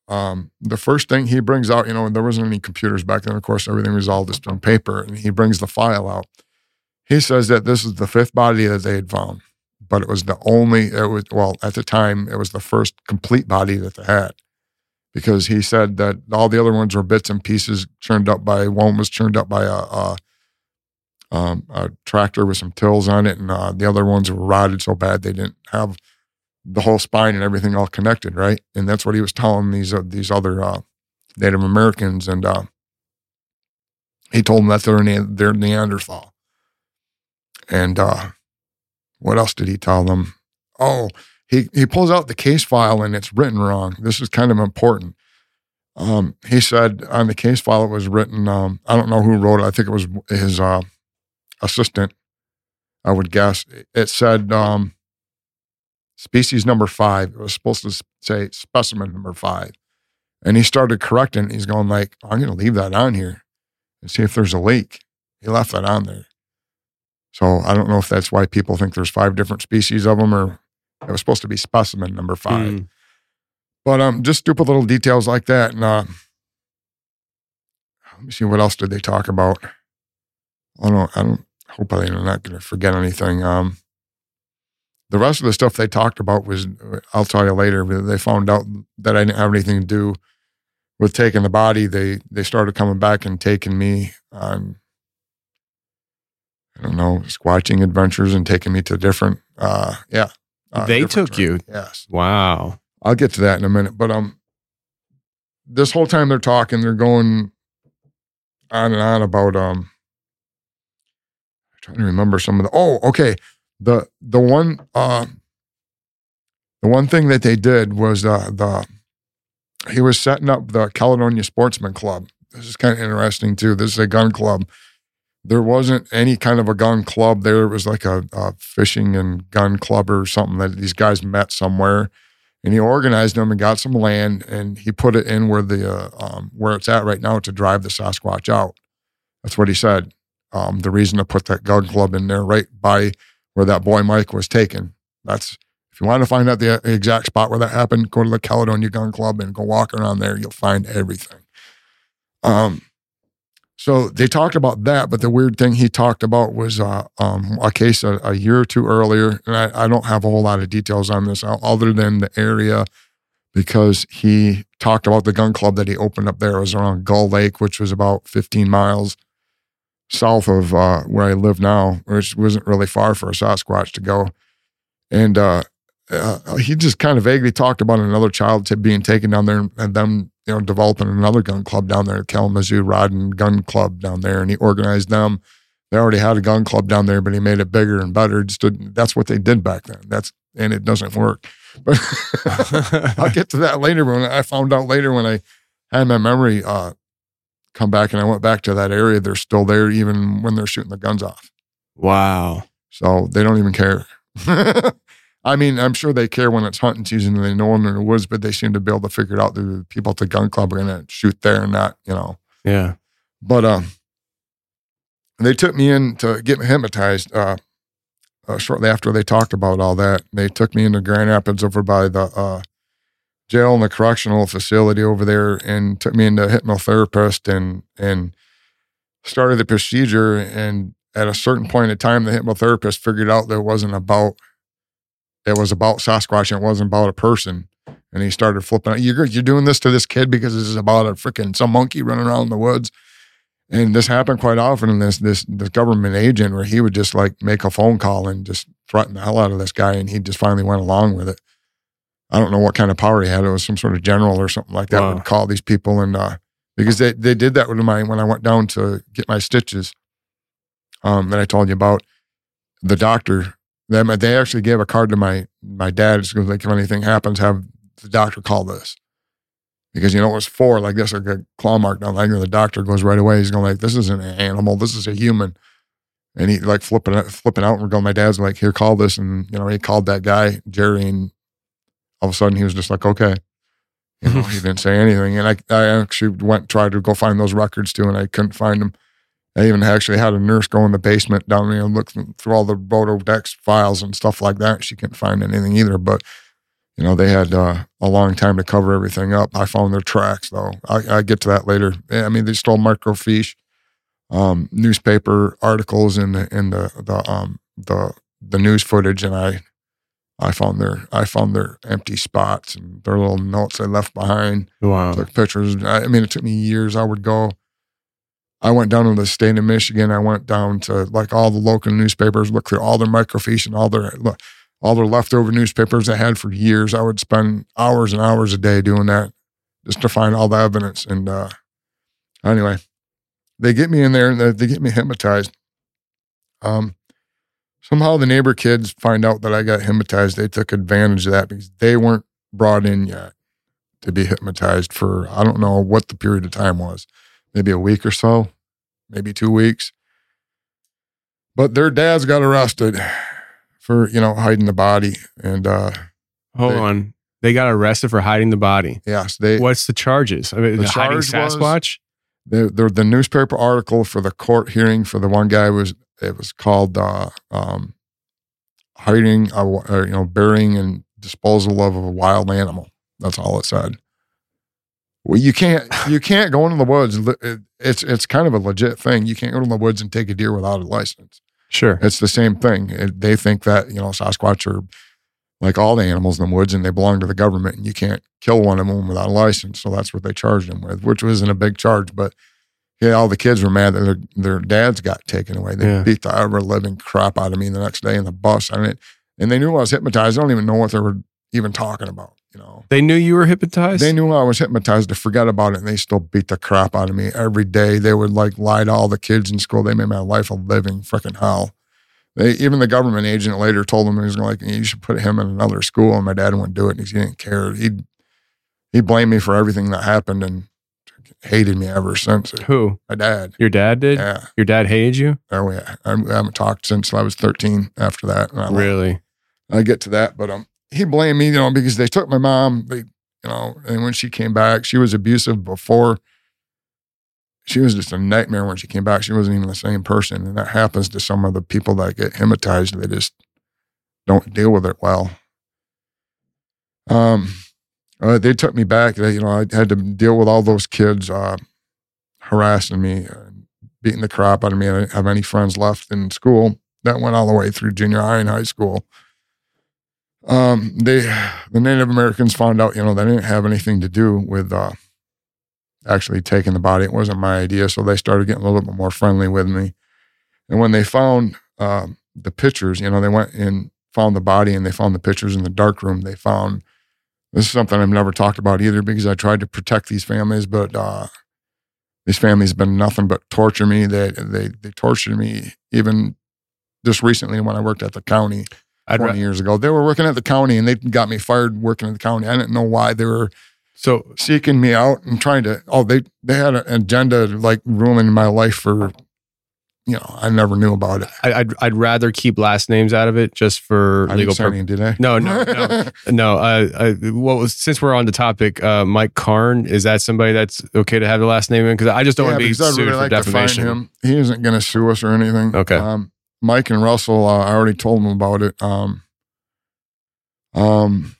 Um, the first thing he brings out, you know, there wasn't any computers back then. Of course, everything was all just on paper, and he brings the file out. He says that this is the fifth body that they had found, but it was the only. It was well at the time it was the first complete body that they had, because he said that all the other ones were bits and pieces churned up by one was churned up by a, a um, a tractor with some tills on it, and uh, the other ones were rotted so bad they didn't have the whole spine and everything all connected, right? And that's what he was telling these uh, these other uh, Native Americans, and uh, he told them that they're ne- they're Neanderthal. And uh, what else did he tell them? Oh, he he pulls out the case file and it's written wrong. This is kind of important. Um, he said on the case file it was written. Um, I don't know who wrote it. I think it was his uh, assistant. I would guess it said um, species number five. It was supposed to say specimen number five. And he started correcting. He's going like, I'm going to leave that on here and see if there's a leak. He left that on there. So I don't know if that's why people think there's five different species of them or it was supposed to be specimen number five. Hmm. But um, just stupid little details like that. And uh, let me see what else did they talk about. I don't. know. I don't. Hopefully, I'm not going to forget anything. Um, the rest of the stuff they talked about was, I'll tell you later. But they found out that I didn't have anything to do with taking the body. They they started coming back and taking me on. I don't know, squatching adventures and taking me to different. Uh, yeah. Uh, They took you. Yes. Wow. I'll get to that in a minute. But um, this whole time they're talking, they're going on and on about um. I'm trying to remember some of the. Oh, okay. The the one uh, the one thing that they did was uh, the he was setting up the Caledonia Sportsman Club. This is kind of interesting too. This is a gun club. There wasn't any kind of a gun club there. It was like a, a fishing and gun club or something that these guys met somewhere and he organized them and got some land and he put it in where the uh, um, where it's at right now to drive the Sasquatch out. That's what he said. Um, the reason to put that gun club in there right by where that boy Mike was taken. That's if you want to find out the exact spot where that happened, go to the Caledonia Gun Club and go walk around there. You'll find everything. Um, so they talked about that, but the weird thing he talked about was uh, um, a case a, a, year or two earlier. And I, I, don't have a whole lot of details on this other than the area because he talked about the gun club that he opened up there. It was around Gull Lake, which was about 15 miles south of uh, where I live now, which wasn't really far for a Sasquatch to go. And uh, uh, he just kind of vaguely talked about another child being taken down there and them, you know, developing another gun club down there, Kalamazoo Rod and Gun Club down there, and he organized them. They already had a gun club down there, but he made it bigger and better. Just that's what they did back then. That's and it doesn't work. But I'll get to that later. When I found out later when I had my memory uh, come back and I went back to that area, they're still there even when they're shooting the guns off. Wow. So they don't even care. I mean, I'm sure they care when it's hunting season and they know they're in the woods, but they seem to be able to figure it out. The people at the gun club are going to shoot there and not, you know. Yeah. But um, they took me in to get hypnotized uh, uh, shortly after they talked about all that. They took me into Grand Rapids over by the uh, jail and the correctional facility over there and took me into a hypnotherapist and, and started the procedure. And at a certain point in time, the hypnotherapist figured out that it wasn't about – it was about Sasquatch and it wasn't about a person. And he started flipping out. You're, you're doing this to this kid because this is about a freaking some monkey running around in the woods. And this happened quite often in this this this government agent where he would just like make a phone call and just threaten the hell out of this guy, and he just finally went along with it. I don't know what kind of power he had. It was some sort of general or something like that. Wow. Would call these people and uh, because they they did that with my when I went down to get my stitches, um, that I told you about. The doctor they, they actually gave a card to my my dad. Just like, if anything happens, have the doctor call this. Because you know it was four like this, like a claw mark down there. The doctor goes right away. He's going like, "This isn't an animal. This is a human." And he like flipping flipping out. And we're going. My dad's like, "Here, call this." And you know he called that guy Jerry, and all of a sudden he was just like, "Okay." You know, he didn't say anything. And I, I actually went tried to go find those records too, and I couldn't find them. I even actually had a nurse go in the basement down there and look through all the Rolodex files and stuff like that. She couldn't find anything either. But, you know, they had uh, a long time to cover everything up. I found their tracks, though. I, I get to that later. I mean, they stole microfiche, um, newspaper articles in the in the the um the the news footage, and I I found their I found their empty spots and their little notes they left behind. Wow. Took pictures. I, I mean, it took me years. I would go I went down to the state of Michigan. I went down to like all the local newspapers, looked through all their microfiche and all their all their leftover newspapers I had for years. I would spend hours and hours a day doing that just to find all the evidence. And uh, anyway, they get me in there and they get me hypnotized. Um, somehow the neighbor kids find out that I got hypnotized. They took advantage of that because they weren't brought in yet to be hypnotized for I don't know what the period of time was maybe a week or so, maybe two weeks. But their dads got arrested for, you know, hiding the body. And uh hold they, on. They got arrested for hiding the body. Yes. They what's the charges? I mean, the hiding Sasquatch? Was, the, the the newspaper article for the court hearing for the one guy was it was called uh um hiding a, or, you know, burying and disposal of a wild animal. That's all it said. Well, you can't you can't go into the woods. It's it's kind of a legit thing. You can't go to the woods and take a deer without a license. Sure, it's the same thing. It, they think that you know Sasquatch are like all the animals in the woods, and they belong to the government, and you can't kill one of them without a license. So that's what they charged him with, which wasn't a big charge, but yeah, all the kids were mad that their, their dads got taken away. They yeah. beat the ever living crap out of me the next day in the bus. I mean, and they knew I was hypnotized. I don't even know what they were even talking about you know. They knew you were hypnotized? They knew I was hypnotized to forget about it and they still beat the crap out of me every day. They would like lie to all the kids in school. They made my life a living freaking hell. They even the government agent later told them he was like, you should put him in another school. And my dad wouldn't do it because he didn't care. He he blamed me for everything that happened and hated me ever since. Who? My dad. Your dad did? Yeah. Your dad hated you? Oh yeah. I, I haven't talked since I was 13 after that. really? I get to that, but um he blamed me, you know, because they took my mom. They, you know, and when she came back, she was abusive before. She was just a nightmare when she came back. She wasn't even the same person, and that happens to some of the people that get hypnotized. They just don't deal with it well. Um, uh, they took me back. They, you know, I had to deal with all those kids uh, harassing me, uh, beating the crap out of me. I didn't have any friends left in school. That went all the way through junior high and high school. Um, they, the Native Americans found out, you know, they didn't have anything to do with uh, actually taking the body. It wasn't my idea, so they started getting a little bit more friendly with me. And when they found um, the pictures, you know, they went and found the body and they found the pictures in the dark room. They found this is something I've never talked about either because I tried to protect these families, but uh, these families have been nothing but torture me. They they they tortured me even just recently when I worked at the county I'd 20 ra- years ago. They were working at the county and they got me fired working at the county. I didn't know why they were so seeking me out and trying to. Oh, they they had an agenda like ruining my life for. You know, I never knew about it. I, I'd I'd rather keep last names out of it just for I legal purposes. did I? No, no, no, no. Uh, uh, what was since we're on the topic, uh, Mike Karn is that somebody that's okay to have the last name in? Because I just don't yeah, want to be sued really for like to find defamation. him. He isn't going to sue us or anything. Okay. Um, Mike and Russell, uh, I already told them about it. Um, um,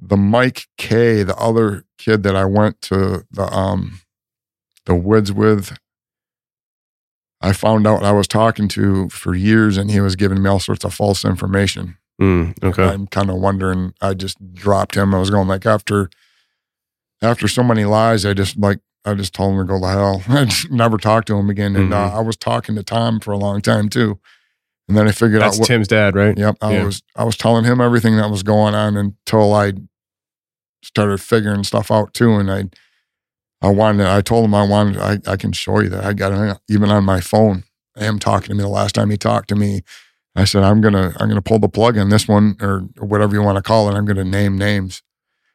the Mike K, the other kid that I went to the um, the woods with, I found out I was talking to for years, and he was giving me all sorts of false information. Mm, okay. I'm kind of wondering. I just dropped him. I was going like after after so many lies, I just like I just told him to go to hell. I never talked to him again. And uh, Mhm. I was talking to Tom for a long time too. And then I figured That's out what. Tim's dad, right? Yep, I Yeah. was I was telling him everything that was going on until I started figuring stuff out too. And I I wanted I told him I wanted I, I can show you that I got it even on my phone. Him talking to me the last time he talked to me. I said I'm gonna I'm gonna pull the plug on this one or whatever you want to call it. I'm gonna name names.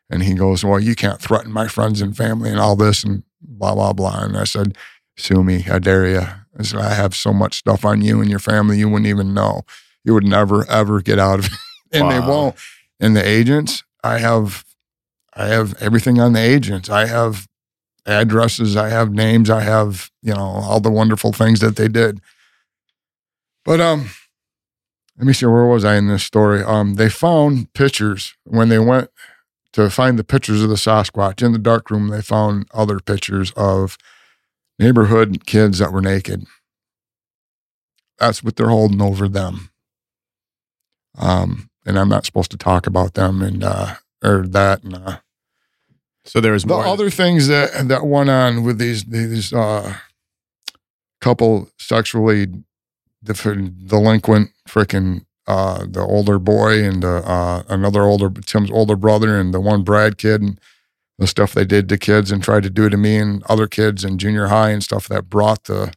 And he goes, Well, you can't threaten my friends and family and all this and blah blah blah. And I said, Sue me, I dare you. I said, I have so much stuff on you and your family you wouldn't even know. You would never ever get out of it. and they won't. And the agents, I have I have everything on the agents. I have addresses, I have names, I have, you know, all the wonderful things that they did. But um let me see where was I in this story? Um they found pictures when they went to find the pictures of the Sasquatch in the dark room, they found other pictures of neighborhood kids that were naked. That's what they're holding over them. Um, and I'm not supposed to talk about them and uh or that and uh So there was the more. other things that that went on with these these uh couple sexually delinquent freaking uh the older boy and uh another older Tim's older brother and the one Brad kid and the stuff they did to kids and tried to do to me and other kids in junior high and stuff that brought the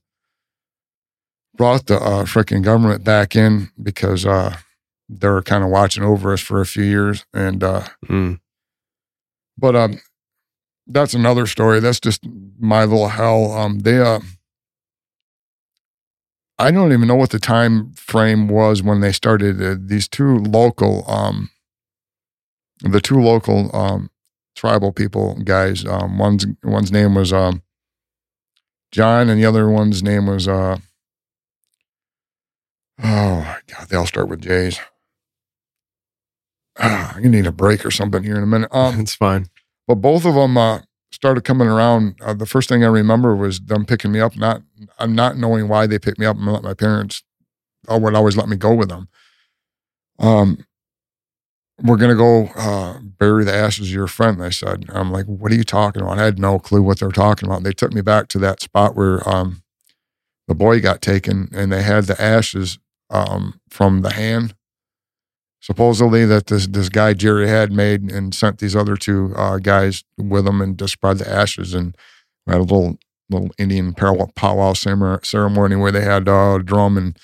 brought the uh freaking government back in because uh they were kind of watching over us for a few years and uh Mm. but um, that's another story. That's just my little hell. Um, they uh, I don't even know what the time frame was when they started. Uh, these two local, um, the two local um, tribal people guys. Um, one's one's name was um, John, and the other one's name was uh, oh my god, they all start with J's. Ah, I'm gonna need a break or something here in a minute. Um, it's fine. but both of them uh, started coming around. Uh, the first thing I remember was them picking me up, not I'm not knowing why they picked me up and let my parents uh, would always let me go with them. Um, we're gonna go uh, bury the ashes of your friend. They said. I'm like, what are you talking about? I had no clue what they were talking about. They took me back to that spot where um, the boy got taken, and they had the ashes um, from the hand supposedly that this this guy Jerry had made and sent these other two uh, guys with him and just spread the ashes and we had a little little Indian powwow ceremony where they had uh, drum and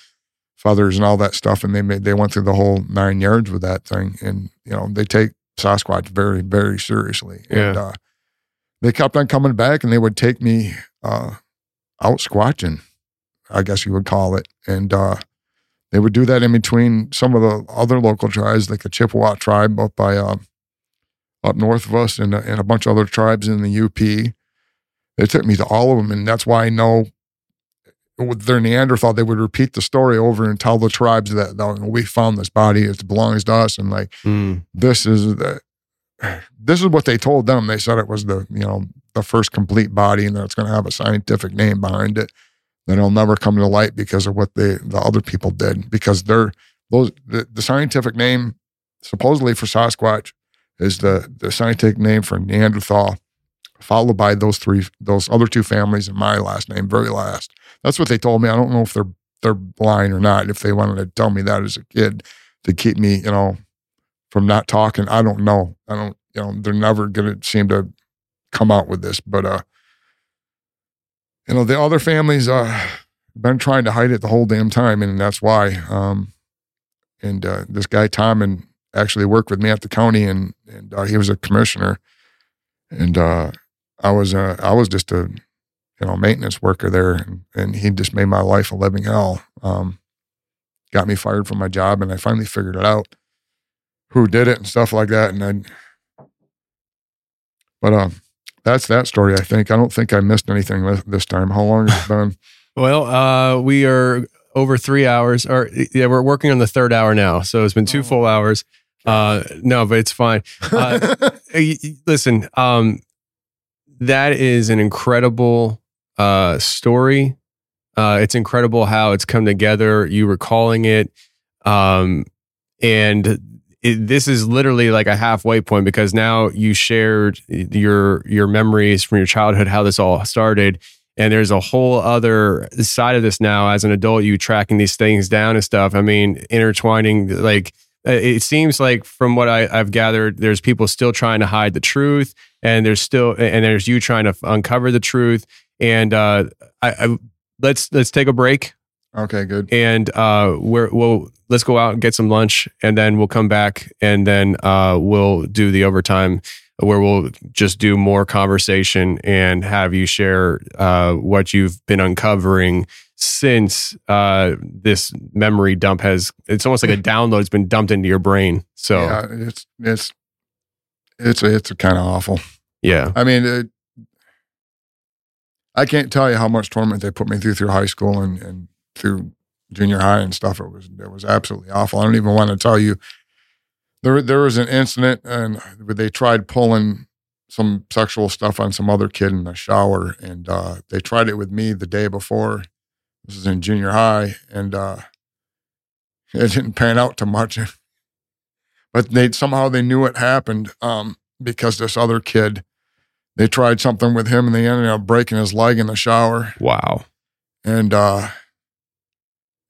feathers and all that stuff and they made they went through the whole nine yards with that thing and you know they take Sasquatch very very seriously and Yeah. uh, they kept on coming back and they would take me uh, out squatching I guess you would call it and uh, they would do that in between some of the other local tribes, like the Chippewa tribe up by uh, up north of us, and, uh, and a bunch of other tribes in the UP. They took me to all of them, and that's why I know their Neanderthal, they would repeat the story over and tell the tribes that "Oh, we found this body, it belongs to us, and like Mm. this is the this is what they told them. They said it was the you know the first complete body, and that it's going to have a scientific name behind it. That it'll never come to light because of what they the other people did. Because they're those the, the scientific name supposedly for Sasquatch is the the scientific name for Neanderthal, followed by those three those other two families and my last name, very last. That's what they told me. I don't know if they're they're lying or not. If they wanted to tell me that as a kid to keep me, you know, from not talking, I don't know. I don't, you know, they're never gonna seem to come out with this. But uh, you know, the other families uh been trying to hide it the whole damn time, and that's why. Um, and uh, this guy Tom and actually worked with me at the county, and and uh, he was a commissioner, and uh, I was uh, I was just a you know maintenance worker there, and, and he just made my life a living hell. Um, got me fired from my job, and I finally figured it out who did it and stuff like that. And I, but um, that's that story. I think I don't think I missed anything this, this time. How long has it been? Well, uh, we are over three hours, or yeah, we're working on the third hour now. So it's been two full hours. Uh, no, but it's fine. Uh, y- y- listen, um, that is an incredible uh, story. Uh, it's incredible how it's come together. You recalling it, um, and it, this is literally like a halfway point because now you shared your your memories from your childhood, how this all started, and there's a whole other side of this now as an adult. You tracking these things down and stuff. I mean, intertwining like uh, it seems like from what I, I've gathered, there's people still trying to hide the truth, and there's still and there's you trying to uncover the truth. And uh, I, I let's let's take a break, okay, good. and uh, we're we'll let's go out and get some lunch, and then we'll come back, and then uh, we'll do the overtime where we'll just do more conversation and have you share uh, what you've been uncovering since uh, this memory dump has it's almost like a download's been dumped into your brain so Yeah, it's it's it's it's kind of awful. yeah I mean, it, I can't tell you how much torment they put me through through high school and, and through junior high and stuff. It was it was absolutely awful. I don't even want to tell you. There there was an incident and they tried pulling some sexual stuff on some other kid in the shower, and uh, they tried it with me the day before. This is in junior high, and uh, it didn't pan out too much. but they somehow they knew it happened um, because this other kid they tried something with him and they ended up breaking his leg in the shower. Wow. And uh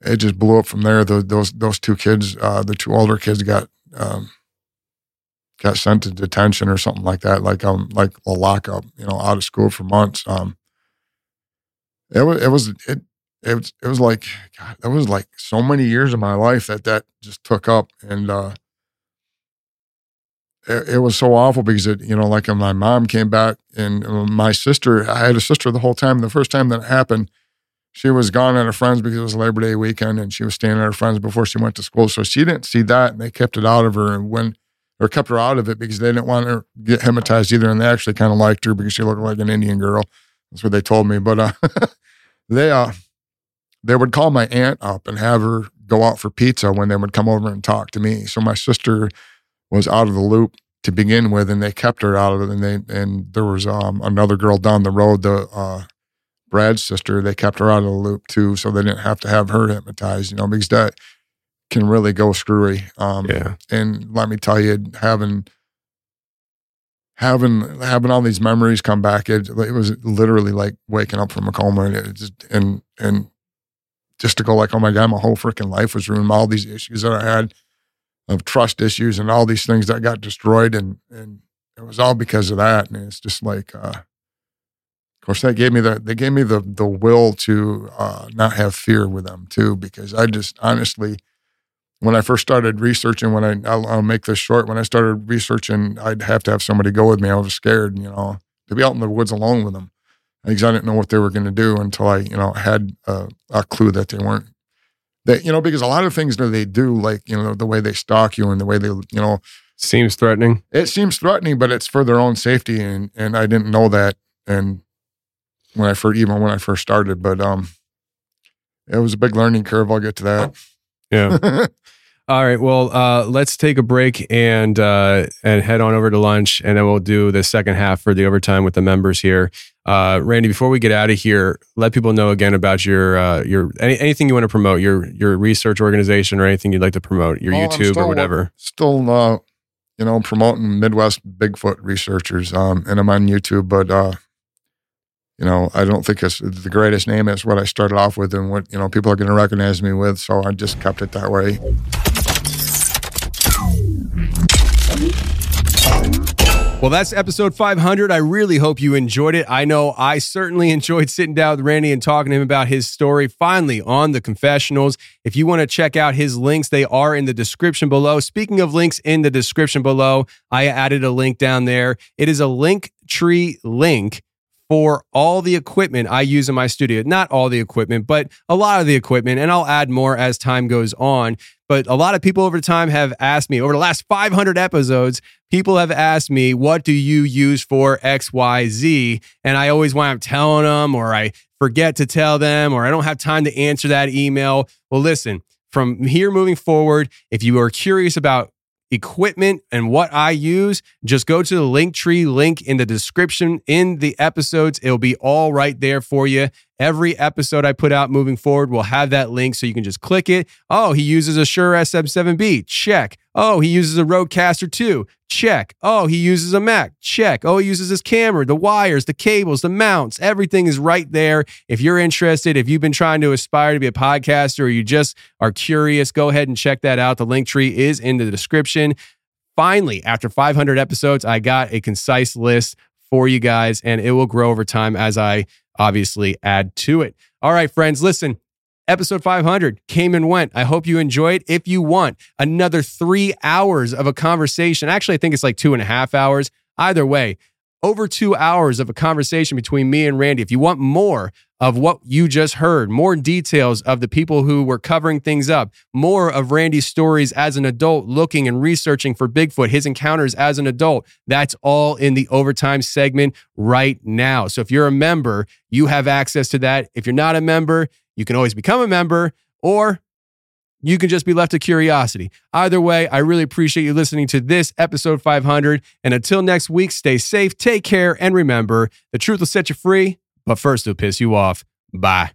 it just blew up from there. Those those, those two kids uh the two older kids got um got sent to detention or something like that like um like a lockup you know out of school for months. Um it was it was it it was, it was like God, that was like so many years of my life that that just took up. And uh it, was so awful because it, you know, like my mom came back and uh, my sister, I had a sister the whole time. The first time that happened, she was gone at her friends because it was Labor Day weekend and she was staying at her friends before she went to school. So she didn't see that and they kept it out of her and when, or kept her out of it because they didn't want her get hypnotized either. And they actually kind of liked her because she looked like an Indian girl. That's what they told me. But, uh, they, uh, they would call my aunt up and have her go out for pizza when they would come over and talk to me. So my sister was out of the loop to begin with, and they kept her out of it. And they and there was um, another girl down the road, the uh, Brad's sister. They kept her out of the loop too, so they didn't have to have her hypnotized. You know, because that can really go screwy. Um, yeah and let me tell you, having having having all these memories come back, it, it was literally like waking up from a coma, and it just and and just to go like, oh my god, my whole freaking life was ruined. All these issues that I had of trust issues and all these things that got destroyed, and and it was all because of that. And it's just like, uh, of course, that gave me the they gave me the the will to uh, not have fear with them too, because I just honestly when I first started researching, when I I'll, I'll, make this short, when I started researching, I'd have to have somebody go with me. I was scared, you know, to be out in the woods alone with them because I didn't know what they were going to do until I, you know, had a, a, clue that they weren't that you know because a lot of things that they do like you know the way they stalk you and the way they you know Seems threatening. it seems threatening but it's for their own safety and and i didn't know that and when i first even when i first started but um it was a big learning curve i'll get to that Yeah. All right. Well, uh, let's take a break and uh, and head on over to lunch, and then we'll do the second half for the overtime with the members here. Uh, Randy, before we get out of here, let people know again about your uh, your any, anything you want to promote, your your research organization or anything you'd like to promote, your Oh, I'm YouTube or whatever. still uh you know promoting midwest bigfoot researchers um and i'm on youtube but uh you know i don't think it's the greatest name it's what i started off with and what you know people are going to recognize me with so i just kept it that way Well, that's episode 500. I really hope you enjoyed it. I know I certainly enjoyed sitting down with Randy and talking to him about his story finally on the confessionals. If you want to check out his links, they are in the description below. Speaking of links in the description below, I added a link down there. It is a link tree link for all the equipment I use in my studio. Not all the equipment, but a lot of the equipment. And I'll add more as time goes on. But a lot of people over time have asked me over the last 500 episodes, people have asked me, what do you use for XYZ? And I always wind up telling them, or I forget to tell them, or I don't have time to answer that email. Well, listen, from here moving forward, if you are curious about equipment and what I use, just go to the Linktree link in the description in the episodes. It'll be all right there for you. Every episode I put out moving forward will have that link so you can just click it. Oh, he uses a Shure SM7B. Check. Oh, he uses a Rodecaster too. Check. Oh, he uses a Mac. Check. Oh, he uses his camera, the wires, the cables, the mounts. Everything is right there. If you're interested, if you've been trying to aspire to be a podcaster or you just are curious, go ahead and check that out. The Linktree is in the description. Finally, after 500 episodes, I got a concise list for you guys, and it will grow over time as I obviously add to it. All right, friends, listen. Episode 500 came and went. I hope you enjoyed. If you want another three hours of a conversation, actually, I think it's like two and a half hours. Either way, over two hours of a conversation between me and Randy. If you want more of what you just heard, more details of the people who were covering things up, more of Randy's stories as an adult looking and researching for Bigfoot, his encounters as an adult, that's all in the overtime segment right now. So if you're a member, you have access to that. If you're not a member, you can always become a member or you can just be left to curiosity. Either way, I really appreciate you listening to this episode 500. And until next week, stay safe, take care, and remember the truth will set you free, but first it'll piss you off. Bye.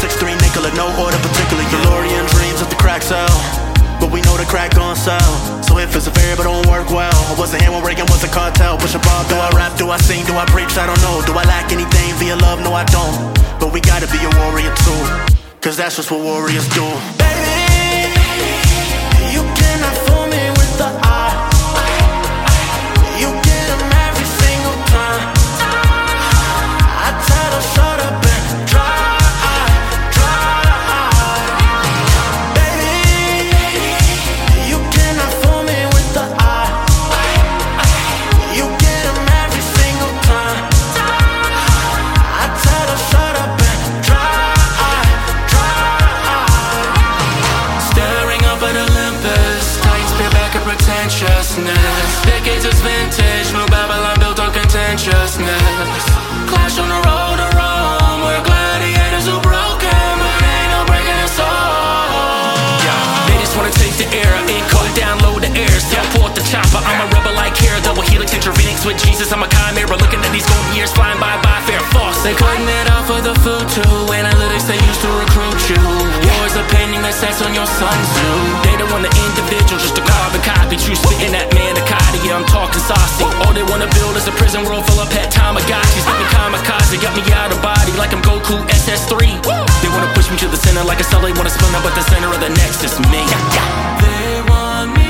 Six three Nicola, no order particular. DeLorean dreams of the crack cell. But we know the crack gon' sell. So if it's a variable, don't work well. I wasn't here when Reagan was a cartel. Push a bar, do I rap, do I sing, do I preach? I don't know. Do I lack anything via love? No, I don't. But we gotta be a warrior too. Cause that's just what warriors do. Baby, righteousness. Clash on the road to Rome, We're gladiators are broken, but ain't no breaking us all. Yeah, they just wanna take the air, it cut down, low the air, still yeah. pull the chopper. I'm a rebel like hair, double helix intravenous with Jesus. I'm a chimera, looking at these golden years flying by, by fair force. They cutting it off of the food too. Analytics they used to recruit you. Yeah of painting their sense on your son's Tzu. They don't want the individual, just a carbon copy. True spitting that manicotti, yeah, I'm talking saucy. All they wanna build is a prison world full of pet Tamagotchis. Me kamikaze, got me out of body like I'm Goku SS3. They wanna push me to the center like a cell, they wanna spin up at the center of the nexus, me. They want